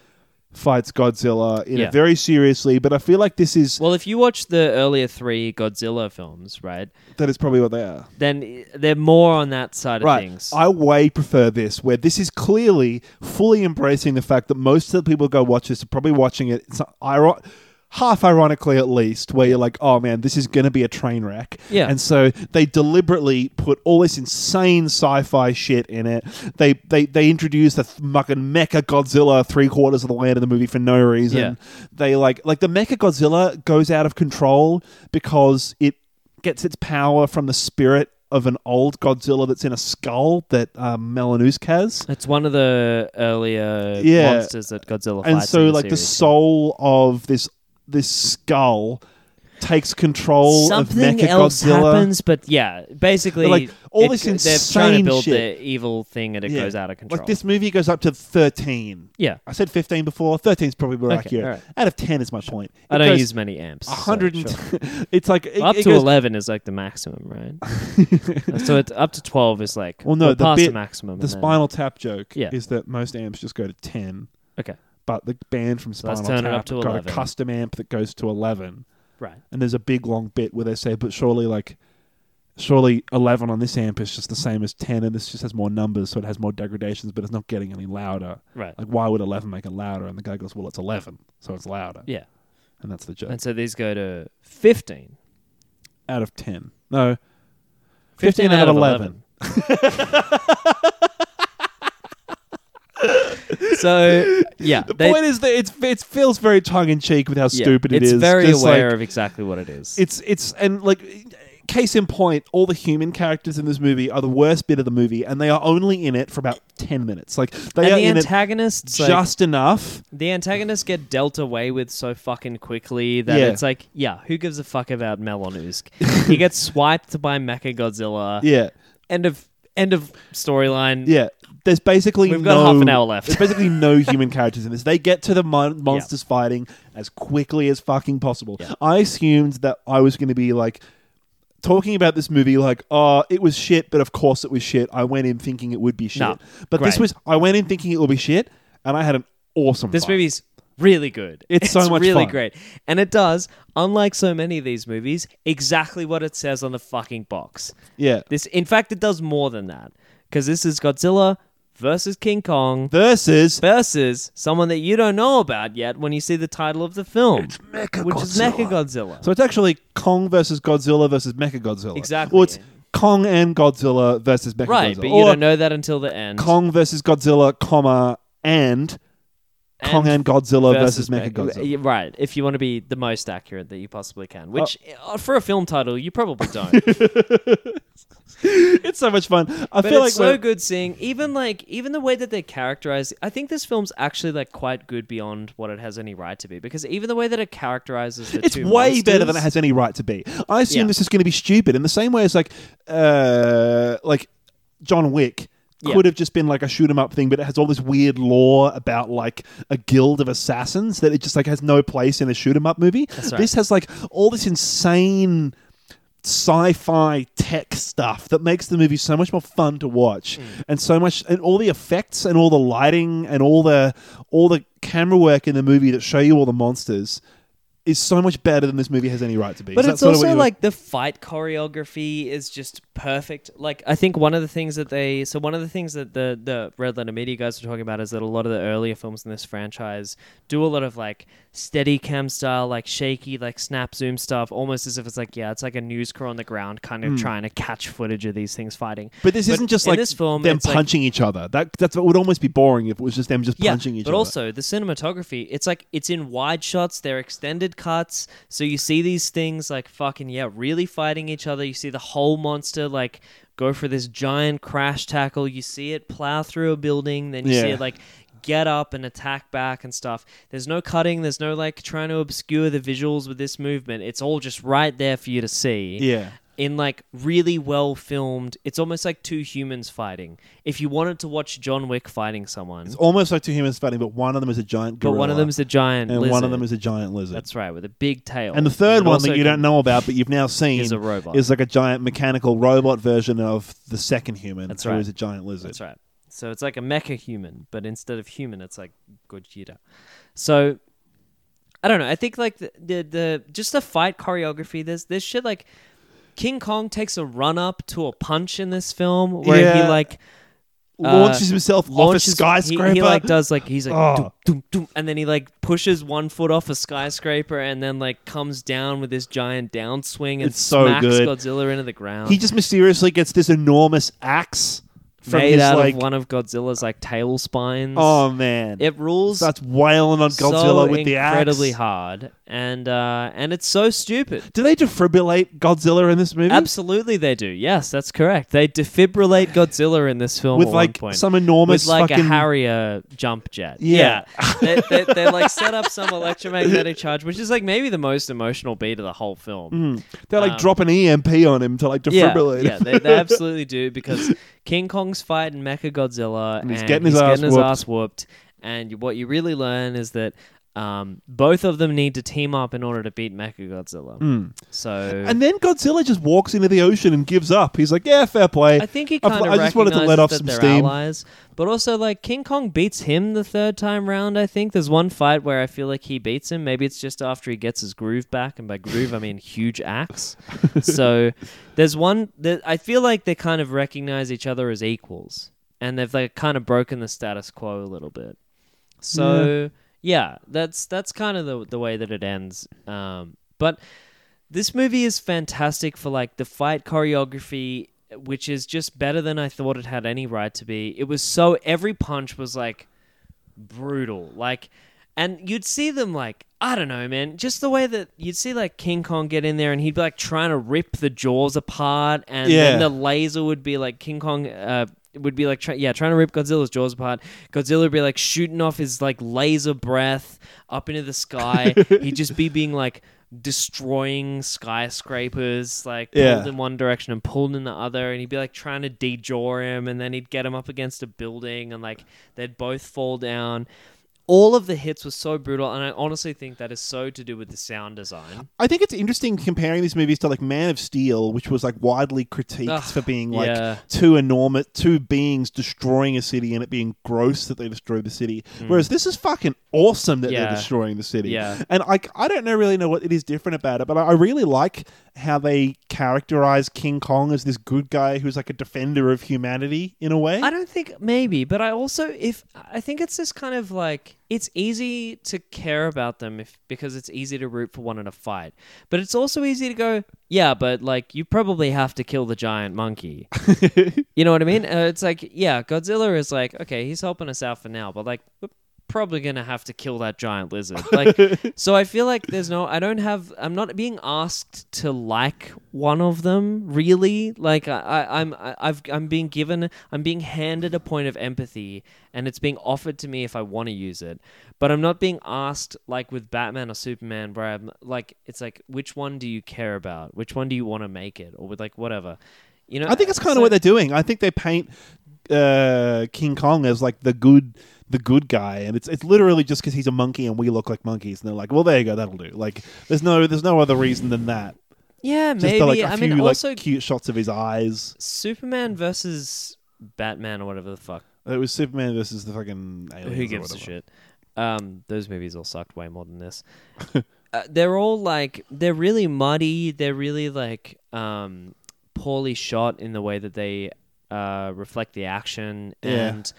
fights Godzilla in Yeah. it very seriously, but I feel like this is Well, if you watch the earlier three Godzilla films, right, that is probably what they are. then they're more on that side of things. I way prefer this, where this is clearly fully embracing the fact that most of the people who go watch this are probably watching it. It's iro- half ironically, at least, where you're like, "Oh man, this is going to be a train wreck." Yeah. And so they deliberately put all this insane sci-fi shit in it. They they they introduce the fucking mecha Godzilla three quarters of the way into the movie for no reason. Yeah. They like like the mecha Godzilla goes out of control because it gets its power from the spirit of an old Godzilla that's in a skull that um, Melon Usk has. it's one of the earlier Yeah. monsters that Godzilla And so, like, the soul of this this skull takes control Something of Mecha else Godzilla. happens, but yeah, basically, Like, all this they're trying insane to build shit. the evil thing, and it Yeah. goes out of control. Like this movie goes up to thirteen. yeah, I said fifteen before. Thirteen is probably more Okay, accurate. alright. Out of ten is my point. I don't use many amps. so hundred. and sure. it's like it, up it to goes- eleven is like the maximum, right? so it's up to twelve is like Well, no, the past bit- the maximum. The and then- Spinal Tap joke Yeah. is that most amps just go to ten. Okay, but the band from Spinal turn it Tap up to got 11. a custom amp that goes to 11. right. And there's a big long bit where they say, but surely like, surely 11 on this amp is just the same as 10 and this just has more numbers, so it has more degradations, but it's not getting any louder. Right. Like, why would 11 make it louder? And the guy goes, well, it's 11, so it's louder. Yeah. And that's the joke. And so these go to 15. out of 10. No. 15, 15 out of 11. so, yeah. The they- point is that it's, it feels very tongue in cheek with how yeah, stupid it it's is. very Just aware like- of exactly what it is. It's it's and like case in point, all the human characters in this movie are the worst bit of the movie, and they are only in it for about ten minutes. Like they and are the in antagonists, it like, just enough. the antagonists get dealt away with so fucking quickly that Yeah. it's like, yeah, who gives a fuck about Melon Usk? he gets swiped by Mecha Godzilla. Yeah, End of end of storyline. yeah. There's basically We've got no, half an hour left. There's basically no human characters in this. They get to the mon- monsters fighting as quickly as fucking possible. I assumed that I was going to be like talking about this movie like, oh, it was shit, but of course it was shit. I went in thinking it would be shit. No. but this Great. was I went in thinking it would be shit, and I had an awesome. This fight. movie's really good. It's so much really fun. great. And it does, unlike so many of these movies, exactly what it says on the fucking box. yeah. This in fact it does more than that. Because this is Godzilla versus King Kong Versus versus someone that you don't know about yet when you see the title of the film. It's Mecha which is Mecha Godzilla. So it's actually Kong versus Godzilla versus Mecha Godzilla. Exactly. Well, it's Kong and Godzilla versus Mecha right, but you Or don't know that until the end. Kong versus Godzilla, comma and, Kong and Godzilla versus, Mecha Godzilla. Yeah, Right, if you want to be the most accurate that you possibly can, which Oh. uh, for a film title you probably don't. it's so much fun. I but feel it's like so good seeing even like even the way that they characterize. I think this film's actually like quite good beyond what it has any right to be because even the way that it characterizes the it's way better than it has any right to be. I assume Yeah. this is going to be stupid in the same way as like, uh, like John Wick. Yeah. Could have just been like a shoot 'em up thing, but it has all this weird lore about like a guild of assassins that it just like has no place in a shoot 'em up movie. Right. This has like all this insane sci-fi tech stuff that makes the movie so much more fun to watch Hmm. and so much and all the effects and all the lighting and all the all the camera work in the movie that show you all the monsters is so much better than this movie has any right to be. But it's sort of what also like the fight choreography is just perfect. Like I think one of the things that they so one of the things that the the Red Letter Media guys were talking about is that a lot of the earlier films in this franchise do a lot of like steady cam style, like shaky, like snap zoom stuff, almost as if it's like yeah, it's like a news crew on the ground, kind of hmm. trying to catch footage of these things fighting. But this isn't just like this film, them it's like- punching each other. That that's what would almost be boring if it was just them just punching each but other. But also the cinematography, it's like it's in wide shots, they're extended cuts, so you see these things like fucking yeah, really fighting each other. You see the whole monster like go for this giant crash tackle. You see it plow through a building, then you see it like get up and attack back and stuff. There's no cutting, there's no like trying to obscure the visuals with this movement. It's all just right there for you to see yeah. In like really well filmed. It's almost like two humans fighting. If you wanted to watch John Wick fighting someone, It's almost like two humans fighting, but one of them is a giant but one of them is a giant and lizard. one of them is a giant lizard. That's right, with a big tail. and the third It one that you don't know about, but you've now seen, Is a robot. is like a giant mechanical robot version of the second human, That's who right. is a giant lizard. That's right. So it's like a mecha human, but instead of human, it's like Gojira. So I don't know. I think like the the, the just the fight choreography. There's this shit like King Kong takes a run up to a punch in this film where Yeah. he like Launches uh, himself off a launches- he- skyscraper. He, like does like he's like Oh. doom, doom, doom, and then he like pushes one foot off a skyscraper and then like comes down with this giant downswing and It's so smacks good. Godzilla into the ground. he just mysteriously gets this enormous axe from made his out like. of one of Godzilla's like tail spines. oh man! it rules. starts wailing on Godzilla so with the axe. incredibly hard, and uh, and it's so stupid. Do they defibrillate Godzilla in this movie? Absolutely, they do. Yes, that's correct. They defibrillate Godzilla in this film With at like one point. some enormous with like fucking a Harrier jump jet. Yeah. they, they, they like set up some electromagnetic charge, which is like maybe the most emotional beat of the whole film. They like Um, drop an EMP on him to like Yeah, defibrillate. yeah, they, they absolutely do because King Kong's fighting Mecha Godzilla, And he's getting his he's ass getting his whooped. ass whooped. And what you really learn is that um, both of them need to team up in order to beat Mecha Godzilla. So. And then Godzilla just walks into the ocean and gives up. He's like, "Yeah, fair play." I think he kind of I just wanted to let off some steam. allies, but also like King Kong beats him the third time round. I think there's one fight where I feel like he beats him. Maybe it's just after he gets his groove back, and by groove I mean huge axe. so there's one that I feel like they kind of recognize each other as equals, and they've like kind of broken the status quo a little bit. So yeah, that's that's kind of the the way that it ends. Um, but this movie is fantastic for like the fight choreography which is just better than I thought it had any right to be. It was so every punch was like brutal. Like and you'd see them like I don't know, man. Just the way that you'd see like King Kong get in there and he'd be like trying to rip the jaws apart and Yeah. then the laser would be like King Kong uh would be like try- yeah trying to rip Godzilla's jaws apart. Godzilla would be like shooting off his like laser breath up into the sky. He'd just be being like destroying skyscrapers, like pulled Yeah. in one direction and pulled in the other, and he'd be like trying to de-jaw him, and then he'd get him up against a building, and like they'd both fall down. All of the hits were so brutal, and I honestly think that is so to do with the sound design. I think it's interesting comparing these movies to like Man of Steel, which was like widely critiqued Ugh, for being like yeah. two enormous, two beings destroying a city and it being gross that they destroyed the city. Hmm. Whereas this is fucking awesome that. Yeah. they're destroying the city. Yeah. And like I don't know really know what it is different about it, but I I really like how they characterize King Kong as this good guy who's like a defender of humanity in a way. I don't think maybe, but I also if I think it's this kind of like it's easy to care about them if because it's easy to root for one in a fight. But it's also easy to go, yeah, but like you probably have to kill the giant monkey. you know what I mean? Uh, it's like, yeah, Godzilla is like, okay, he's helping us out for now, but like probably to have to kill that giant lizard. Like so I feel like there's no I don't have I'm not being asked to like one of them really. Like I, I I'm I, I've I'm being given I'm being handed a point of empathy and it's being offered to me if I want to use it. But I'm not being asked like with Batman or Superman where I'm like it's like which one do you care about? Which one do you want to make it or with like whatever. You know I think it's kind so- of what they're doing. I think they paint uh, King Kong as like the good, the good guy, and it's it's literally just because he's a monkey and we look like monkeys, and they're like, well, there you go, that'll do. Like, there's no there's no other reason than that. Yeah, Just maybe. the, like I few mean like also cute shots of his eyes. Superman versus Batman or whatever the fuck. It was Superman versus the fucking aliens. Who gives a shit? Um, those movies all sucked way more than this. uh, they're all like they're really muddy. They're really like um, poorly shot in the way that they uh, reflect the action, Yeah. and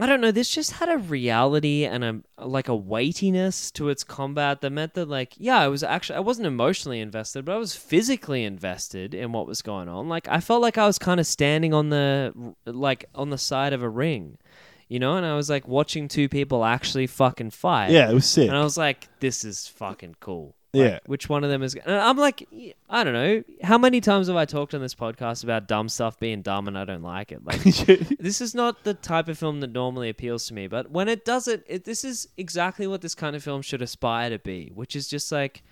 I don't know. This just had a reality and a like a weightiness to its combat that meant that like yeah, I was actually I wasn't emotionally invested, but I was physically invested in what was going on. Like I felt like I was kind of standing on the like on the side of a ring, you know, and I was like watching two people actually fucking fight. Yeah, it was sick. And I was like, this is fucking cool. Like, Yeah. Which one of them is. And I'm like, I don't know. How many times have I talked on this podcast about dumb stuff being dumb and I don't like it? Like, this is not the type of film that normally appeals to me, but when it does it, it, this is exactly what this kind of film should aspire to be, which is just like.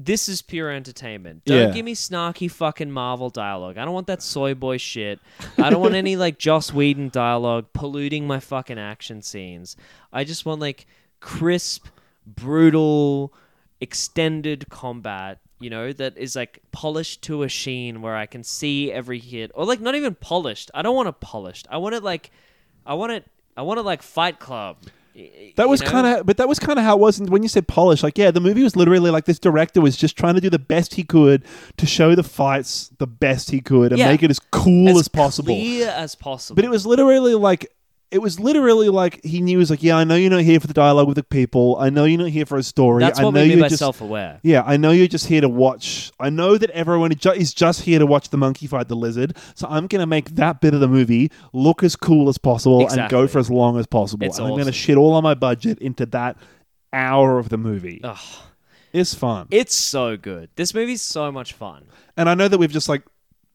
This is pure entertainment. Don't Yeah. give me snarky fucking Marvel dialogue. I don't want that soy boy shit. I don't want any like Joss Whedon dialogue polluting my fucking action scenes. I just want like crisp, brutal, extended combat you know, that is like polished to a sheen where I can see every hit, or like not even polished. I don't want it polished. I want it like, I want it, I want it like Fight Club. That was kind of, but that was kind of how it was. And when you said polished, like, yeah, the movie was literally like this director was just trying to do the best he could to show the fights the best he could and Yeah. make it as cool as, possible. clear as possible. But it was literally like it was literally like he knew he was like, yeah, I know you're not here for the dialogue with the people. I know you're not here for a story. That's I what know we mean by just self-aware. yeah, I know you're just here to watch. I know that everyone is ju- is just here to watch the monkey fight the lizard. So I'm gonna make that bit of the movie look as cool as possible and Exactly. go for as long as possible. It's and I'm gonna shit all of my budget into that hour of the movie. Ugh. It's fun, It's so good. This movie's so much fun. and I know that we've just like.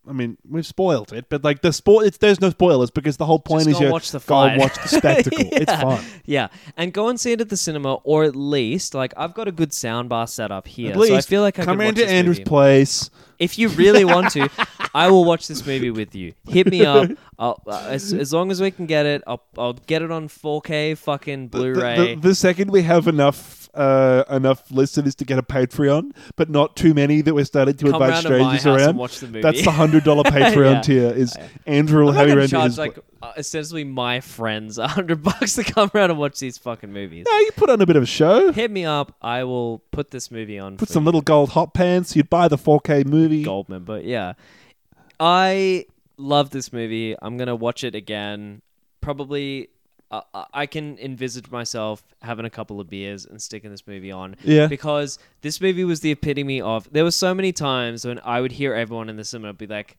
I mean, we've spoiled it, but like the sport, it's, there's no spoilers because the whole point Just is go you watch the go fight. watch the spectacle. It's fun. Yeah, and go and see it at the cinema, or at least like I've got a good sound bar set up here, At least so I feel like I come could watch into this Andrew's movie. place. If you really want to, I will watch this movie with you. Hit me up. I'll, uh, as, as long as we can get it, I'll, I'll get it on 4K fucking The- Blu-ray. The, the second we have enough uh, enough listeners to get a Patreon, but not too many that we're starting to Come invite round to my strangers house and around. watch the movie. That's the hundred dollar Patreon Yeah. tier. Is Andrew will I'm have you gonna around to charge his like uh, essentially my friends a hundred bucks to come around and watch these fucking movies. No, you put on a bit of a show. Hit me up. I will put this movie on. Put for some little gold hot pants. You'd buy the 4K movie. Goldman, but Yeah, I love this movie. I'm gonna watch it again. Probably, uh, I can envisage myself having a couple of beers and sticking this movie on. Yeah. because this movie was the epitome of. There were so many times when I would hear everyone in the cinema be like.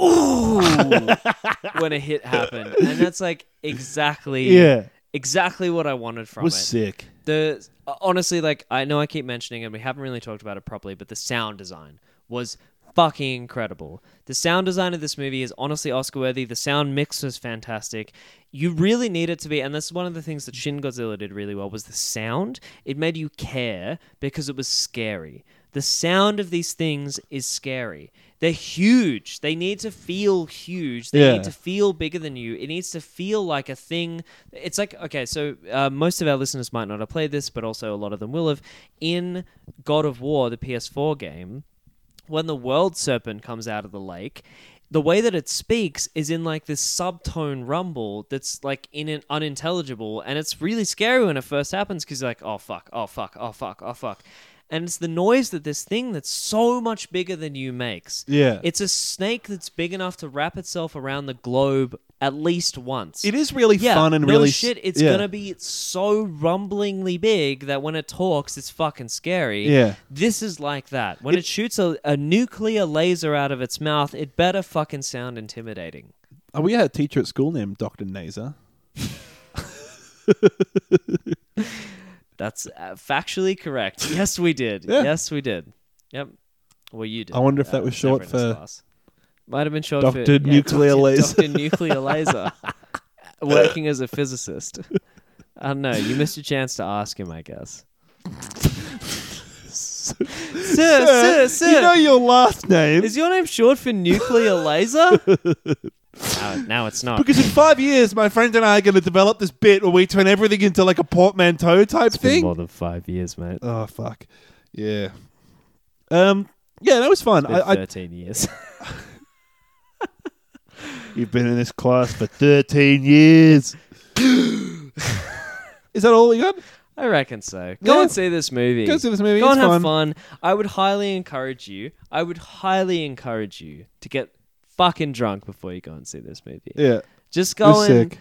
Ooh, when a hit happened, and that's like exactly, Yeah. exactly what I wanted from was it sick. the honestly like i know i keep mentioning and we haven't really talked about it properly but the sound design was fucking incredible the sound design of this movie is honestly oscar worthy the sound mix was fantastic you really need it to be and this is one of the things that shin godzilla did really well was the sound it made you care because it was scary the sound of these things is scary they're huge they need to feel huge they Yeah. need to feel bigger than you. It needs to feel like a thing. It's like okay, so uh, most of our listeners might not have played this, but also a lot of them will have. In God of War, the PS4 game, when the world serpent comes out of the lake, the way that it speaks is in like this subtone rumble that's like in an unintelligible, and it's really scary when it first happens because you're like, oh fuck, oh fuck, oh fuck, oh fuck. And it's the noise that this thing that's so much bigger than you makes. Yeah. It's a snake that's big enough to wrap itself around the globe at least once. It is really yeah, fun and no really shit. It's yeah. gonna be so rumblingly big that when it talks, it's fucking scary. Yeah. This is like that. When it, It- shoots a, a nuclear laser out of its mouth, it better fucking sound intimidating. Oh, we had a teacher at school named Doctor Naser. That's uh, factually correct. Yes, we did. Yeah. Yes, we did. Yep. Well, you did. I wonder if that Uh, was short for class. Might have been short for Dr. Nuclear Dr. Laser. Dr. Nuclear Laser. Working as a physicist. I don't know. You missed your chance to ask him, I guess. sir, sir, sir. You know your last name. Is your name short for nuclear laser? now, now it's not. Because in five years, my friend and I are going to develop this bit where we turn everything into like a portmanteau type it's been thing. more than five years, mate. Oh fuck, yeah. Um, yeah, that was fun. It's been I, I, 13 years. You've been in this class for thirteen years. Is that all you got? I reckon so. Go Yeah. and see this movie. Go see this movie. Go it's and have fun. fun. I would highly encourage you. I would highly encourage you to get fucking drunk before you go and see this movie. Yeah, Just it go was and sick.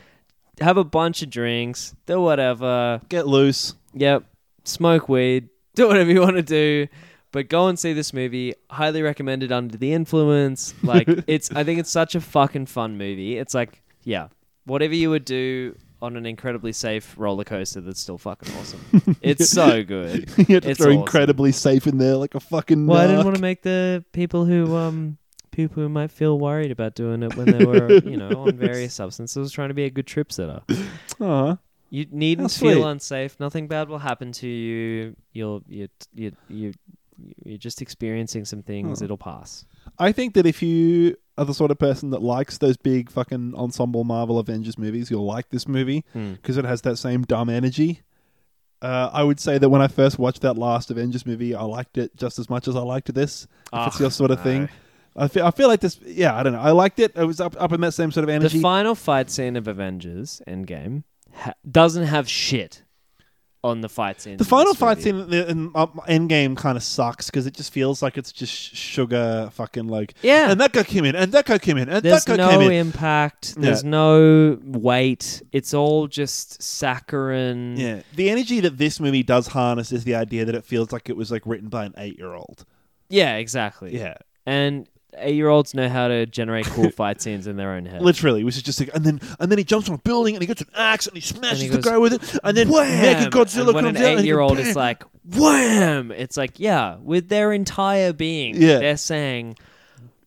have a bunch of drinks, do whatever. Get loose. Yep, smoke weed, do whatever you want to do. But go and see this movie. Highly recommended under the influence. Like it's I think it's such a fucking fun movie. It's like, yeah, whatever you would do on an incredibly safe roller coaster that's still fucking awesome. it's so good. you had to It's throw awesome. incredibly safe in there like a fucking. Well, I didn't want to make the people who um people who might feel worried about doing it when they were, you know, on various substances trying to be a good trip setter. Aw. You needn't feel unsafe. Nothing bad will happen to you. You'll you you you you're just experiencing some things. Oh. It'll pass. I think that if you are the sort of person that likes those big fucking ensemble Marvel Avengers movies, you'll like this movie Hmm. because it has that same dumb energy. Uh, I would say that when I first watched that last Avengers movie, I liked it just as much as I liked this. If it's your sort of no. thing, I feel I feel like this. Yeah, I don't know. I liked it. It was up up in that same sort of energy. The final fight scene of Avengers Endgame ha- doesn't have shit on the fight scene. The final fight scene in, in uh, Endgame kind of sucks because it just feels like it's just sugar fucking like Yeah. and that guy came in and that guy came in and There's that guy no came in. impact. Yeah. There's no weight. It's all just saccharine. Yeah, the energy that this movie does harness is the idea that it feels like it was like written by an eight year old. Yeah, exactly. Yeah, And eight year olds know how to generate cool fight scenes in their own head. literally, which is just like, and then and then he jumps on a building and he gets an axe and he smashes he the guy with it, and then! Mecha Godzilla and when comes an out Eight year old is like, wham! It's like, yeah, with their entire being, Yeah. they're saying,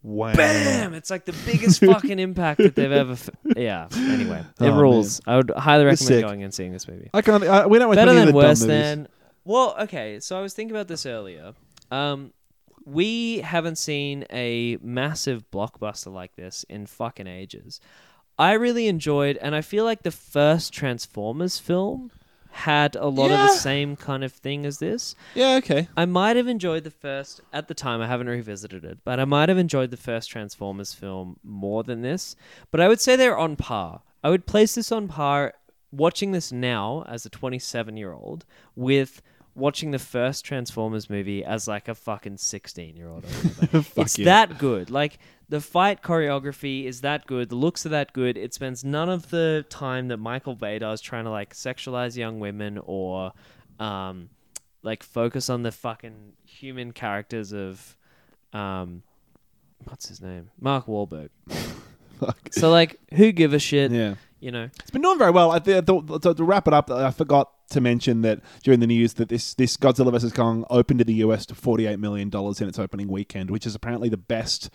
Wham. bam! It's like the biggest fucking impact that they've ever. F- yeah. Anyway, it Oh, rules. I would highly recommend going and seeing this movie. I can't. I, we don't Better than worse than. Well, okay. So I was thinking about this earlier. Um, we haven't seen a massive blockbuster like this in fucking ages. I really enjoyed, and I feel like the first Transformers film had a lot of the same kind of thing as this. Yeah, okay. I might have enjoyed the first at the time. I haven't revisited it, but I might have enjoyed the first Transformers film more than this. But I would say they're on par. I would place this on par. Watching this now as a 27 year old with watching the first Transformers movie as like a fucking 16 year old. it's yeah. that good. Like the fight choreography is that good. The looks are that good. It spends none of the time that Michael Bay does trying to like sexualize young women or um, like focus on the fucking human characters of um, what's his name, Mark Wahlberg. so like, who give a shit? Yeah. You know, It's been doing very well. I think to, to, to wrap it up, I forgot to mention that during the news that this this Godzilla vs Kong opened in the US to forty eight million dollars in its opening weekend, which is apparently the best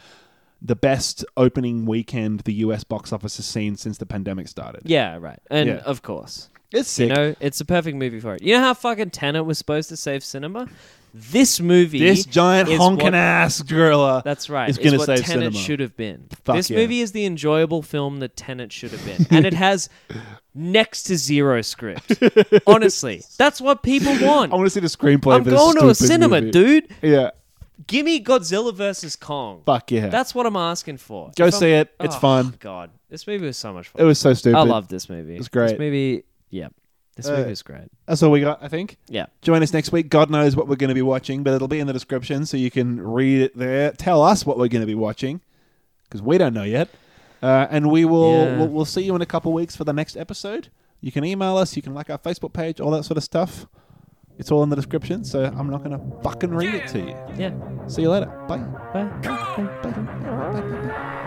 the best opening weekend the US box office has seen since the pandemic started. yeah, right, and Yeah. of course, It's sick. you know, it's a perfect movie for it. You know how fucking Tenet was supposed to save cinema? This movie, this giant is honking what- ass gorilla. That's right. is Is gonna what save Tenet cinema. should have been. Fuck this yeah. movie is the enjoyable film that Tenet should have been, and it has next to zero script. Honestly, that's what people want. I want to see the screenplay. I'm for this going to a stupid cinema, movie. dude. Yeah, Give me Godzilla versus Kong. fuck yeah. That's what I'm asking for. Go If I'm- see it. It's Oh, fun. God, this movie was so much fun. it was so stupid. I love this movie. It's great. This movie, yeah. This Uh, movie is great. That's all we got, I think. Yeah. Join us next week. God knows what we're going to be watching, but it'll be in the description so you can read it there. Tell us what we're going to be watching because we don't know yet. Uh, and we will Yeah. we'll, we'll see you in a couple weeks for the next episode. You can email us, you can like our Facebook page, all that sort of stuff. It's all in the description, so I'm not going to fucking read it to you. Yeah. See you later. Bye. Bye. Bye.